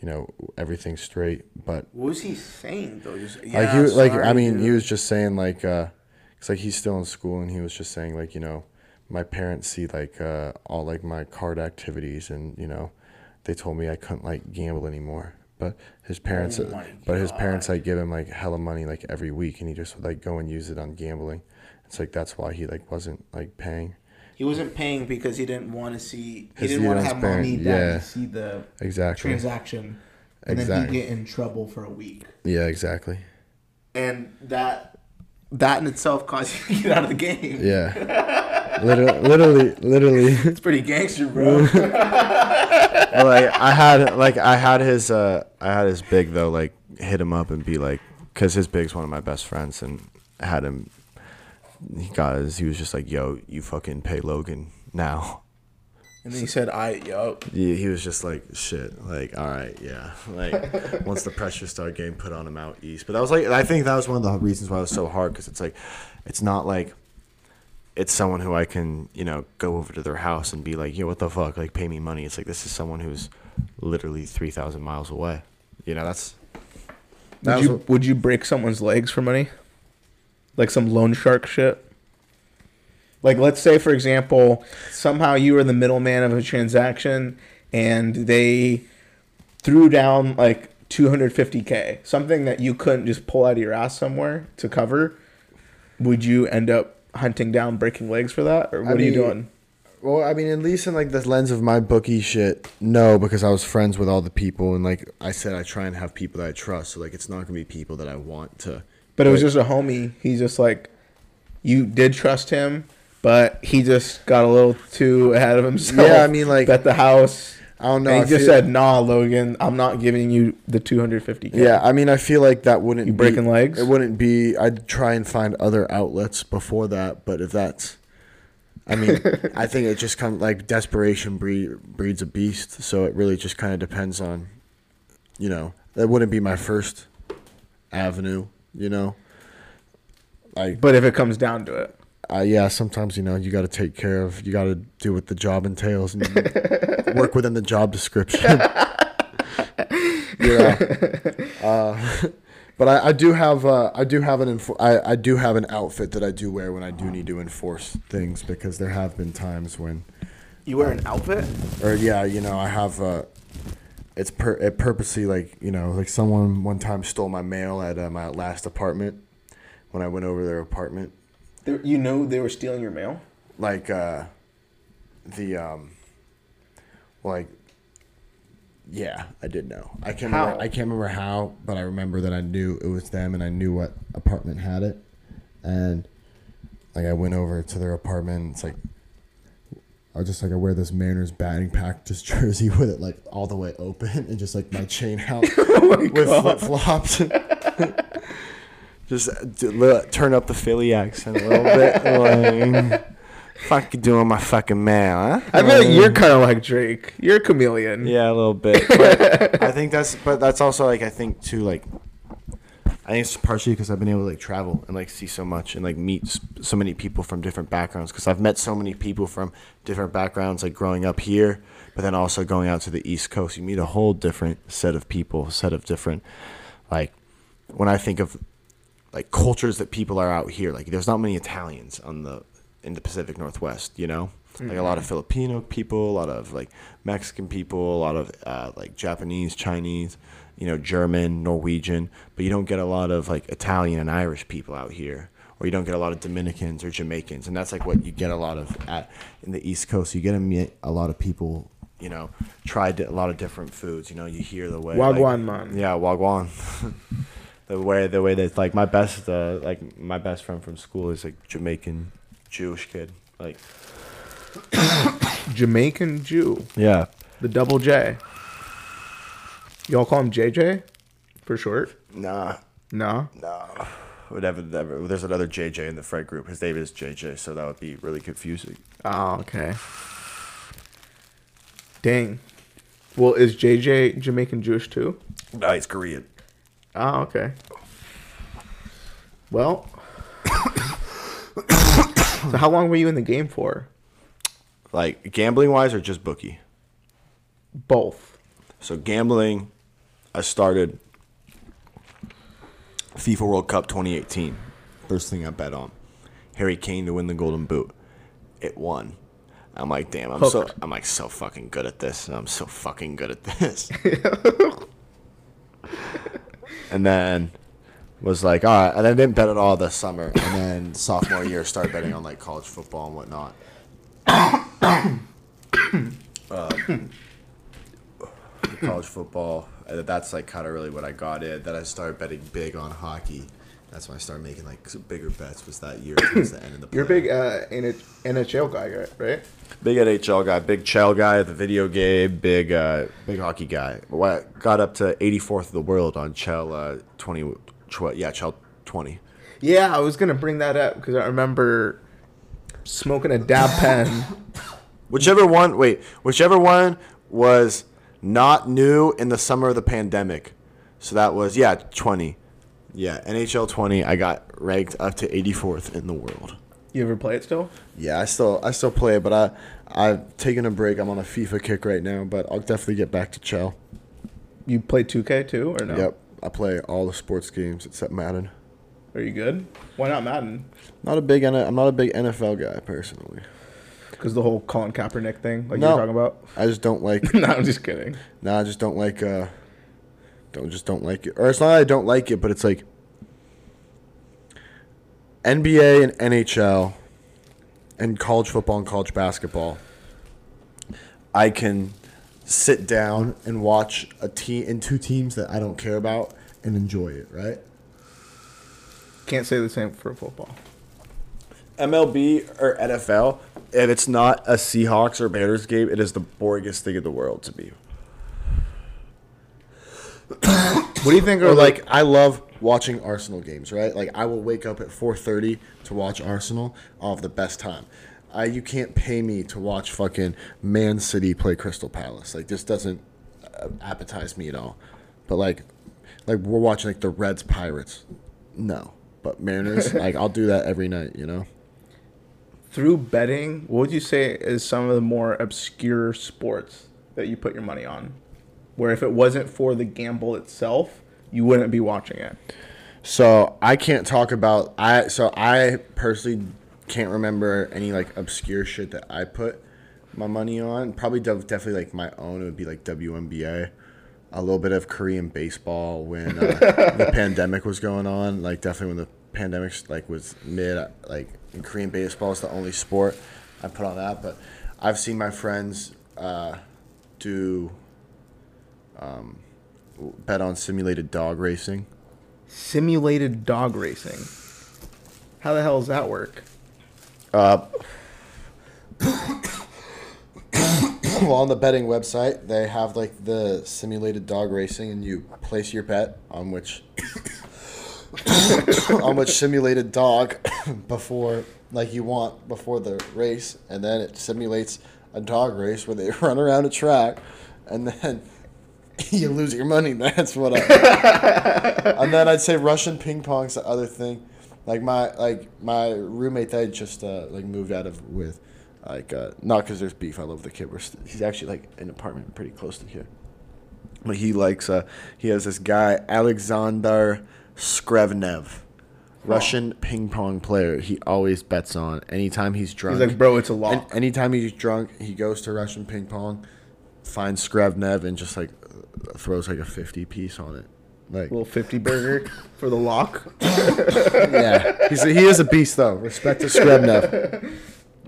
you know, everything's straight, but What was he saying though? Just, like yeah, he was- like sorry, I mean, dude. he was just saying like uh it's like he's still in school and he was just saying like, you know, my parents see like uh all like my card activities and, you know, they told me I couldn't like gamble anymore. But his parents Oh but his parents like give him like hella money like every week and he just would like go and use it on gambling. It's like that's why he like wasn't like paying. He wasn't paying because he didn't want to see. He didn't want to have mommy, daddy yeah. see the Exactly. transaction, and then Exactly. he get in trouble for a week. Yeah, exactly. And that that in itself caused you to get out of the game. Yeah. literally literally literally It's pretty gangster, bro. Like I had like I had his uh I had his big though like hit him up and be like because his big's one of my best friends and I had him he got his he was just like yo you fucking pay Logan now. And then he said, "I yo." he, he was just like shit like all right yeah. Like once the pressure started getting put on him out east. But that was like I think that was one of the reasons why it was so hard because it's like it's not like it's someone who I can, you know, go over to their house and be like, yo, what the fuck? Like, pay me money. It's like, this is someone who's literally 3,000 miles away. You know, that's. that Would was you what- would you break someone's legs for money? Like some loan shark shit? Like let's say for example, somehow you were the middleman of a transaction and they threw down like 250k, something that you couldn't just pull out of your ass somewhere to cover. Would you end up hunting down breaking legs for that, or what I are you doing? Well, I mean, at least in like the lens of my bookie shit, no, because I was friends with all the people, and like I said, I try and have people that I trust. So like, it's not gonna be people that I want to. But it was just a homie. He's just like, you did trust him, but he just got a little too ahead of himself. Yeah, I mean, like- at the house. I don't know. and he I just feel- said, "Nah, Logan, I'm not giving you the 250." Yeah, I mean, I feel like that wouldn't You be- breaking legs? It wouldn't be. I'd try and find other outlets before that, but if that's, I mean, I think it just kind of like desperation breed, breeds a beast. So it really just kind of depends on, you know, that wouldn't be my first avenue. You know, like, But if it comes down to it, uh, yeah, sometimes you know you got to take care of. You got to do what the job entails and work within the job description. yeah. Uh, but I, I do have uh, I do have an enfor- I, I do have an outfit that I do wear when I do need to enforce things because there have been times when you wear an outfit. or yeah you know I have uh, it's per it purposely like you know like someone one time stole my mail at uh, my last apartment when I went over their apartment You know they were stealing your mail. like uh the um like yeah i did know i can't How? remember i can't remember how but i remember that i knew it was them and i knew what apartment had it and like i went over to their apartment it's like I was just like I wear this Mariners batting practice jersey with it like all the way open and just like my chain out with flip flops. Just uh, turn up the Philly accent a little bit. Like, fuck you doing my fucking mail, huh? I feel like you're kind of like Drake. You're a chameleon. Yeah, a little bit. But I think that's, but that's also like I think too like, I think it's partially because I've been able to like travel and like see so much and like meet so many people from different backgrounds. Because I've met so many people from different backgrounds, like growing up here, but then also going out to the East Coast, you meet a whole different set of people, set of different, like, when I think of like cultures that people are out here, like there's not many Italians on the in the Pacific Northwest, you know, like a lot of Filipino people, a lot of like Mexican people, a lot of uh, like Japanese, Chinese, you know, German, Norwegian, but you don't get a lot of like Italian and Irish people out here, or you don't get a lot of Dominicans or Jamaicans, and that's like what you get a lot of at in the East Coast. You get to meet a lot of people. You know, tried a lot of different foods. You know, you hear the way like- Wagwan man. yeah, Wagwan. the way the way that like my best uh, like my best friend from school is like Jamaican Jewish kid. Like Jamaican Jew. yeah. The double J. Y'all call him JJ for short? Nah. No. No. Whatever, whatever. There's another JJ in the friend group. His name is JJ, so that would be really confusing. Oh, okay. Dang. Well, is JJ Jamaican Jewish too? No, he's Korean. Oh, okay. Well. so how long were you in the game for? Like gambling wise or just bookie? Both. So gambling, I started FIFA World Cup 2018. First thing I bet on, Harry Kane to win the Golden Boot. It won. I'm like, damn, I'm so I'm like so fucking good at this. I'm so fucking good at this. and then was like, all right, and I didn't bet at all this summer. And then sophomore year, started betting on like college football and whatnot. Um, college football. That's like kind of really what I got in. Then I started betting big on hockey. That's when I started making like some bigger bets. Was that year towards the end of the. You're a big uh, NHL guy, right? right? Big NHL guy, big Chel guy, the video game, big uh, big hockey guy. Well, I got up to 84th of the world on Chel uh, 20, tw- yeah, Chel 20. Yeah, I was gonna bring that up because I remember smoking a dab pen. Whichever one, wait, whichever one was not new in the summer of the pandemic. So that was, yeah, 20. Yeah, NHL 20, I got ranked up to 84th in the world. You ever play it still? Yeah, I still I still play it, but I I've taken a break. I'm on a FIFA kick right now, but I'll definitely get back to Chel. You play 2K too, or no? Yep, I play all the sports games except Madden. Are you good? Why not Madden? Not a big I'm not a big NFL guy personally. Because the whole Colin Kaepernick thing, like No. you were talking about. I just don't like. no, I'm just kidding. No, I just don't like. uh Don't just don't like it, or it's not that I don't like it, but it's like NBA and NHL and college football and college basketball, I can sit down and watch a team in two teams that I don't care about and enjoy it, right? Can't say the same for football. MLB or NFL, if it's not a Seahawks or Bears game, it is the boringest thing in the world to me. What do you think are like? I love watching Arsenal games, right? Like I will wake up at 4:30 to watch Arsenal. I'll have the best time. I you can't pay me to watch fucking Man City play Crystal Palace. Like this doesn't uh, appetize me at all. But like like we're watching like the Reds Pirates. No. But Mariners, like I'll do that every night, you know. through betting, what would you say is some of the more obscure sports that you put your money on? Where if it wasn't for the gamble itself, you wouldn't be watching it. So I can't talk about I. So I personally can't remember any like obscure shit that I put my money on. Probably def- definitely like my own. It would be like WNBA, a little bit of Korean baseball when uh, the pandemic was going on. Like definitely when the pandemic like was mid. Like Korean baseball is the only sport I put on that. But I've seen my friends uh, do um, bet on simulated dog racing. Simulated dog racing. How the hell does that work? well, on the betting website, they have like the simulated dog racing, and you place your bet on which on which simulated dog before like you want before the race, and then it simulates a dog race where they run around a track, and then you lose your money. That's what I. and then I'd say Russian ping pong's the other thing. Like my like my roommate that I just uh, like moved out of with, like uh, not because there's beef. I love the kid. We're st- he's actually like an apartment pretty close to here. But he likes uh he has this guy Alexander Skrevnev, Russian ping pong player. He always bets on anytime he's drunk. He's like, bro, it's a lock. anytime he's drunk, he goes to Russian ping pong, finds Skrevnev, and just like throws like a fifty piece on it. Like, little 50 burger for the lock. yeah, he's a, he is a beast though. Respect to Skrevnev.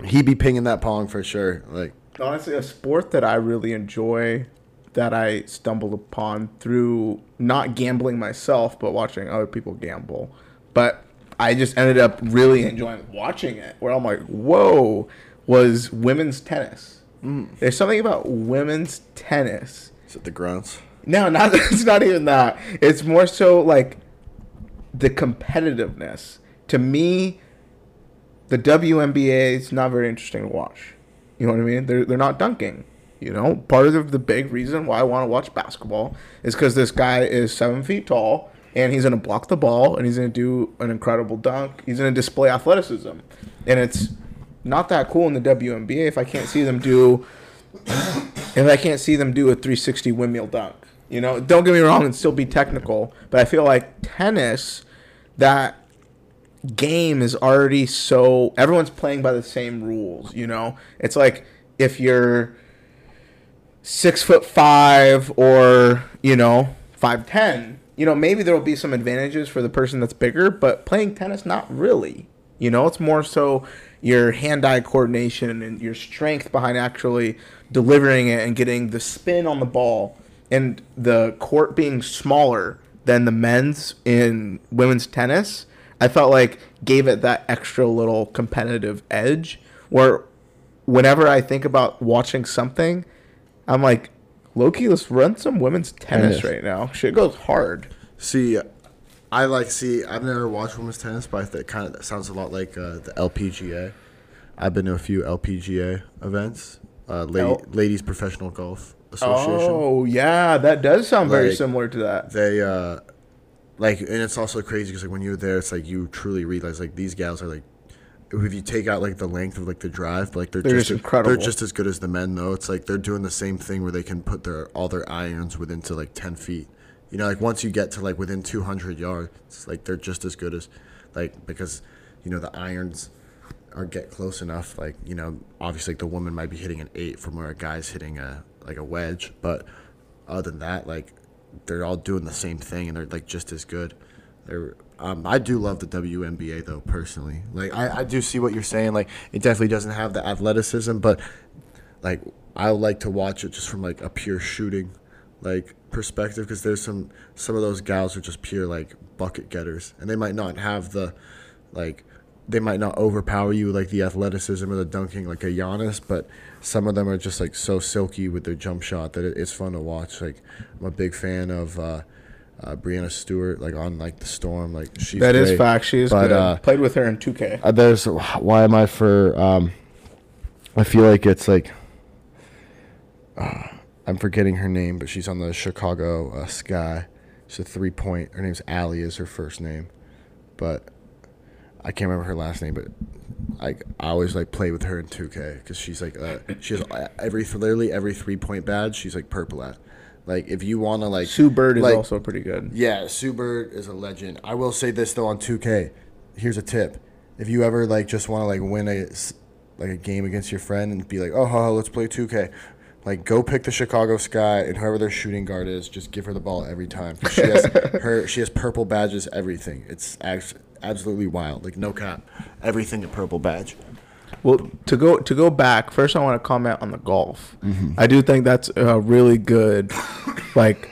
He'd be pinging that pong for sure. Like, Honestly, a sport that I really enjoy that I stumbled upon through not gambling myself, but watching other people gamble. But I just ended up really enjoying watching it, where I'm like, whoa, was women's tennis. Mm. There's something about women's tennis. Is it the grunts? No, not it's not even that. It's more so like the competitiveness. To me, the WNBA is not very interesting to watch. You know what I mean? They're they're not dunking. You know, part of the big reason why I want to watch basketball is because this guy is seven feet tall and he's gonna block the ball and he's gonna do an incredible dunk. He's gonna display athleticism, and it's not that cool in the WNBA if I can't see them do if I can't see them do a 360 windmill dunk. You know, don't get me wrong, and still be technical, but I feel like tennis, that game is already so everyone's playing by the same rules. You know, it's like if you're six foot five or you know five ten, you know maybe there will be some advantages for the person that's bigger, but playing tennis not really. You know, it's more so your hand-eye coordination and your strength behind actually delivering it and getting the spin on the ball, and the court being smaller than the men's in women's tennis. I felt like gave it that extra little competitive edge where whenever I think about watching something, I'm like, Loki, let's run some women's tennis Tennis. right now. Shit goes hard. See, I like see. I've never watched women's tennis, but I think kind of that sounds a lot like uh, the LPGA. I've been to a few LPGA events, uh, lady, Ladies Professional Golf Association. Oh yeah, that does sound very similar to that. They uh, like, and it's also crazy because like when you're there, it's like you truly realize like these gals are like. If you take out like the length of like the drive, but, like they're, They're just, just incredible. They're just as good as the men though. It's like they're doing the same thing where they can put their all their irons within to like ten feet. You know, like once you get to like within two hundred yards, it's like they're just as good as like because you know the irons are get close enough. Like you know, obviously like the woman might be hitting an eight from where a guy's hitting a like a wedge, but other than that, like they're all doing the same thing and they're like just as good. They're, um, I do love the WNBA though personally. Like I, I do see what you're saying. Like it definitely doesn't have the athleticism, but like I like to watch it just from like a pure shooting like perspective because there's some some of those gals are just pure like bucket getters and they might not have the like they might not overpower you like the athleticism or the dunking like a Giannis, but some of them are just like so silky with their jump shot that it, it's fun to watch. Like I'm a big fan of uh, uh, Breanna Stewart, like on like the Storm, like she's That is great. fact. She is But, good. uh, Played with her in 2K. uh, there's why am I for um I feel like it's like uh, I'm forgetting her name, but she's on the Chicago uh, Sky. She's a three point. Her name's Allie is her first name, but I can't remember her last name. But like I always like play with her in 2K because she's like uh, she has every literally every three point badge she's like purple at. Like if you want to like Sue Bird is like, also pretty good. yeah, Sue Bird is a legend. I will say this though on 2K. Here's a tip: if you ever like just want to like win a like a game against your friend and be like, oh, let's play 2K. Like go pick the Chicago Sky and whoever their shooting guard is, just give her the ball every time. She has her she has purple badges, everything. It's act- absolutely wild. Like no cap, everything a purple badge. Well, to go to go back first, I want to comment on the golf. Mm-hmm. I do think that's a really good, like,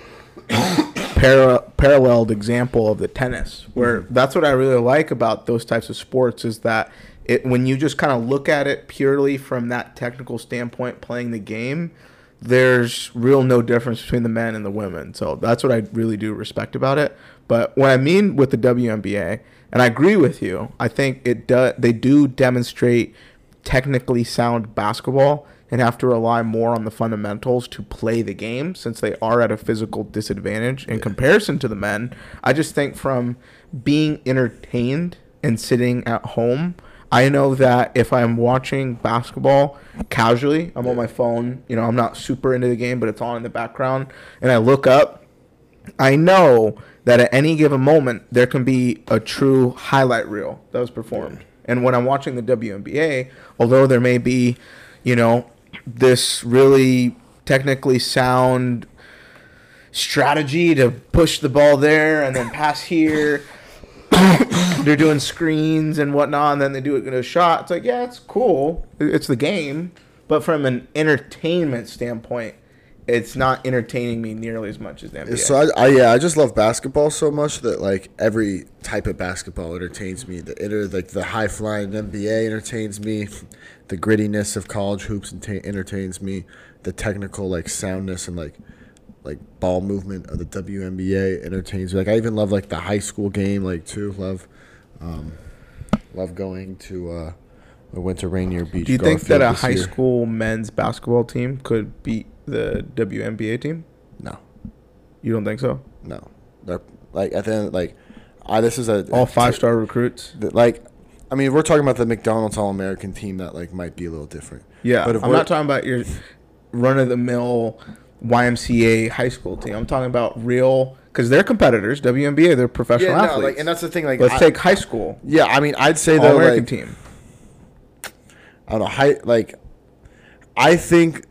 para- paralleled example of the tennis, where mm-hmm. that's what I really like about those types of sports is that it when you just kind of look at it purely from that technical standpoint, playing the game, there's real no difference between the men and the women. So that's what I really do respect about it. But what I mean with the WNBA, and I agree with you, I think it do, they do demonstrate technically sound basketball and have to rely more on the fundamentals to play the game since they are at a physical disadvantage in comparison to the men. I just think from being entertained and sitting at home, I know that if I'm watching basketball casually, I'm on my phone, you know, I'm not super into the game, but it's on in the background, and I look up, I know that at any given moment there can be a true highlight reel that was performed. And when I'm watching the WNBA, although there may be, you know, this really technically sound strategy to push the ball there and then pass here. They're doing screens and whatnot, and then they do it in a shot. It's like, yeah, it's cool. It's the game. But from an entertainment standpoint, it's not entertaining me nearly as much as the NBA. So I, I yeah, I just love basketball so much that like every type of basketball entertains me. The inter, like the high flying NBA entertains me. The grittiness of college hoops enta- entertains me. The technical like soundness and like like ball movement of the WNBA entertains me. Like I even love like the high school game like too. Love um, love going to uh I went to Rainier Beach. Do you think that a high year. school men's basketball team could beat the WNBA team? No. You don't think so? No. They're like at the end like I this is a All five star recruits? that, like I mean, we're talking about the McDonald's All American team that like might be a little different. Yeah, but if I'm we're- not talking about your run of the mill YMCA high school team. I'm talking about real because they're competitors. WNBA, they're professional Yeah, no, athletes. like, and that's the thing. Like, Let's I- take high school Yeah, I mean, I'd say All though, American like, team. I don't know, high, like, I think,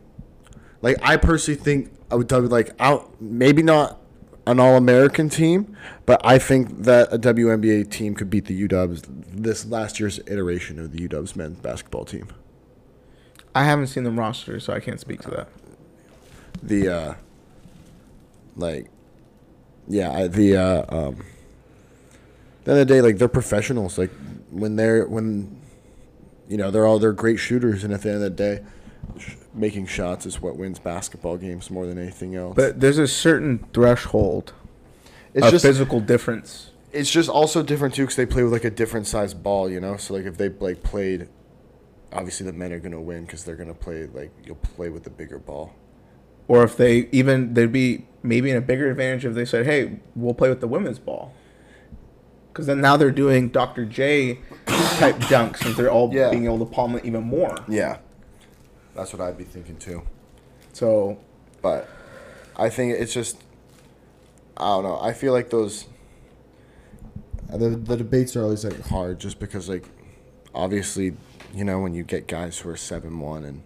like, I personally think I would you, like, out maybe not an All American team, but I think that a WNBA team could beat the UW's this last year's iteration of the UW's men's basketball team. I haven't seen them roster, so I can't speak to that. the uh like yeah I, the uh um the end of the day like they're professionals like when they're when you know they're all they're great shooters and at the end of the day sh- making shots is what wins basketball games more than anything else But there's a certain threshold it's of just physical difference. it's just also different too because they play with like a different size ball you know so like if they like played obviously the men are gonna win because they're gonna play like you'll play with the bigger ball Or if they even they'd be maybe in a bigger advantage if they said, "Hey, we'll play with the women's ball." Because then now they're doing Dr. J type dunks, since they're all Yeah. being able to palm it even more. yeah that's what i'd be thinking too So But I think it's just I don't know. I feel like those the the debates are always like hard just because like obviously you know when you get guys who are seven one and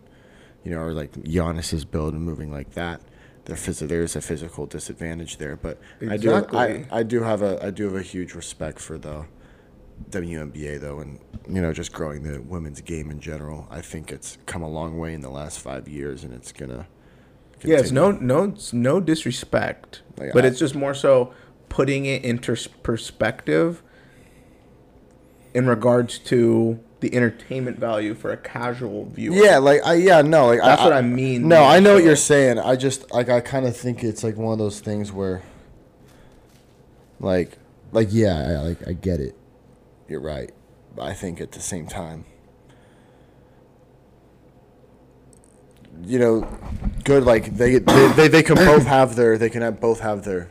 you know are like Giannis's build and moving like that, phys- there is a physical disadvantage there. But I do I, I do have a I do have a huge respect for the WNBA though, and you know just growing the women's game in general. I think it's come a long way in the last five years, and it's gonna. Yeah, it's no no it's no disrespect, Like, but I- it's just more so putting it into perspective in regards to the entertainment value for a casual viewer. Yeah, like I yeah no like That's what I mean No, I know what you're saying. I just like I kind of think it's like one of those things where, like, like yeah, I, like I get it. You're right, but I think at the same time, you know, good like they they they, they can both have their they can have both have their.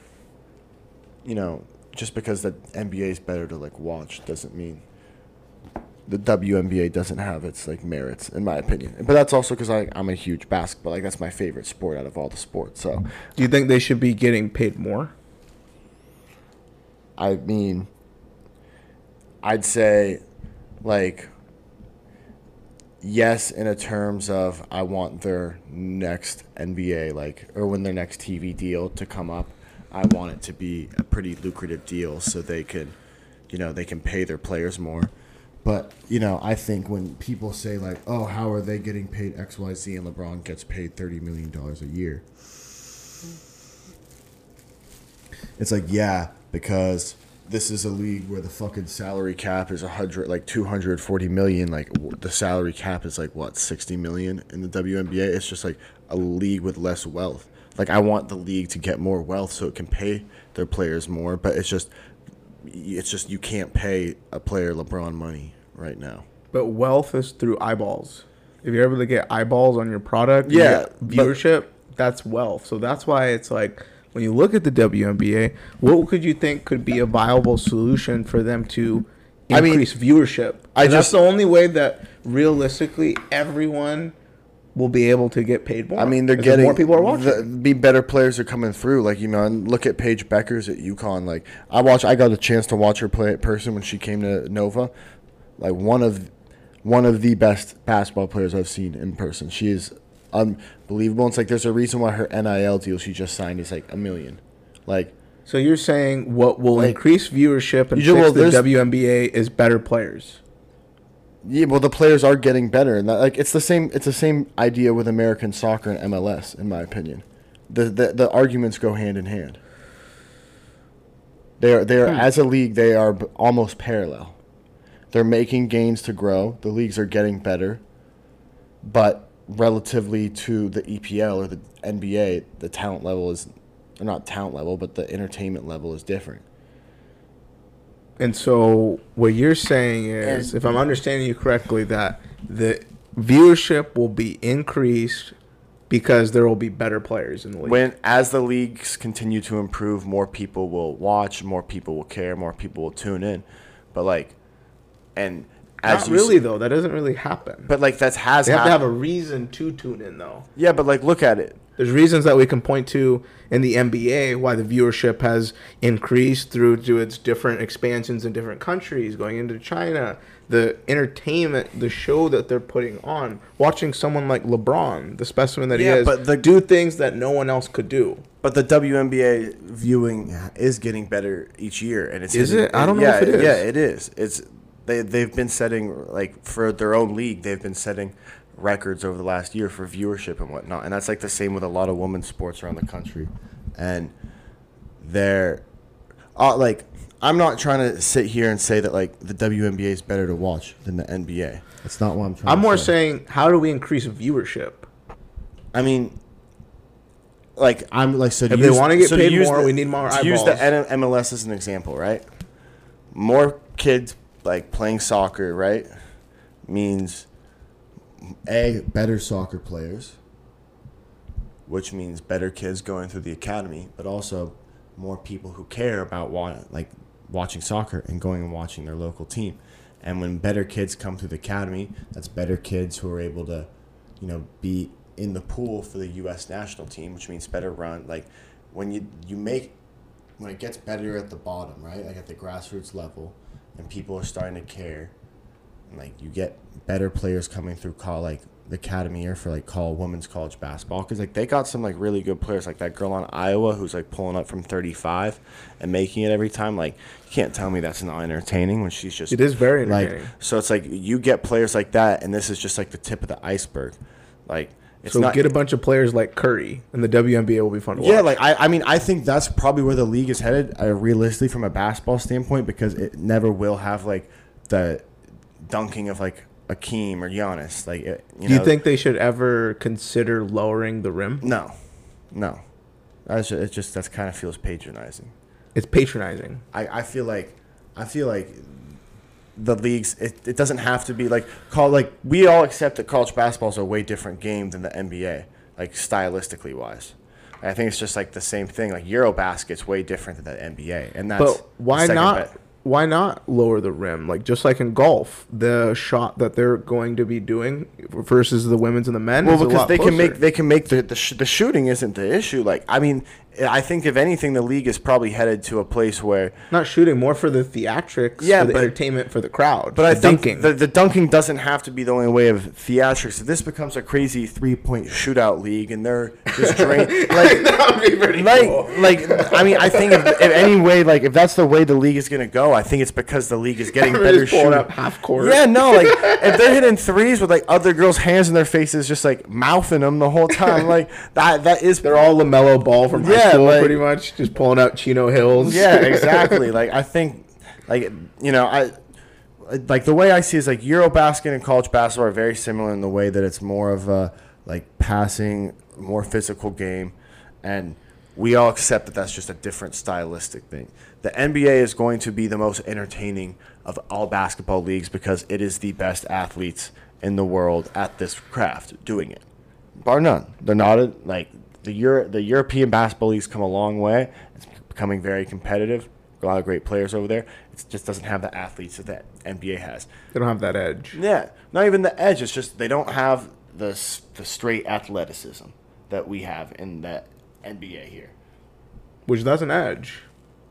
You know, just because the NBA is better to like watch doesn't mean the WNBA doesn't have its like merits, in my opinion. But that's also because I I'm a huge basketball. Like that's my favorite sport out of all the sports. So Do you think they should be getting paid more? I mean, I'd say, like, yes, in a terms of I want their next NBA like or when their next TV deal to come up, I want it to be a pretty lucrative deal so they could, you know, they can pay their players more. But you know, I think when people say like, "Oh, how are they getting paid XYZ and LeBron gets paid thirty million dollars a year, it's like, yeah, because this is a league where the fucking salary cap is a hundred, like two hundred forty million. Like the salary cap is like what sixty million in the WNBA. It's just like a league with less wealth. Like I want the league to get more wealth so it can pay their players more, but it's just, it's just you can't pay a player LeBron money right now. But wealth is through eyeballs. If you're able to get eyeballs on your product, you Yeah, but- viewership, that's wealth. So that's why it's like when you look at the WNBA, what could you think could be a viable solution for them to I mean, increase viewership? I And that's the only way that realistically everyone will be able to get paid more. I mean, they're getting more people are watching. The, be better players are coming through. Like you know, and look at Paige Bueckers at UConn. Like I watch, I got a chance to watch her play in person when she came to Nova. Like one of one of the best basketball players I've seen in person. She is unbelievable. It's like there's a reason why her NIL deal she just signed is like a million. Like so you're saying what will Like- increase viewership and fix well, the there's- WNBA is better players. Yeah, well, the players are getting better, and that, like it's the same. It's the same idea with American soccer and MLS, in my opinion. The the, the arguments go hand in hand. They are they are hmm. as a league they are almost parallel. They're making gains to grow. The leagues are getting better, but relatively to the EPL or the NBA, the talent level is, or not talent level, but the entertainment level is different. And so what you're saying is, And- if I'm understanding you correctly, that the viewership will be increased because there will be better players in the league. When as the leagues continue to improve, more people will watch, more people will care, more people will tune in. But like, and Not really though. That doesn't really happen. but like that's has they have to have a reason to tune in though. yeah. But like, look at it. There's reasons that we can point to in the NBA why the viewership has increased through to its different expansions in different countries, going into China, the entertainment, the show that they're putting on, watching someone like LeBron, the specimen that Yeah, he is, Yeah, but the- do things that no one else could do. But the WNBA viewing is getting better each year, and it's Is hitting- it? I don't know yeah, if it is. Yeah, it is. It's they they've been setting like for their own league. They've been setting records over the last year for viewership and whatnot, and that's like the same with a lot of women's sports around the country, and they're uh, like I'm not trying to sit here and say that like the WNBA is better to watch than the NBA. That's not what I'm trying. I'm to more say. saying, how do we increase viewership? I mean, like I'm like so. If to they wanna get to paid use more, we need more to use the. N- MLS as an example, right? More kids like playing soccer, right? Means a better soccer players. which means better kids going through the academy, but also more people who care about wa- like watching soccer and going and watching their local team. And when better kids come through the academy, that's better kids who are able to, you know, be in the pool for the U.S. national team, which means better run. Like when you you make when it gets better at the bottom, right? Like at the grassroots level, and people are starting to care. and, Like you get better players coming through call like the academy year for like call women's college basketball because like they got some like really good players like that girl on Iowa who's like pulling up from 35 and making it every time. Like you can't tell me that's not entertaining when she's just It is very like so it's like you get players like that and this is just like the tip of the iceberg. Like it's So not get a bunch of players like Curry, and the WNBA will be fun to yeah, watch. like I, I mean, I think that's probably where the league is headed, uh, realistically from a basketball standpoint, because it never will have like the dunking of like Akeem or Giannis. Like, it, you Do you think they should ever consider lowering the rim? No, no. That's ju- it. Just that's kind of feels patronizing. It's patronizing. I, I feel like I feel like the leagues it, it doesn't have to be like call like we all accept that college basketball is a way different game than the NBA like stylistically wise. I think it's just like the same thing like Eurobasket's way different than the NBA and that's But why not? bet. Why not lower the rim? Like just like in golf, the shot that they're going to be doing versus the women's and the men. Well, because they can make they can make the the, sh- the shooting isn't the issue. Like I mean, I think if anything, the league is probably headed to a place where not shooting more for the theatrics, Yeah, for the but- entertainment for the crowd. But I think dunking. the, the dunking doesn't have to be the only way of theatrics. If this becomes a crazy three point shootout league and they're just drain like that would be pretty like cool. like I mean I think if, if any way like if that's the way the league is gonna go, I think it's because the league is getting better shooting. up half court. Yeah, no, like if they're hitting threes with like other girls' hands in their faces, just like mouthing them the whole time, like that that is They're all LaMelo Ball from high Yeah, school, like- pretty much, just pulling out Chino Hills. yeah, exactly. like I think, like you know, I like the way I see it is like Eurobasket and college basketball are very similar in the way that it's more of a like passing, more physical game, and we all accept that that's just a different stylistic thing. The NBA is going to be the most entertaining of all basketball leagues because it is the best athletes in the world at this craft doing it bar none. They're not a, like the Euro, the European basketball league's come a long way. It's becoming very competitive. A lot of great players over there. It just doesn't have the athletes that the NBA has. They don't have that edge. Yeah, not even the edge. It's just they don't have the the straight athleticism that we have in the NBA here. Which that's an edge.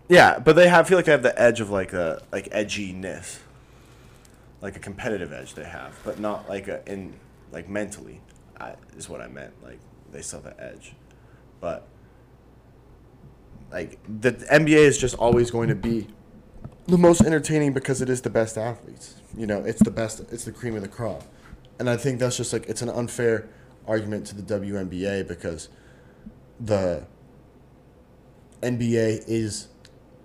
Yeah, but they have feel like they have the edge of like a like edginess, like a competitive edge they have, but not like a in like mentally, I, is what I meant. Like they still have the edge, but like the NBA is just always going to be the most entertaining because it is the best athletes. You know, it's the best. It's the cream of the crop, and I think that's just like it's an unfair argument to the WNBA because the NBA is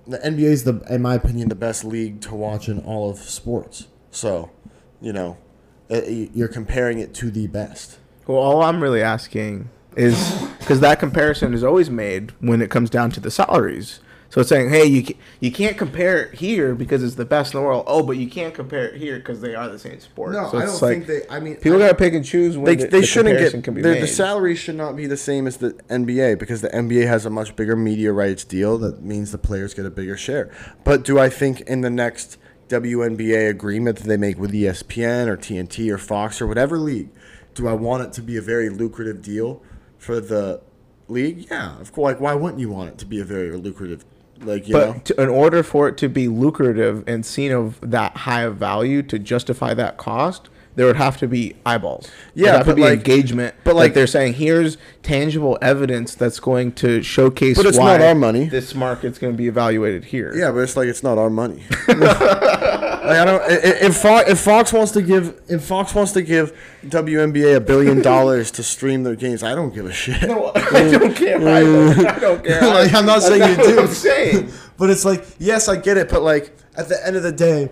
the NBA is the in my opinion the best league to watch in all of sports. So, you know, you're comparing it to the best. Well, all I'm really asking is because that comparison is always made when it comes down to the salaries. So it's saying, hey, you you can't compare it here because it's the best in the world. Oh, but you can't compare it here because they are the same sport. No, so it's like, think they. I mean, people gotta pick and choose when they, the, they the shouldn't comparison get can be the, made. the salary should not be the same as the NBA because the NBA has a much bigger media rights deal that means the players get a bigger share. But do I think in the next WNBA agreement that they make with ESPN or TNT or Fox or whatever league, do I want it to be a very lucrative deal for the league? Yeah, of course. Like, why wouldn't you want it to be a very lucrative, like you know? But to, in order for it to be lucrative and seen of that high of value to justify that cost, there would have to be eyeballs. Yeah, There'd have to be like- engagement. but like- like they're saying, here's tangible evidence that's going to showcase. But it's why not our money. This market's going to be evaluated here. Yeah, but it's like it's not our money. like I don't. If Fox, if Fox wants to give if Fox wants to give WNBA a billion dollars to stream their games, I don't give a shit. No, I don't care. I don't care. Like, I'm not saying you do. I'm saying. But it's like, yes, I get it, but like at the end of the day,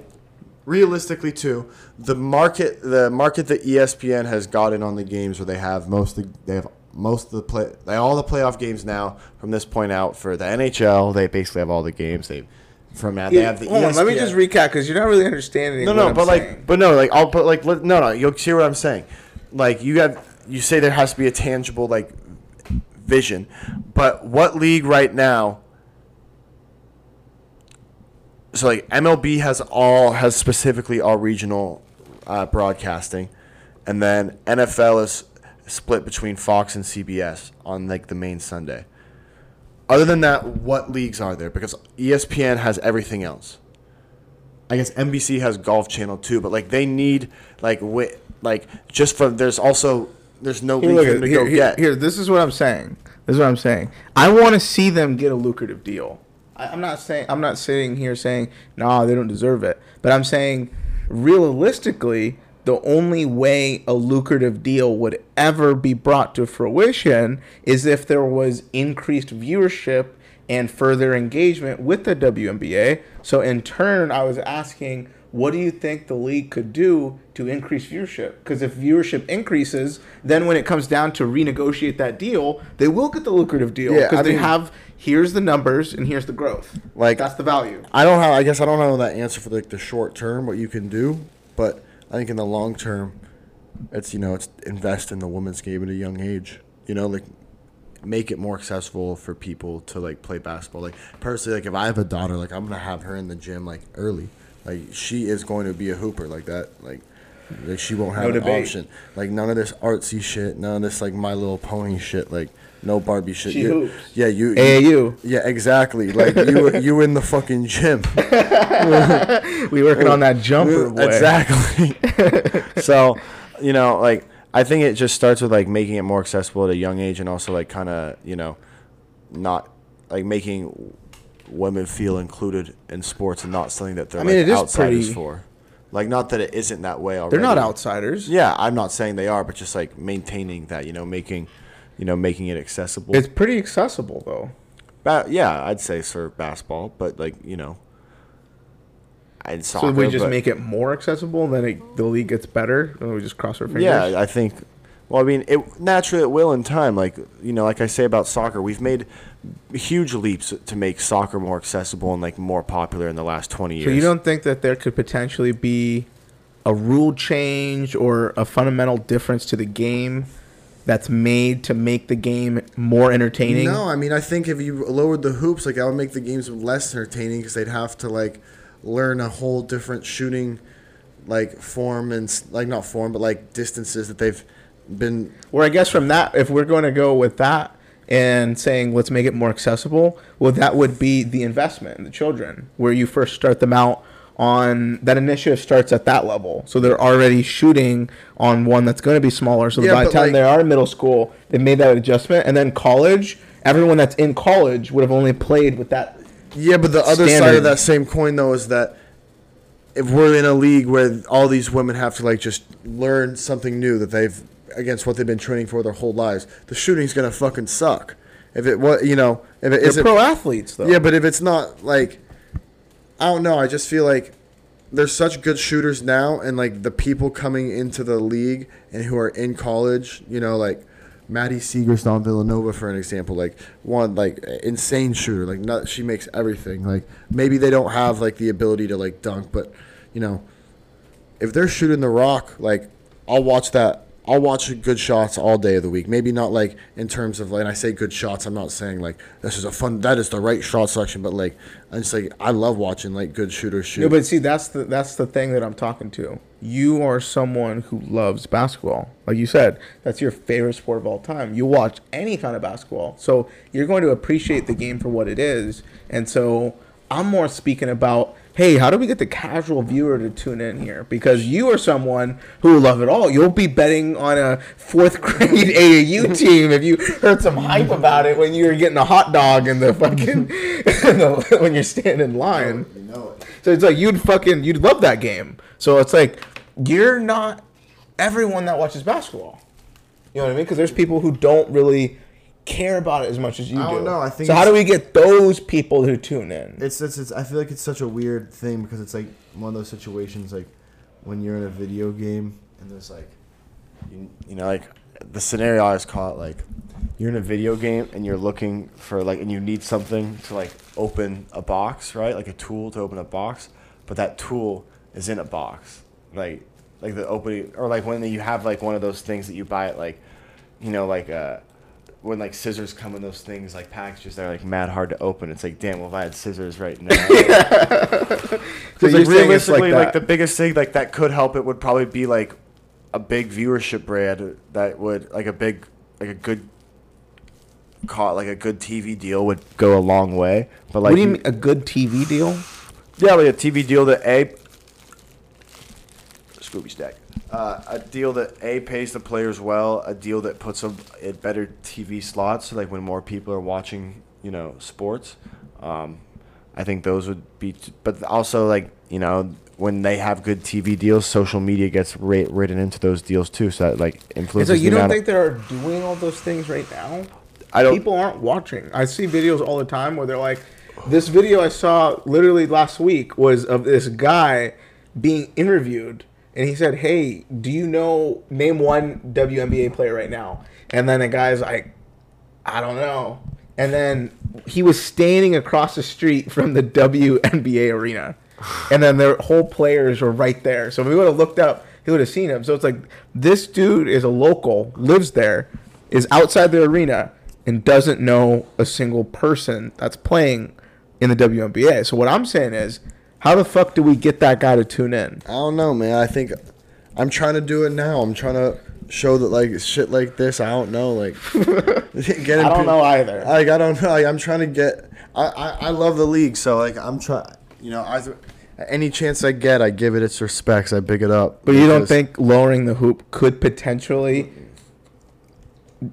realistically too, the market the market that ESPN has gotten on the games where they have most of, they have most of the play they all the playoff games now from this point out for the NHL, they basically have all the games. They from they have the E on, let me just recap because you're not really understanding. no, no, I'm but like, saying. but no, like, I'll put like, let, no, no, you'll see what I'm saying. Like, you have, you say there has to be a tangible like vision, but what league right now? So like MLB has all has specifically all regional uh, broadcasting, and then NFL is split between Fox and CBS on like the main Sunday. Other than that, what leagues are there? Because ESPN has everything else. I guess NBC has Golf Channel too, but like they need like wi- like just for there's also there's no Here, league for at, him to here, go here, get. here, this is what I'm saying. This is what I'm saying. I want to see them get a lucrative deal. I, I'm not saying I'm not sitting here saying nah they don't deserve it, but I'm saying realistically the only way a lucrative deal would ever be brought to fruition is if there was increased viewership and further engagement with the WNBA. So in turn, I was asking, what do you think the league could do to increase viewership? Because if viewership increases, then when it comes down to renegotiate that deal, they will get the lucrative deal because I they mean- have here's the numbers and here's the growth. Like- that's the value. I don't have. I guess I don't know that answer for like the short term what you can do, but I think in the long term, it's you know it's invest in the women's game at a young age. You know, like make it more accessible for people to like play basketball. Like personally, like if I have a daughter, like I'm gonna have her in the gym like early. Like she is going to be a hooper like that. Like. Like she won't have No an debate. option. Like none of this artsy shit, none of this like My Little Pony shit. Like no Barbie shit. She You- hoops. Yeah, you. you- AAU. Yeah, exactly. Like you, were- you in the fucking gym. We working on that jumper uh, boy. Exactly. so, you know, like I think it just starts with like making it more accessible at a young age, and also like kind of you know, not like making women feel included in sports and not something that they're I mean, like it is outsiders pretty- for. Like, not that it isn't that way already. They're not outsiders. Yeah, I'm not saying they are, but just like maintaining that, you know, making, you know, making it accessible. It's pretty accessible though. Ba- yeah, I'd say for basketball, but like you know, and soccer. So we just but- make it more accessible, and then it, the league gets better, and we just cross our fingers. Yeah, I think. Well, I mean, it naturally it will in time. Like you know, like I say about soccer, we've made huge leaps to make soccer more accessible and like more popular in the last twenty years. So you don't think that there could potentially be a rule change or a fundamental difference to the game that's made to make the game more entertaining? No, I mean, I think if you lowered the hoops, like that would make the games less entertaining because they'd have to like learn a whole different shooting like form and like not form, but like distances that they've been Or I guess from that, if we're going to go with that and saying let's make it more accessible, well, that would be the investment in the children, where you first start them out on that initiative starts at that level, so they're already shooting on one that's going to be smaller. So Yeah, by the time like- they are in middle school, they made that adjustment, and then college, everyone that's in college would have only played with that. Yeah, but the other side of that same coin though is that if we're in a league where all these women have to like just learn something new that they've against what they've been training for their whole lives, the shooting's gonna fucking suck. If it was, you know, if it They're isn't, pro athletes, though. yeah, but if it's not like, I don't know. I just feel like there's such good shooters now, and like the people coming into the league and who are in college, you know, like Maddy Siegrist on Villanova, for an example, like one like insane shooter, like not she makes everything. Like maybe they don't have like the ability to like dunk, but you know, if they're shooting the rock, like I'll watch that. I'll watch good shots all day of the week. Maybe not like in terms of like I say good shots. I'm not saying like this is a fun. That is the right shot selection, but like I'm just like I love watching like good shooters shoot. No, but see, that's the that's the thing that I'm talking to. You are someone who loves basketball, like you said. That's your favorite sport of all time. You watch any kind of basketball, so you're going to appreciate the game for what it is. And so I'm more speaking about, hey, how do we get the casual viewer to tune in here? Because you are someone who will love it all. You'll be betting on a fourth grade AAU team if you heard some hype about it when you were getting a hot dog in the fucking when you're standing in line. you know it. So it's like you'd fucking you'd love that game. So it's like you're not everyone that watches basketball. You know what I mean? Because there's people who don't really care about it as much as you I do. don't know, I think so. How do we get those people who tune in? It's, it's it's I feel like it's such a weird thing because it's like one of those situations like when you're in a video game and there's like you, you know like the scenario I always call it like you're in a video game and you're looking for like and you need something to like open a box right like a tool to open a box but that tool is in a box like like the opening or like when you have like one of those things that you buy at like you know like uh when like scissors come in those things like packages that are like mad hard to open it's like damn well if i had scissors right now So because you're like, saying it's like realistically, like, the biggest thing like that could help it would probably be like a big viewership brand that would like a big like a good call like a good TV deal would go a long way. But like what do you mean a good TV deal? yeah, like a TV deal that a Scooby Stack. Uh, a deal that a pays the players well, a deal that puts them in better TV slots, so like when more people are watching, you know, sports. Um, I think those would be, but also like you know when they have good TV deals, social media gets ra- written into those deals too, so that like And influences. so you don't think they're doing all those things right now? I don't. People aren't watching. I see videos all the time where they're like, this video I saw literally last week was of this guy being interviewed, and he said, "Hey, do you know name one WNBA player right now?" And then the guy's like, "I don't know." And then he was standing across the street from the WNBA arena, and then their whole players were right there. So if he would have looked up, he would have seen him. So it's like this dude is a local, lives there, is outside the arena, and doesn't know a single person that's playing in the WNBA. So what I'm saying is, how the fuck do we get that guy to tune in? I don't know, man. I think I'm trying to do it now. I'm trying to show that like shit like this. I don't know, like getting. I don't know either. Like I don't know. Like, I'm trying to get. I, I I love the league, so like I'm trying. You know, I any chance I get, I give it its respects. I big it up. But you don't think lowering the hoop could potentially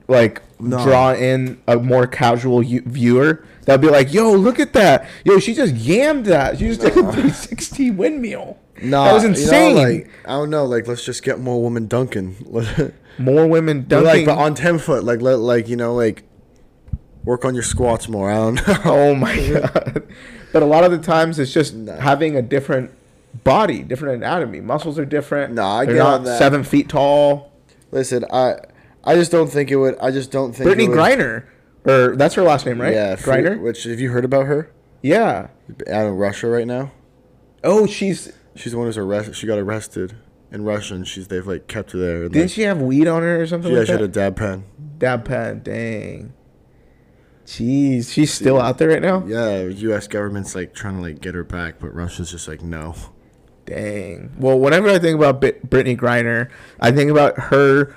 like No. draw in a more casual u- viewer? That'd be like, "Yo, look at that! Yo, she just yammed that. She just did a 360 windmill. Nah, that was you know, insane. like I don't know. Like let's just get more women dunking. more women dunking. like, but on ten foot, like let like you know like work on your squats more. I don't know. oh my god! But a lot of the times, it's just having a different body, different anatomy. Muscles are different. Nah, I They're get not on that. seven feet tall. Listen, I I just don't think it would. I just don't think Brittney Griner, or that's her last name, right? Yeah, Griner. Which have you heard about her? Yeah. Out in Russia right now. Oh, she's She's the one who's arrested. She got arrested in Russia, and she's they've like kept her there. Didn't like, she have weed on her or something Yeah, like she had a dab pen. Dab pen. Dang. Jeez, she's still out there right now. Yeah, U.S. government's like trying to like get her back, but Russia's just like no. Dang. Well, whenever I think about Brit- Brittney Griner, I think about her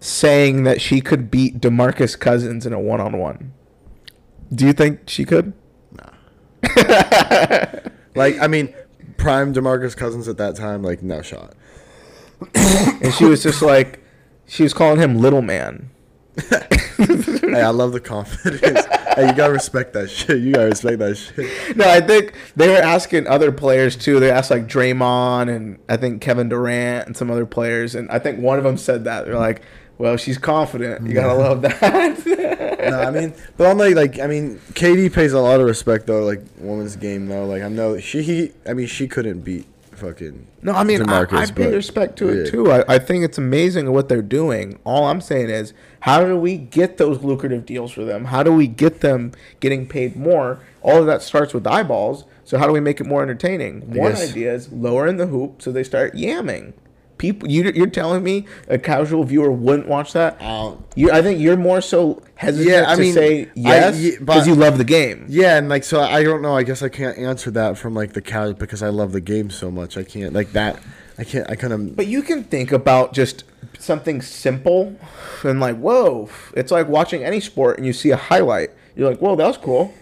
saying that she could beat DeMarcus Cousins in a one-on-one. Do you think she could? No. Like I mean, prime DeMarcus Cousins at that time, like no shot. And she was just like, she was calling him little man. hey, I love the confidence. hey, you gotta respect that shit. You gotta respect that shit. No, I think they were asking other players too. They asked like Draymond and I think Kevin Durant and some other players, and I think one of them said that they're like, "Well, she's confident. You gotta love that." no, I mean, but I'm like, like, I mean, KD pays a lot of respect though, like women's game though. Like I know she, he, I mean, she couldn't beat fucking. no, I mean, I, I DeMarcus, pay respect to it too. I, I think it's amazing what they're doing. All I'm saying is, how do we get those lucrative deals for them? How do we get them getting paid more? All of that starts with eyeballs. So how do we make it more entertaining? One guess- idea is lowering the hoop so they start yamming. People, you, you're telling me a casual viewer wouldn't watch that? Um, You, I think you're more so hesitant Yeah, I to mean, say yes because you love the game. Yeah, and like so, I don't know. I guess I can't answer that from like the casual because I love the game so much. I can't like that. I can't. I kind of. But you can think about just something simple and like, whoa, it's like watching any sport and you see a highlight. You're like, whoa, that was cool.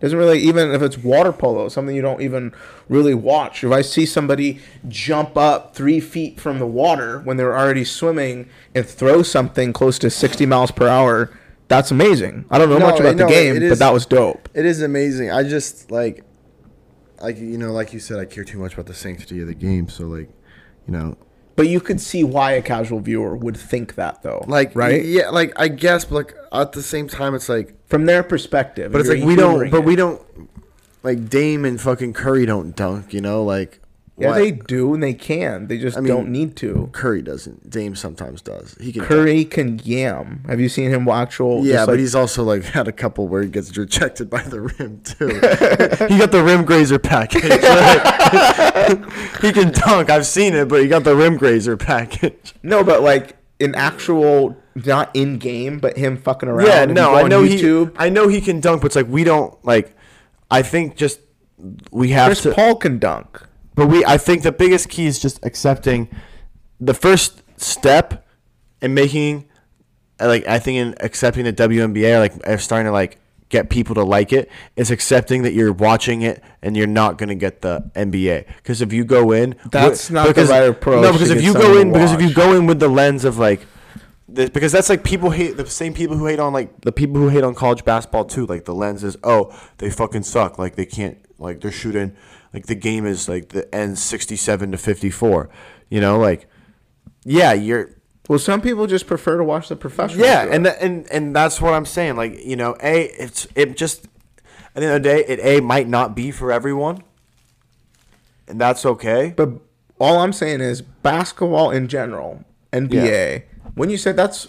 Doesn't really even if it's water polo, something you don't even really watch. If I see somebody jump up three feet from the water when they're already swimming and throw something close to 60 miles per hour, that's amazing. I don't know No, much about no, the game, it but that was dope. It is amazing. I just like, like you know, like you said, I care too much about the sanctity of the game. So like, you know, But you could see why a casual viewer would think that, though. like right Yeah, like I guess, but like at the same time, it's like, from their perspective. but it's like we don't. But it. we don't. Like Dame and fucking Curry don't dunk. You know, like Yeah, why- they do and they can. They just I mean, don't need to. Curry doesn't. Dame sometimes does. He can. Curry can yam. Have you seen him actual? Yeah, but like- he's also like had a couple where he gets rejected by the rim too. he got the rim grazer package. he can dunk. I've seen it, but he got the rim grazer package. no, but like in actual, not in game, but him fucking around. Yeah, no, I know YouTube. he. I know he can dunk, but it's like we don't like. I think just we have Chris to. Paul can dunk. But we, I think the biggest key is just accepting the first step in making, uh, like I think in accepting the WNBA, like uh, starting to like get people to like it. It's accepting that you're watching it and you're not going to get the NBA. Because if you go in, That's not the because- right approach No, because if you go in, because if you go in with the lens of like, this, because that's like people hate the same people who hate on like the people who hate on college basketball too. Like the lens is, oh, they fucking suck. Like they can't, like they're shooting, like the game is like the ends sixty seven to fifty four. You know, like, yeah, you're Well, some people just prefer to watch the professional. yeah, and th- and and that's what I'm saying. Like you know, a it's it just at the end of the day, it a might not be for everyone, and that's okay. But all I'm saying is basketball in general, NBA. When you said that's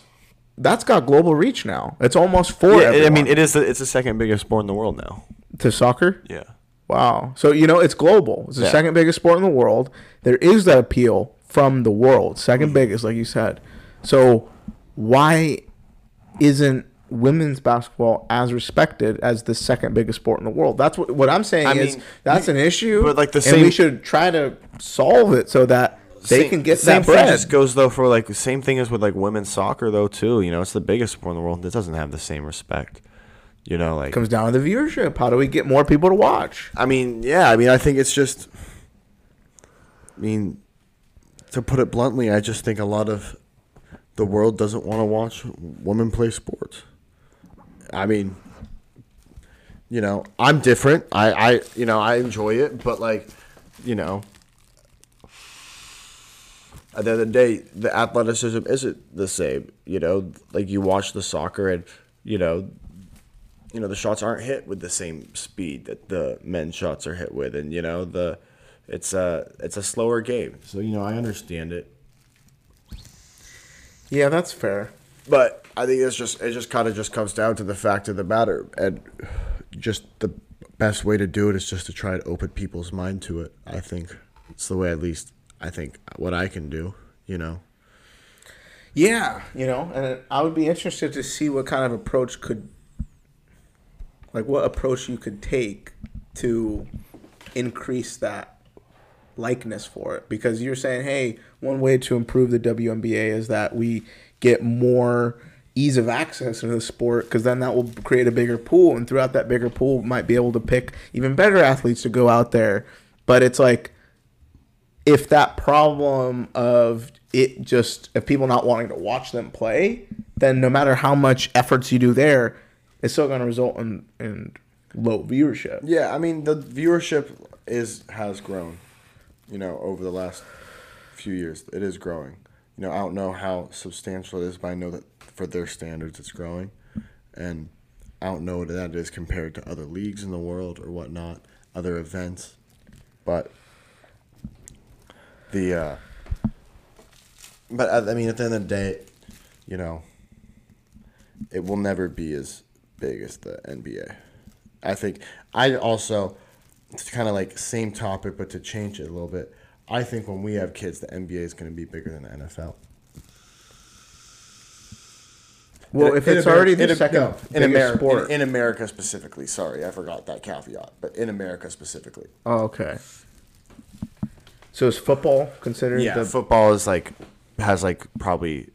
that's got global reach now. It's almost for Yeah, everyone. I mean, it is. The, it's the second biggest sport in the world now. to soccer. Yeah. Wow. So you know it's global. It's the Yeah. second biggest sport in the world. There is that appeal from the world. 2nd Mm-hmm. biggest, like you said. So why isn't women's basketball as respected as the second biggest sport in the world? That's what what I'm saying I is mean, that's an issue. but, like, the and we should try to solve it so that they Same- can get same that thing bread. just goes though for like the same thing as with like women's soccer though too. You know, it's the biggest sport in the world. It doesn't have the same respect. You know, like comes down to the viewership. How do we get more people to watch? I mean, yeah, I mean, I think it's just. I mean, to put it bluntly, I just think a lot of the world doesn't want to watch women play sports. I mean, you know, I'm different. I, I, you know, I enjoy it, but like, you know, at the end of the day, the athleticism isn't the same. You know, like you watch the soccer and, you know, you know the shots aren't hit with the same speed that the men's shots are hit with, and you know the it's a it's a slower game. So you know I understand it, Yeah, that's fair. but I think it's just it just kind of just comes down to the fact of the matter, and just the best way to do it is just to try to open people's mind to it. I think it's the way at least I think what I can do. You know. Yeah, you know, and I would be interested to see what kind of approach could, like, what approach you could take to increase that likeness for it. Because you're saying, hey, one way to improve the WNBA is that we get more ease of access into the sport, because then that will create a bigger pool, and throughout that bigger pool, might be able to pick even better athletes to go out there. But it's like, if that problem of it just if people not wanting to watch them play, then no matter how much efforts you do there, it's still going to result in in low viewership. Yeah, I mean the viewership is has grown, you know, over the last few years. It is growing. You know, I don't know how substantial it is, but I know that for their standards, it's growing, and I don't know what that is compared to other leagues in the world or whatnot, other events, but the. Uh, but I I mean, at the end of the day, you know, it will never be as big as the NBA. I think I also it's kind of like same topic, but to change it a little bit. I think when we have kids, the NBA is going to be bigger than the NFL. Well, In- if in it's Ameri- already the in, second no, in America, sport. in, in America specifically. Sorry, I forgot that caveat. But in America specifically, oh, okay. So is football considered Yeah, the football is like has like probably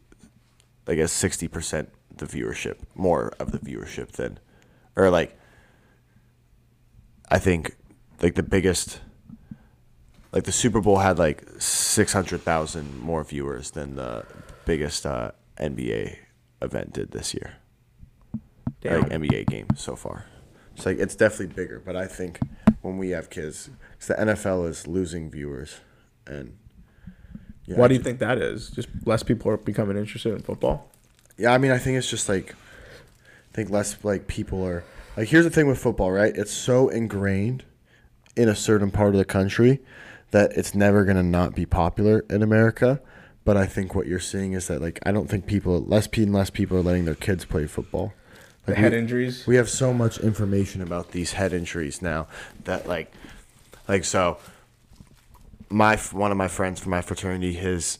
like a sixty percent the viewership, more of the viewership than, or like, I think like the biggest, like the Super Bowl had like six hundred thousand more viewers than the biggest uh, NBA event did this year. Damn. Like NBA game so far. it's like it's definitely bigger. But I think when we have kids, 'cause the NFL is losing viewers, and you know, Why do you think that is? Just less people are becoming interested in football. Yeah, I mean, I think it's just like, I think less like people are like. Here's the thing with football, right? It's so ingrained in a certain part of the country that it's never gonna not be popular in America. But I think what you're seeing is that like I don't think people less and less people are letting their kids play football. The Like, head we- injuries. We have so much information about about these head injuries now that like like so my one of my friends from my fraternity his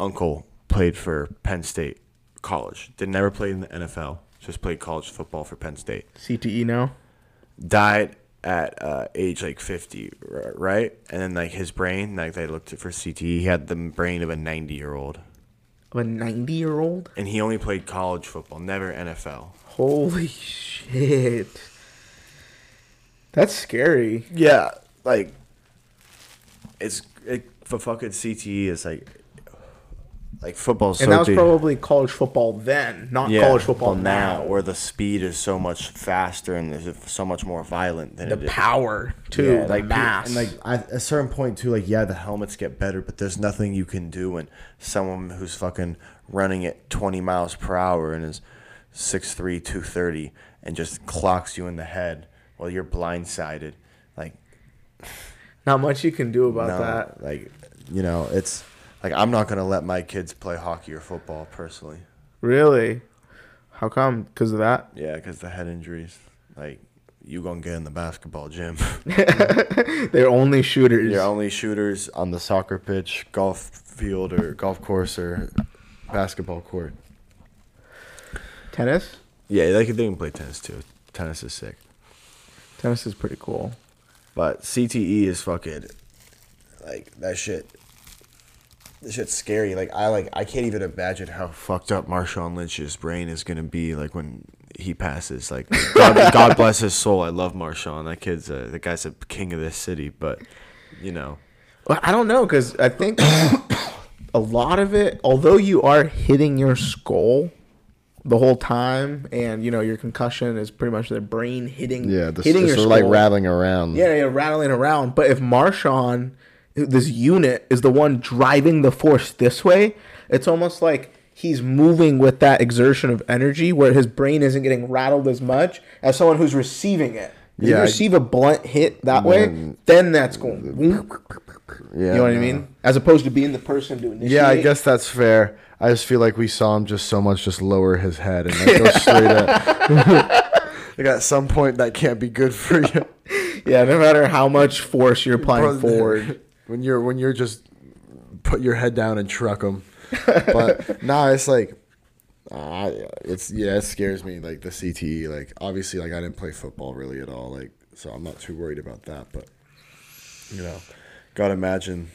uncle played for Penn State college did never play in the NFL just played college football for Penn State CTE now. died at uh, age like 50 right and then like his brain like they looked for CTE he had the brain of a 90 year old of a 90 year old? And he only played college football, never NFL. Holy shit. That's scary. Yeah, like it's it, for fucking CTE is like like football's so And that was deep. probably college football then, not yeah, college football well, now. where the speed is so much faster and there's so much more violent than the it is. power, too, Yeah, like mass. and like at a certain point too, like yeah, the helmets get better, but there's nothing you can do when someone who's fucking running at 20 miles per hour and is 6'3", 230 and just clocks you in the head while you're blindsided, like not much you can do about no, that. like you know, it's like I'm not gonna let my kids play hockey or football personally. Really? How come? Because of that? Yeah, because the head injuries, like you gonna get in the basketball gym. They're only shooters. You're only shooters on the soccer pitch, golf field, or golf course, or basketball court. Tennis? Yeah, they can, they can play tennis too. Tennis is sick. Tennis is pretty cool. But CTE is fucking like that shit. This shit's scary. Like I like I can't even imagine how fucked up Marshawn Lynch's brain is gonna be like when he passes. Like God, God bless his soul. I love Marshawn. That kid's a, the guy's a king of this city. But you know, Well, I don't know because I think a lot of it, although you are hitting your skull the whole time, and you know your concussion is pretty much the brain hitting, Yeah, the, hitting it's your like skull. rattling around. Yeah, yeah, rattling around. But if Marshawn, this unit, is the one driving the force this way, it's almost like he's moving with that exertion of energy where his brain isn't getting rattled as much as someone who's receiving it. If Yeah, you receive a blunt hit that way, Then- that's going. Yeah, you know what I mean? As opposed to being the person to initiate. Yeah, I guess that's fair. I just feel like we saw him just so much just lower his head and like go straight up. like at some point that can't be good for you. Yeah, no matter how much force you're applying forward. When you're when you're just put your head down and truck them. But nah, it's like uh, it's yeah, it scares me like the CTE. Like obviously, like I didn't play football really at all. Like so, I'm not too worried about that. But you know, gotta imagine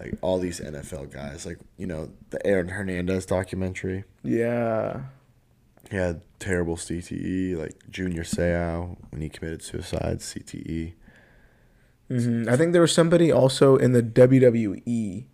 like all these NFL guys, like you know the Aaron Hernandez documentary. Yeah. He had terrible CTE, like Junior Seau when he committed suicide. CTE. Hmm I think there was somebody also in the WWE.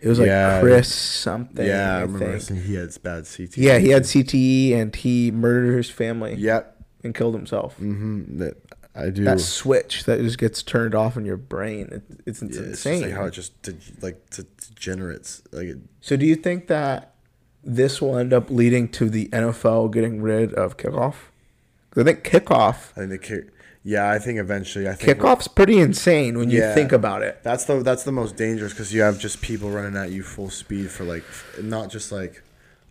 It was like Chris something. yeah, I I remember he had bad CTE. Yeah, he had CTE and he murdered his family Yep. and killed himself. Mm-hmm. That I do. That switch that just gets turned off in your brain. It, it's, it's yeah, it's insane. like how it just de- like de- degenerates. Like it, so, do you think that this will end up leading to the NFL getting rid of kickoff? I think kickoff, I think the kick. Yeah, I think eventually. I think kickoff's pretty insane when you Yeah. think about it. That's the that's the most dangerous because you have just people running at you full speed for like not just like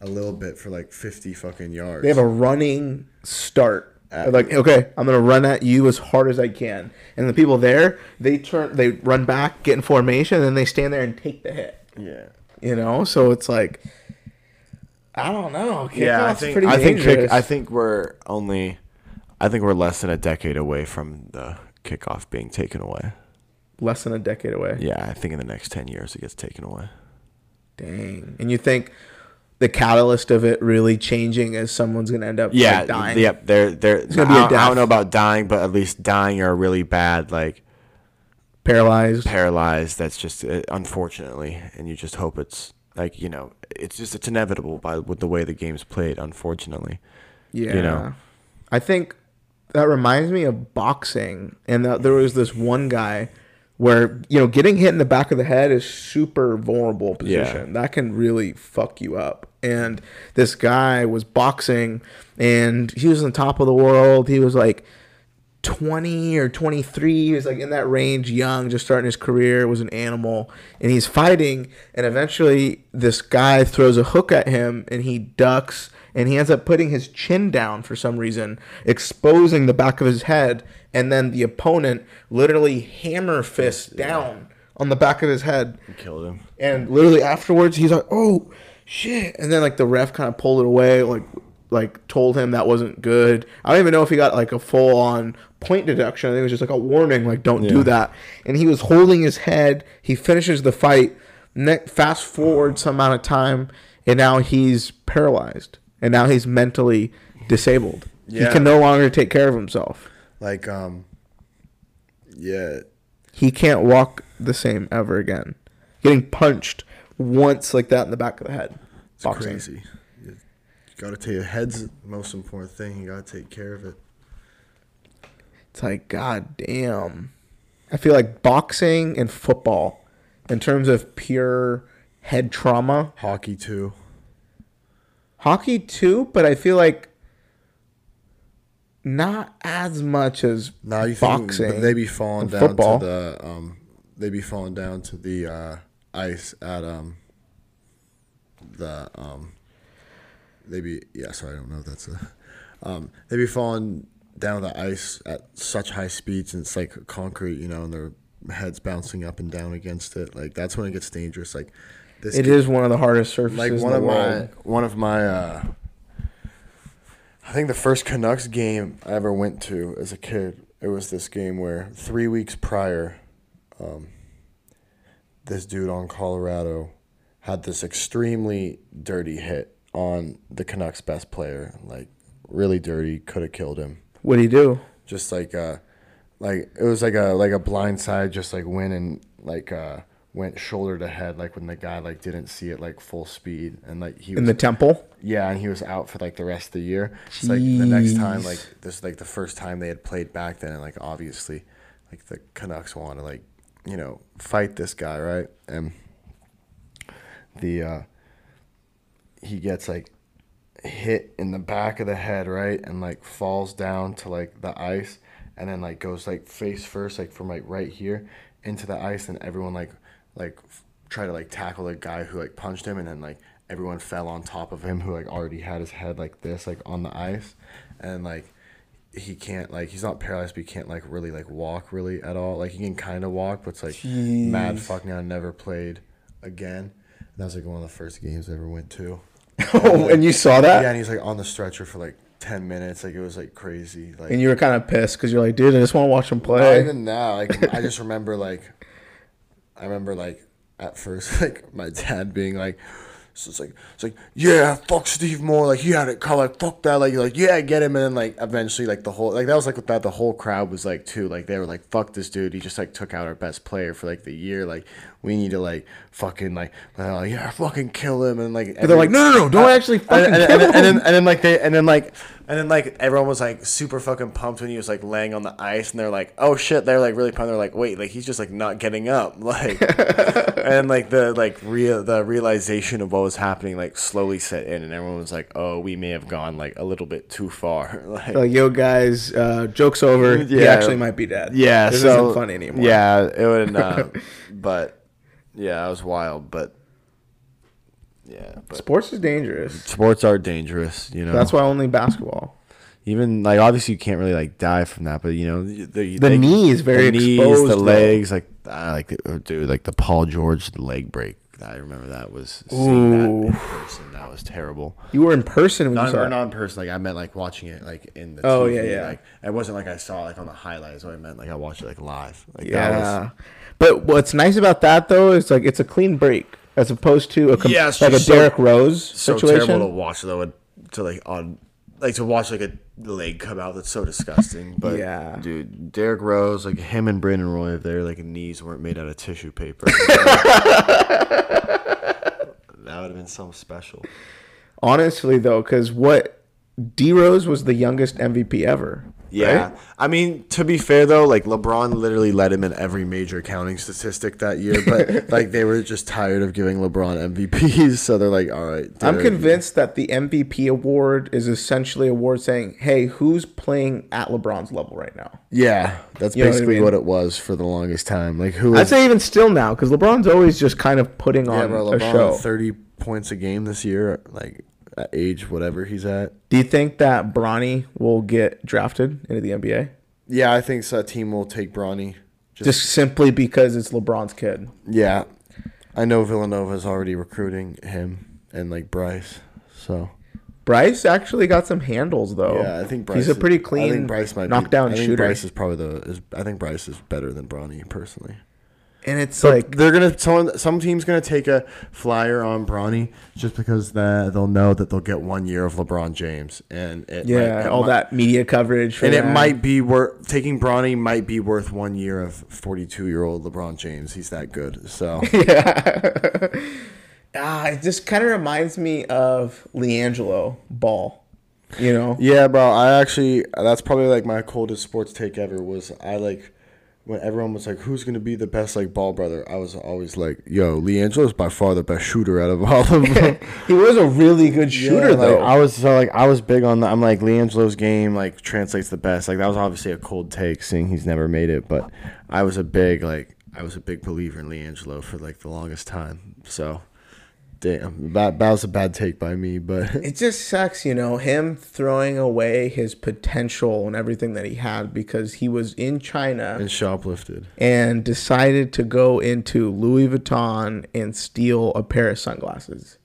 a little bit for like fifty fucking yards. They have a running start. They're like, okay, I'm gonna run at you as hard as I can, and the people there, they turn, they run back, get in formation, and then they stand there and take the hit. yeah. You know, so it's like, I don't know. yeah, I think pretty I think kick. I think we're only, I think we're less than a decade away from the kickoff being taken away. less than a decade away. Yeah, I think in the next ten years it gets taken away. Dang. And you think the catalyst of it really changing is someone's gonna end up Yeah, like, dying? yep. They're they're. gonna be I a don't, I don't know about dying, but at least dying are really bad, like Paralyzed. paralyzed. That's just uh, unfortunately, and you just hope it's like you know, it's just it's inevitable by with the way the game's played. Unfortunately, Yeah. you know. I think that reminds me of boxing, and that there was this one guy where you know getting hit in the back of the head is super vulnerable position. That can really fuck you up. And this guy was boxing, and he was on top of the world. He was like. 20 or 23 he was like in that range young just starting his career was an animal and he's fighting and eventually this guy throws a hook at him and he ducks and he ends up putting his chin down for some reason exposing the back of his head and then the opponent literally hammer fists down on the back of his head. He killed him. and literally afterwards he's like oh shit. And then like the ref kind of pulled it away like like told him that wasn't good. I don't even know if he got like a full on point deduction. I think it was just like a warning like don't do that. And he was holding his head. He finishes the fight. Ne- fast forward some amount of time and now he's paralyzed, and now he's mentally disabled. He can no longer take care of himself. Like um, yeah, He can't walk the same ever again. Getting punched once like that in the back of the head. it's Boxing. crazy. You, you gotta take your head's the most important thing. You gotta take care of it. It's like, god damn. I feel like boxing and football, in terms of pure head trauma, Hockey too. Hockey too, but I feel like not as much as Now you think boxing. they be falling down football. to the um, they be falling down to the uh, ice at um, the um, they be yeah. Sorry, I don't know if that's a um, they be falling down the ice at such high speeds and it's like concrete, you know, and their heads bouncing up and down against it. Like that's when it gets dangerous. Like this It is one of the hardest surfaces like one of world. my one of my uh I think the first Canucks game I ever went to as a kid, it was this game where three weeks prior, um, this dude on Colorado had this extremely dirty hit on the Canucks best player, like really dirty, could have killed him. What do you do? Just like uh like it was like a like a blind side just like went and like uh went shoulder to head like when the guy like didn't see it like full speed and like he In the temple? yeah, and he was out for like the rest of the year. It's like the next time, like this, is, like the first time they had played back then, and like obviously, like the Canucks want to like, you know, fight this guy, right? And the uh, he gets like hit in the back of the head, right, and like falls down to like the ice, and then like goes like face first, like from like right here into the ice, and everyone like like f- try to like tackle the guy who like punched him, and then like everyone fell on top of him who like already had his head like this like on the ice, and like he can't like he's not paralyzed, but he can't like really like walk really at all. Like he can kind of walk, but it's like mad Jeez. fucking. I never played again. And that was like one of the first games I ever went to. Oh, and you saw that? Yeah, and he's like on the stretcher for like ten minutes. Like it was like crazy. Like And you were kind of pissed because you're like, dude, I just want to watch him play. even now. Like I just remember like I remember like at first like my dad being like so it's like it's like yeah fuck Steve Moore like he had it call like fuck that like like yeah get him and then like eventually like the whole like that was like what that the whole crowd was like too like they were like fuck this dude he just like took out our best player for like the year like we need to like fucking like uh, yeah fucking kill him and like But they're like, no, no, no, don't actually fucking and, and, kill and, and then him. and then like they and then like and then like everyone was like super fucking pumped when he was like laying on the ice and they're like oh shit they're like really pumped they're like wait like he's just like not getting up like and like the like real the realization of what was happening like slowly set in and everyone was like oh we may have gone like a little bit too far like like, yo, guys, uh, joke's over. He actually might be dead. yeah This so isn't funny anymore. yeah it would uh, but yeah it was wild but yeah but Sports is dangerous. sports are dangerous you know That's why only basketball. Even like obviously you can't really like die from that, but you know the, The knee is very the knees, exposed, the though. legs, like I like the, oh, dude, like the Paul George leg break. I remember that was seeing that in person. That was terrible. You were in person when you Not, saw or it. not in person. Like I meant like watching it like in the. Oh, TV, yeah, yeah. Like it wasn't like I saw like on the highlights. What I meant like I watched it like live. Like that Yeah. Was, But what's nice about that though is like it's a clean break as opposed to a com- Yeah, it's like a so- Derrick Rose situation. so situation. terrible to watch though. To like on like to watch like a leg come out. That's so disgusting. But Yeah. dude, Derrick Rose, like him and Brandon Roy, if their like knees weren't made out of tissue paper, that would have been something special. Honestly though, because what D Rose was the youngest MVP ever. Yeah, right? I mean to be fair though, like LeBron literally led him in every major counting statistic that year, but like they were just tired of giving LeBron MVPs, so they're like, all right. I'm convinced that the MVP award is essentially a award saying, "Hey, who's playing at LeBron's level right now?" Yeah, that's You know what I basically mean? what it was for the longest time. Like who? I'd say even still now, because LeBron's always just kind of putting yeah, on bro, a show. thirty points a game this year, like at age whatever he's at. Do you think that Bronny will get drafted into the NBA Yeah, I think so. A team will take Bronny. Just, just simply because it's LeBron's kid? yeah, I know Villanova's already recruiting him and like Bryce. So Bryce actually got some handles though. yeah, I think Bryce. he's a is- pretty I clean think Bryce might knockdown be, I think shooter. Bryce is probably the. Is, I think Bryce is better than Bronny personally. And it's So like they're gonna some some team's gonna take a flyer on Bronny just because the, they'll know that they'll get one year of LeBron James and it yeah, might- all might- that media coverage, for and it might be worth taking Bronny might be worth one year of forty two year old LeBron James. He's that good. So yeah Ah, it just kind of reminds me of LiAngelo Ball. You know, yeah, bro. I actually that's probably like my coldest sports take ever was I like when everyone was like, "Who's gonna be the best like ball brother?" I was always like, "Yo, LiAngelo is by far the best shooter out of all of them." he was a really good shooter Yeah, though. Like, I was so like I was big on the. I'm like LiAngelo's game like translates the best. Like that was obviously a cold take, seeing he's never made it. But I was a big like I was a big believer in LiAngelo for like the longest time. So, damn, that that was a bad take by me. But it just sucks, you know, him throwing away his potential and everything that he had because he was in China and shoplifted. and decided to go into Louis Vuitton and steal a pair of sunglasses.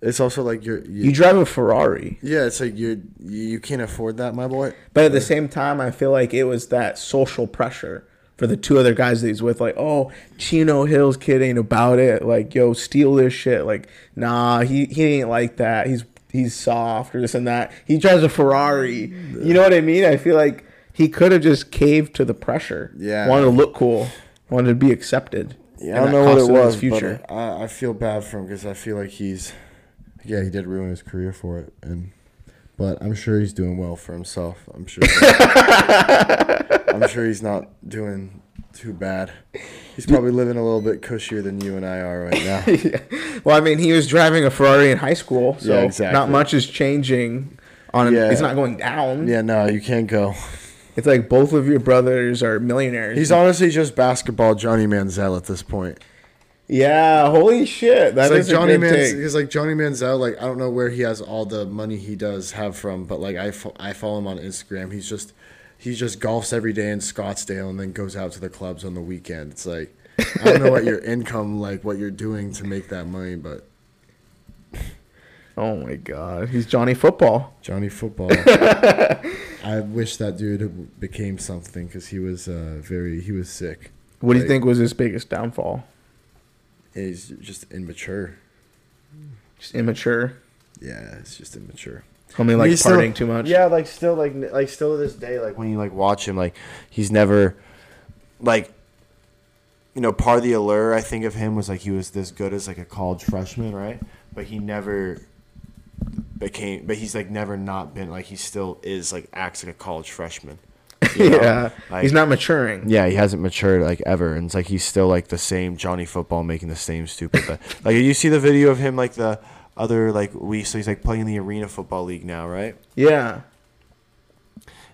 It's also like you're. You, You drive a Ferrari, yeah, it's like you you can't afford that, my boy. but at the same time, I feel like it was that social pressure for the two other guys that he's with. Like, oh, Chino Hills kid ain't about it. Like, yo, steal this shit. Like, nah, he, he ain't like that. He's he's soft or this and that. He drives a Ferrari. You know what I mean? I feel like he could have just caved to the pressure. Yeah. wanted to look cool, wanted to be accepted. Yeah, I don't know what it was, Future. but I, I feel bad for him because I feel like he's, yeah, he did ruin his career for it, and but I'm sure he's doing well for himself. I'm sure. I'm sure he's not doing too bad. He's probably living a little bit cushier than you and I are right now. Well, I mean, he was driving a Ferrari in high school, so Yeah, exactly. not much is changing. On Yeah. it's not going down. yeah, no, you can't go. It's like both of your brothers are millionaires. He's honestly just basketball Johnny Manziel at this point. Yeah, holy shit. That It's like Johnny a good Manziel, take. because like Johnny Manziel, like I don't know where he has all the money he does have from, but like I, fo- I follow him on Instagram. He's just he just golfs every day in Scottsdale and then goes out to the clubs on the weekend. It's like I don't know what your income like what you're doing to make that money, but Oh my god, he's Johnny Football. Johnny Football. I wish that dude became something because he was uh, very he was sick. What do you think was his biggest downfall? He's just immature. Just immature. Yeah, it's just immature. Only like He's partying still- too much. Yeah, like still like like still to this day, like when you like watch him, like he's never like you know, part of the allure I think of him was like he was this good as like a college freshman, right? But he never became but he's like never not been like he still is like acts like a college freshman. You know? yeah. Like- he's not maturing. Yeah, he hasn't matured like ever, and it's like he's still like the same Johnny Football making the same stupid. Th- like you see the video of him like the other like we so he's like playing in the Arena Football League now, right? Yeah.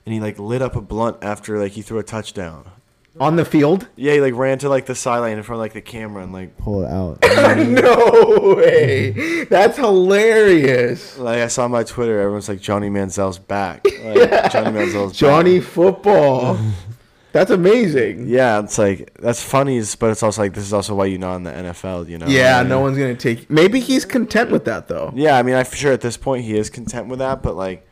And he like lit up a blunt after like he threw a touchdown. On the field? Yeah, he like ran to like the sideline in front of like the camera and like pull it out. no way. That's hilarious. like I saw on my Twitter, everyone's like Johnny Manziel's back. Like, Johnny Manziel's Johnny back. Football. That's amazing. Yeah, it's like that's funny, but it's also like this is also why you're not in the NFL, you know? Yeah, no one's gonna take. Maybe he's content with that though. Yeah, I mean, I'm sure at this point he is content with that, but like,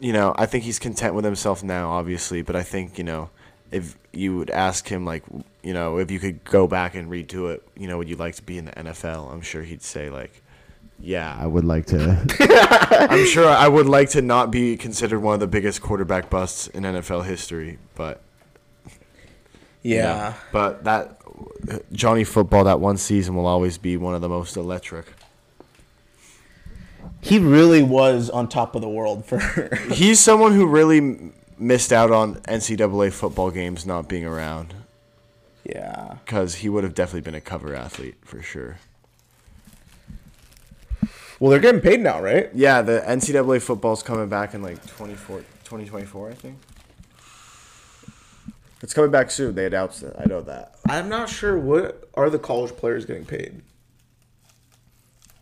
you know, I think he's content with himself now, obviously. But I think you know, if you would ask him, like, you know, if you could go back and redo it, you know, would you like to be in the NFL? I'm sure he'd say like, yeah, I would like to. I'm sure I would like to not be considered one of the biggest quarterback busts in NFL history, but Yeah. but that Johnny football that one season will always be one of the most electric. He really was on top of the world for. He's someone who really m- missed out on NCAA football games not being around yeah. because he would have definitely been a cover athlete for sure. Well, they're getting paid now, right? Yeah, the NCAA football's coming back in like 24, 2024, I think. It's coming back soon. They announced it. I know that. I'm not sure what are the college players getting paid.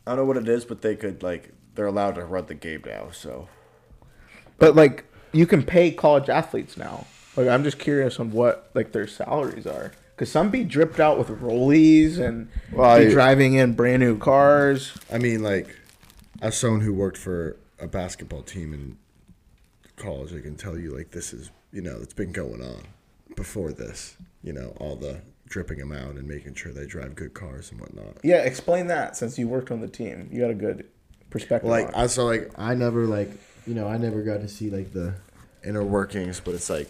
I don't know what it is, but they could like they're allowed to run the game now. So But like, you can pay college athletes now. Like, I'm just curious on what like their salaries are. Cause some be dripped out with rollies and Well, be I- driving in brand new cars. I mean, like, as someone who worked for a basketball team in college, I can tell you, like, this is, you know, it's been going on. before this. You know, all the dripping them out and making sure they drive good cars and whatnot. Yeah, explain that since you worked on the team. You got a good perspective. Like on it. I saw, like I never like you know I never got to see like the inner workings, but it's like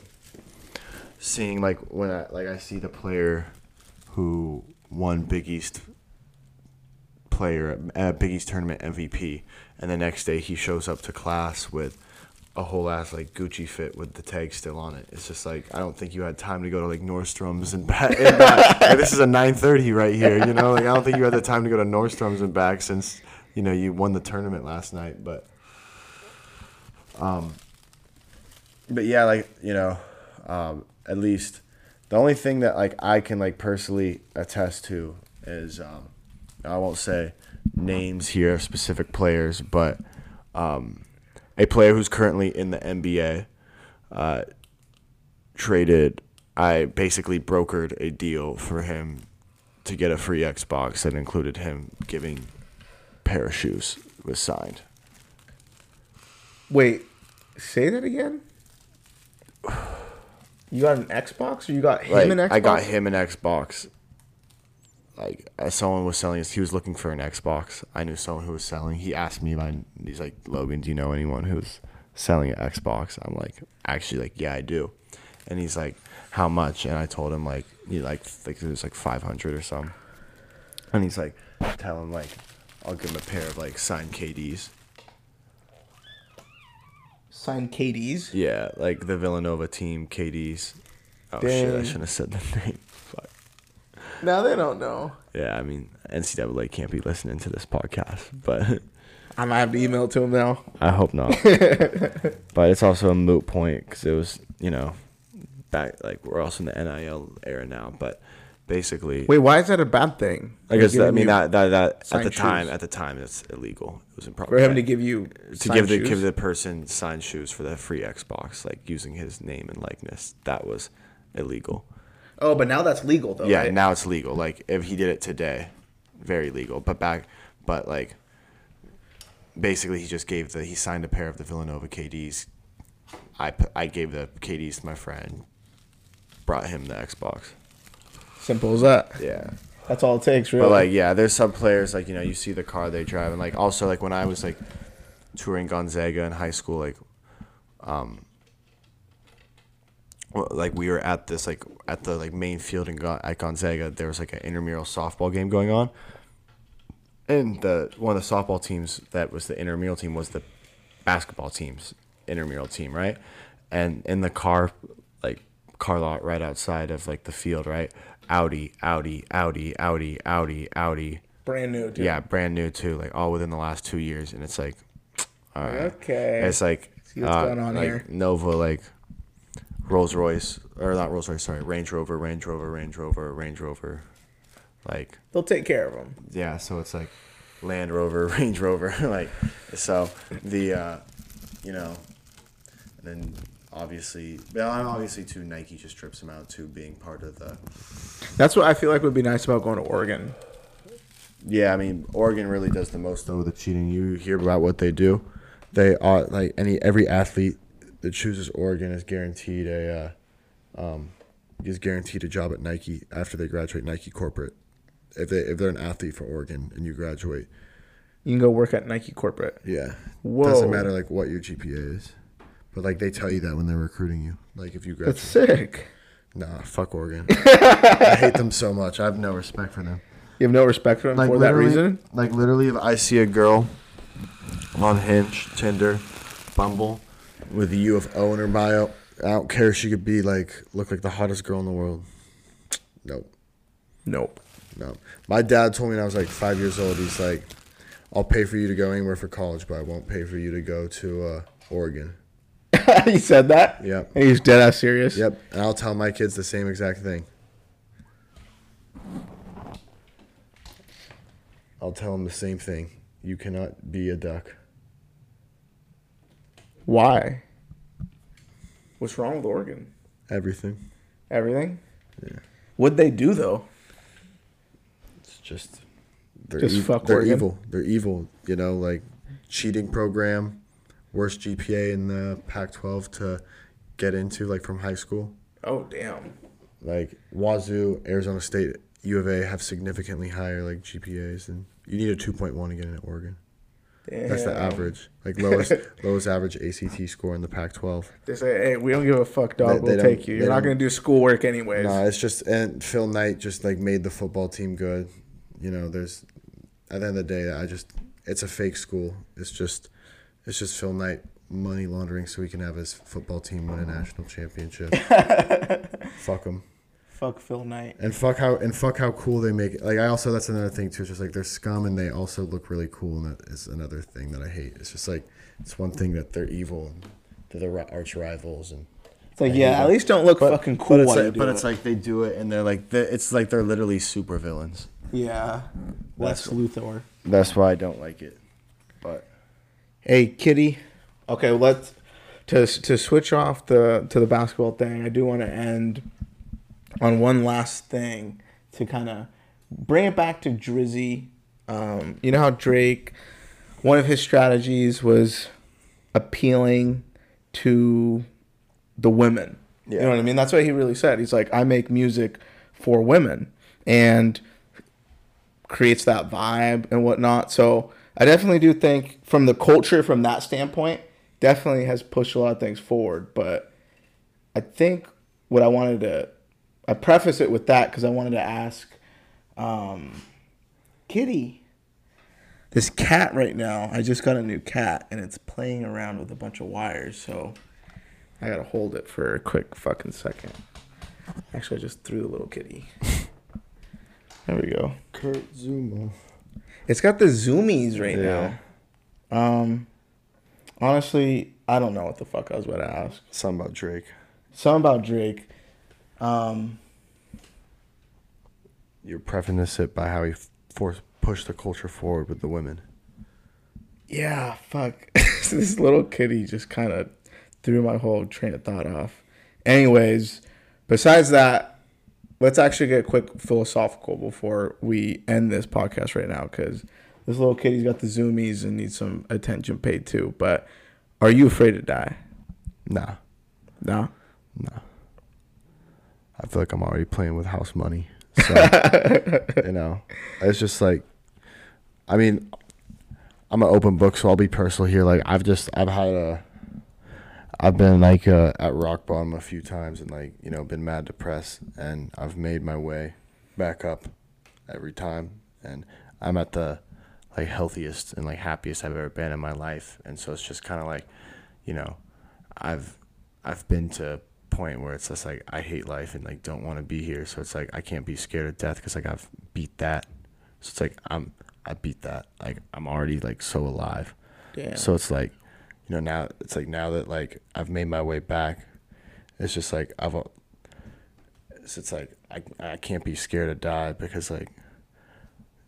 seeing like when I like I see the player who won Big East player uh, Big East tournament MVP, and the next day he shows up to class with a whole ass like Gucci fit with the tag still on it. It's just like I don't think you had time to go to like Nordstrom's and back. And back. Like, this is a 9:30 right here, you know. Like I don't think you had the time to go to Nordstrom's and back since you know you won the tournament last night. But um, but yeah, like you know, um, at least the only thing that like I can like personally attest to is um, I won't say names here of specific players, but um, a player who's currently in the NBA uh, traded. I basically brokered a deal for him to get a free Xbox that included him giving pair of shoes was signed. Wait, say that again. You got an Xbox, or you got him Like, an Xbox? I got him an Xbox. Like as someone was selling, he was looking for an Xbox. I knew someone who was selling. He asked me, "My he's like Logan, do you know anyone who's selling an Xbox?" I'm like, actually, like yeah, I do. And he's like, "How much?" And I told him like, he like like it was like 500 or something. And he's like, tell him like, I'll give him a pair of like signed KDs. Sign KD's. Yeah, like the Villanova team KDs. Oh shit, I shouldn't have said the name. Fuck. Now they don't know. Yeah, I mean NCAA can't be listening to this podcast, but I might have to email to him now. I hope not. but it's also a moot point because it was, you know, back like we're also in the NIL era now. But basically, Wait, why is that a bad thing? I guess that, I mean that that that at the time shoes. at the time it's illegal. It was improper for him to give you to give the shoes? give the person signed shoes for the free Xbox, like using his name and likeness. That was illegal. Oh, but now that's legal though. yeah, right? now it's legal. Like if he did it today, very legal. But back, but like, basically he just gave the he signed a pair of the Villanova KDs. I I gave the KDs to my friend, brought him the Xbox. Simple as that. Yeah. That's all it takes, really. But like, yeah, there's some players like you know you see the car they drive, and like also like when I was like touring Gonzaga in high school, like, um, well, like we were at this like at the like main field in Gon- at Gonzaga, there was like an intramural softball game going on, and the one of the softball teams that was the intramural team was the basketball team's intramural team, right? And in the car, like car lot right outside of like the field, right? Audi, Audi, Audi, Audi, Audi, Audi. brand new. Too. Yeah, brand new too, like all within the last two years, and it's like, all right, Okay. it's like, See what's uh, going on like here. Nova, like Rolls Royce or not Rolls Royce, sorry, Range Rover, Range Rover, Range Rover, Range Rover, like They'll take care of them. yeah, so it's like Land Rover, Range Rover, like so the uh, you know, and then obviously, well, obviously too Nike just trips them out too, being part of the. That's what I feel like would be nice about going to Oregon. Yeah, I mean Oregon really does the most though with the cheating. You hear about what they do. They are like any every athlete that chooses Oregon is guaranteed a uh, um, is guaranteed a job at Nike after they graduate Nike corporate. If they if they're an athlete for Oregon and you graduate, You can go work at Nike corporate. Yeah. Whoa. Doesn't matter like what your GPA is. But like they tell you that when they're recruiting you. Like if you graduate. That's sick. Nah, fuck Oregon. I hate them so much. I have no respect for them. You have no respect for him for that reason. Like literally if I see a girl on Hinge, Tinder, Bumble with a U of O in her bio, I don't care if she could be like look like the hottest girl in the world. Nope. Nope. No. My dad told me when I was like five years old, he's like, I'll pay for you to go anywhere for college, but I won't pay for you to go to uh, Oregon. he said that. Yep. And he's dead ass serious. Yep. And I'll tell my kids the same exact thing. I'll tell them the same thing. You cannot be a duck. Why? What's wrong with Oregon? Everything. Everything. Yeah. What'd they do though? It's just they're, Just ev- fuck they're Oregon? evil. They're evil. You know, like cheating program, worst GPA in the Pac-12 to get into, like from high school. Oh damn. Like Wazoo, Arizona State, U of A have significantly higher like GPAs, and you need a 2.1 to get in at Oregon. That's the average, like lowest lowest average ACT score in the Pac-12. They say, "Hey, we don't give a fuck, dog. They- we'll they take you. You're not gonna do schoolwork anyways." No, it's just and Phil Knight just like made the football team good. You know, there's at the end of the day, I just it's a fake school. It's just it's just Phil Knight money laundering so he can have his football team win a national championship. fuck him. Fuck Phil Knight. And fuck how and fuck how cool they make it. Like I also that's another thing too. It's just like they're scum and they also look really cool and that is another thing that I hate. It's just like it's one thing that they're evil and they're the arch rivals and It's like, yeah, at least don't look fucking cool but it's like, but it. it's like they do it and they're like they it's like they're literally super villains. yeah, Lex Luthor. That's why I don't like it. Hey, Kitty. Okay, let's to to switch off the to the basketball thing. I do want to end on one last thing to kind of bring it back to Drizzy. Um, you know how Drake, one of his strategies was appealing to the women. You know what I mean? That's what he really said. He's like, I make music for women, and creates that vibe and whatnot. So I definitely do think from the culture, from that standpoint, definitely has pushed a lot of things forward. But I think what I wanted to, I preface it with that because I wanted to ask, um, Kitty, this cat right now. I just got a new cat and it's playing around with a bunch of wires. So I gotta hold it for a quick fucking second. Actually, I just threw the little kitty. There we go. Kurt Zouma. It's got the zoomies right Yeah. now. Um, honestly, I don't know what the fuck I was about to ask. Something about Drake. Something about Drake. Um, You're prefacing it by how he forced pushed the culture forward with the women. yeah, fuck. this little kitty just kind of threw my whole train of thought off. Anyways, besides that, let's actually get a quick philosophical before we end this podcast right now because this little kitty's got the zoomies and needs some attention paid too. But are you afraid to die? Nah, No. nah. I feel like I'm already playing with house money. So, you know, it's just like, I mean, I'm an open book, so I'll be personal here. Like, I've just, I've had a, I've been like uh, at rock bottom a few times and like, you know, been mad depressed and I've made my way back up every time. And I'm at the like healthiest and like happiest I've ever been in my life. And so it's just kind of like, you know, I've, I've been to a point where it's just like I hate life and like don't want to be here. So it's like I can't be scared of death because like I've beat that. So it's like I'm I beat that. Like I'm already like so alive. Damn. So it's like, you know, now it's like now that like I've made my way back, it's just like I've. It's, it's like I I can't be scared to die because like.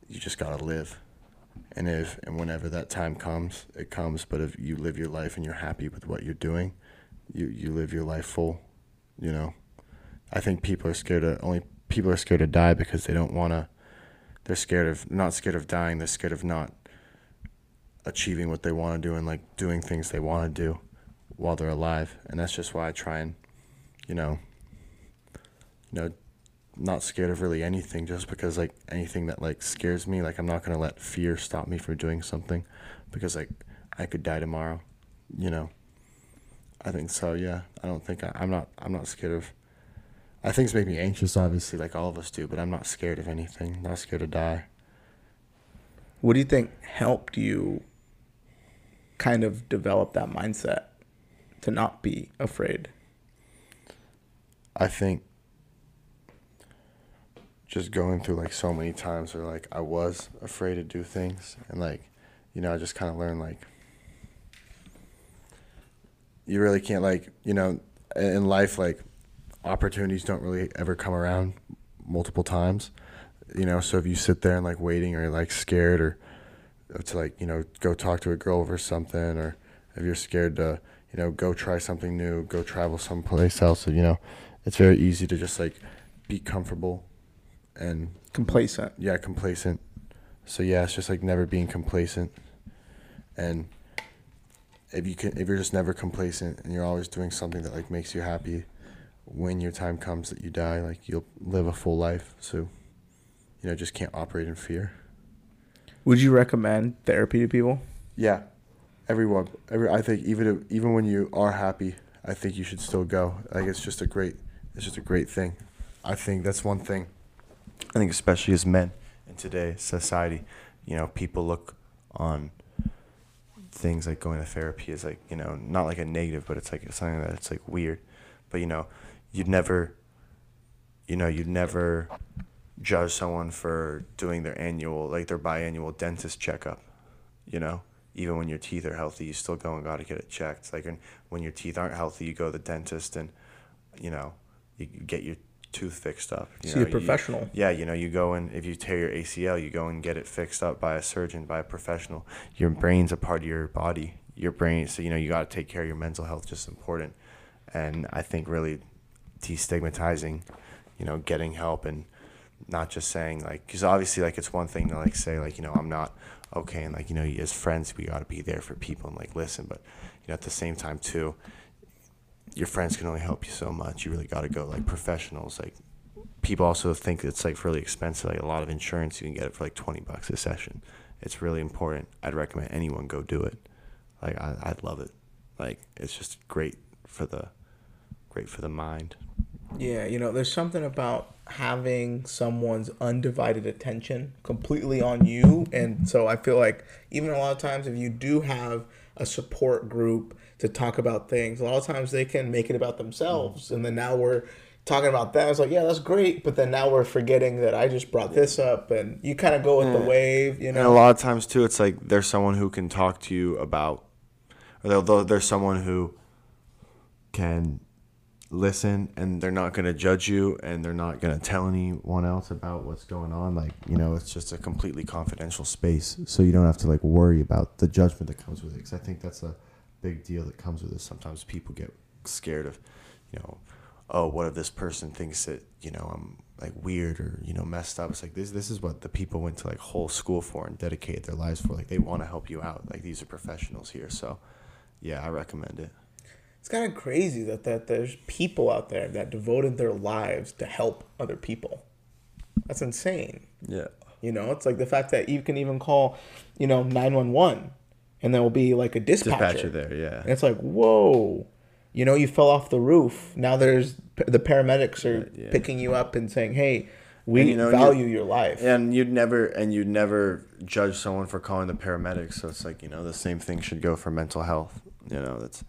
You just gotta live, and if and whenever that time comes, it comes. But if you live your life and you're happy with what you're doing, you you live your life full. You know, I think people are scared of only people are scared to die because they don't want to. They're scared of not scared of dying. They're scared of not achieving what they want to do and like doing things they want to do while they're alive. And that's just why I try and, you know, you know, not scared of really anything just because like anything that like scares me, like I'm not gonna let fear stop me from doing something because like I could die tomorrow, you know. I think so. Yeah, I don't think I, I'm not. I'm not scared of. I things make me anxious, obviously, like all of us do. But I'm not scared of anything. Not scared to die. What do you think helped you kind of develop that mindset to not be afraid? I think just going through like so many times where like I was afraid to do things and like you know I just kind of learned like you really can't like you know in life like opportunities don't really ever come around multiple times you know so if you sit there and like waiting or like scared or, to like you know go talk to a girl over something or if you're scared to you know go try something new go travel someplace else So, you know it's very easy to just like be comfortable and Complacent. yeah complacent so yeah it's just like never being complacent and if you can if you're just never complacent and you're always doing something that like makes you happy when your time comes that you die, like you'll live a full life. So, you know, just can't operate in fear. Would you recommend therapy to people? Yeah, everyone. Every I think even if, even when you are happy, I think you should still go. Like it's just a great, it's just a great thing. I think that's one thing. I think especially as men in today's society, you know, people look on things like going to therapy as like you know not like a negative, but it's like something that it's like weird. But you know, you'd never, you know, you'd never judge someone for doing their annual like their biannual dentist checkup. You know, even when your teeth are healthy, you still go and got to get it checked. Like when, when your teeth aren't healthy, you go to the dentist and, you know, you get your tooth fixed up. You See know, a professional. You, yeah, you know, you go and if you tear your ACL, you go and get it fixed up by a surgeon, by a professional. Your brain's a part of your body. Your brain, so you know, you got to take care of your mental health. Just important, and I think really destigmatizing, you know, getting help and not just saying like because obviously like it's one thing to like say like you know i'm not okay and like you know as friends we got to be there for people and like listen but you know at the same time too your friends can only help you so much. You really got to go like professionals like people also think it's like really expensive like a lot of insurance you can get it for like 20 bucks a session. It's really important. I'd recommend anyone go do it. Like I, i'd love it. Like it's just great for the great for the mind Yeah, you know, there's something about having someone's undivided attention completely on you. And so I feel like even a lot of times, if you do have a support group to talk about things, a lot of times they can make it about themselves. And then now we're talking about that. It's like, yeah, that's great. But then now we're forgetting that I just brought this up. And you kind of go with the mm. wave, you know? And a lot of times too, it's like there's someone who can talk to you about, or there's someone who can listen, and they're not going to judge you, and they're not going to tell anyone else about what's going on. Like you know, it's just a completely confidential space, so you don't have to like worry about the judgment that comes with it. Because I think that's a big deal that comes with it. Sometimes people get scared of, you know, oh, what if this person thinks that you know I'm like weird or you know messed up? It's like this. This is what the people went to like whole school for and dedicated their lives for. Like they want to help you out. Like these are professionals here. So, yeah, I recommend it. It's kind of crazy that, that there's people out there that devoted their lives to help other people. That's insane. Yeah. You know, it's like the fact that you can even call, you know, 911 and there will be like a dispatcher. Dispatcher there, yeah. And it's like, whoa, you know, you fell off the roof. Now there's the paramedics are Yeah. picking you up and saying, hey, we And, you know, value you- your life. And you'd never and you'd never judge someone for calling the paramedics. So it's like you know the same thing should go for mental health. You know that's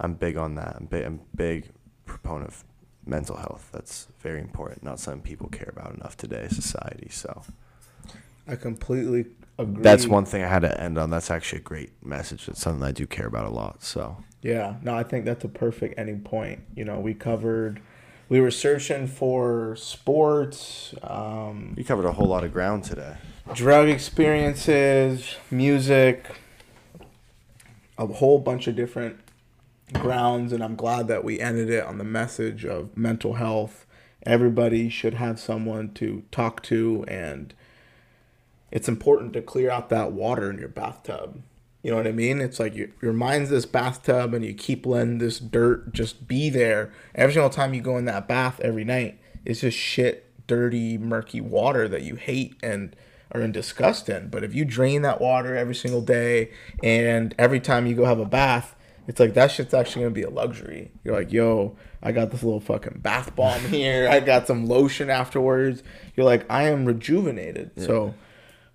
I'm big on that. I'm big. I'm big proponent of mental health. That's very important. Not something people care about enough today, society. So I completely agree. that's one thing I had to end on. That's actually a great message. It's something I do care about a lot. So Yeah, no, I think that's a perfect ending point. You know, we covered, we were searching for sports, um, we covered a whole lot of ground today. drug experiences, music, a whole bunch of different grounds, and I'm glad that we ended it on the message of mental health. Everybody should have someone to talk to, and it's important to clear out that water in your bathtub. You know what I mean? It's like your, your mind's this bathtub, and you keep letting this dirt just be there. Every single time you go in that bath every night, it's just shit, dirty, murky water that you hate and are in disgust in. But if you drain that water every single day, and every time you go have a bath, it's like that shit's actually gonna be a luxury. You're like, yo, I got this little fucking bath bomb here. I got some lotion afterwards. You're like, I am rejuvenated. So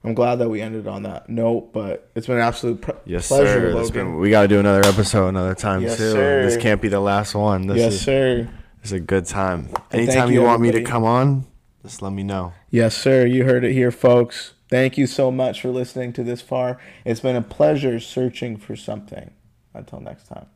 I'm glad that we ended on that note. But it's been an absolute pr- Yes, pleasure, sir. Logan. Been, we got to do another episode another time Yes, too. sir. This can't be the last one. This yes, is sir. It's a good time. Anytime you, you, want me to come on, just let me know. Yes, sir. You heard it here, folks. Thank you so much for listening to this far. It's been a pleasure searching for something. Until next time.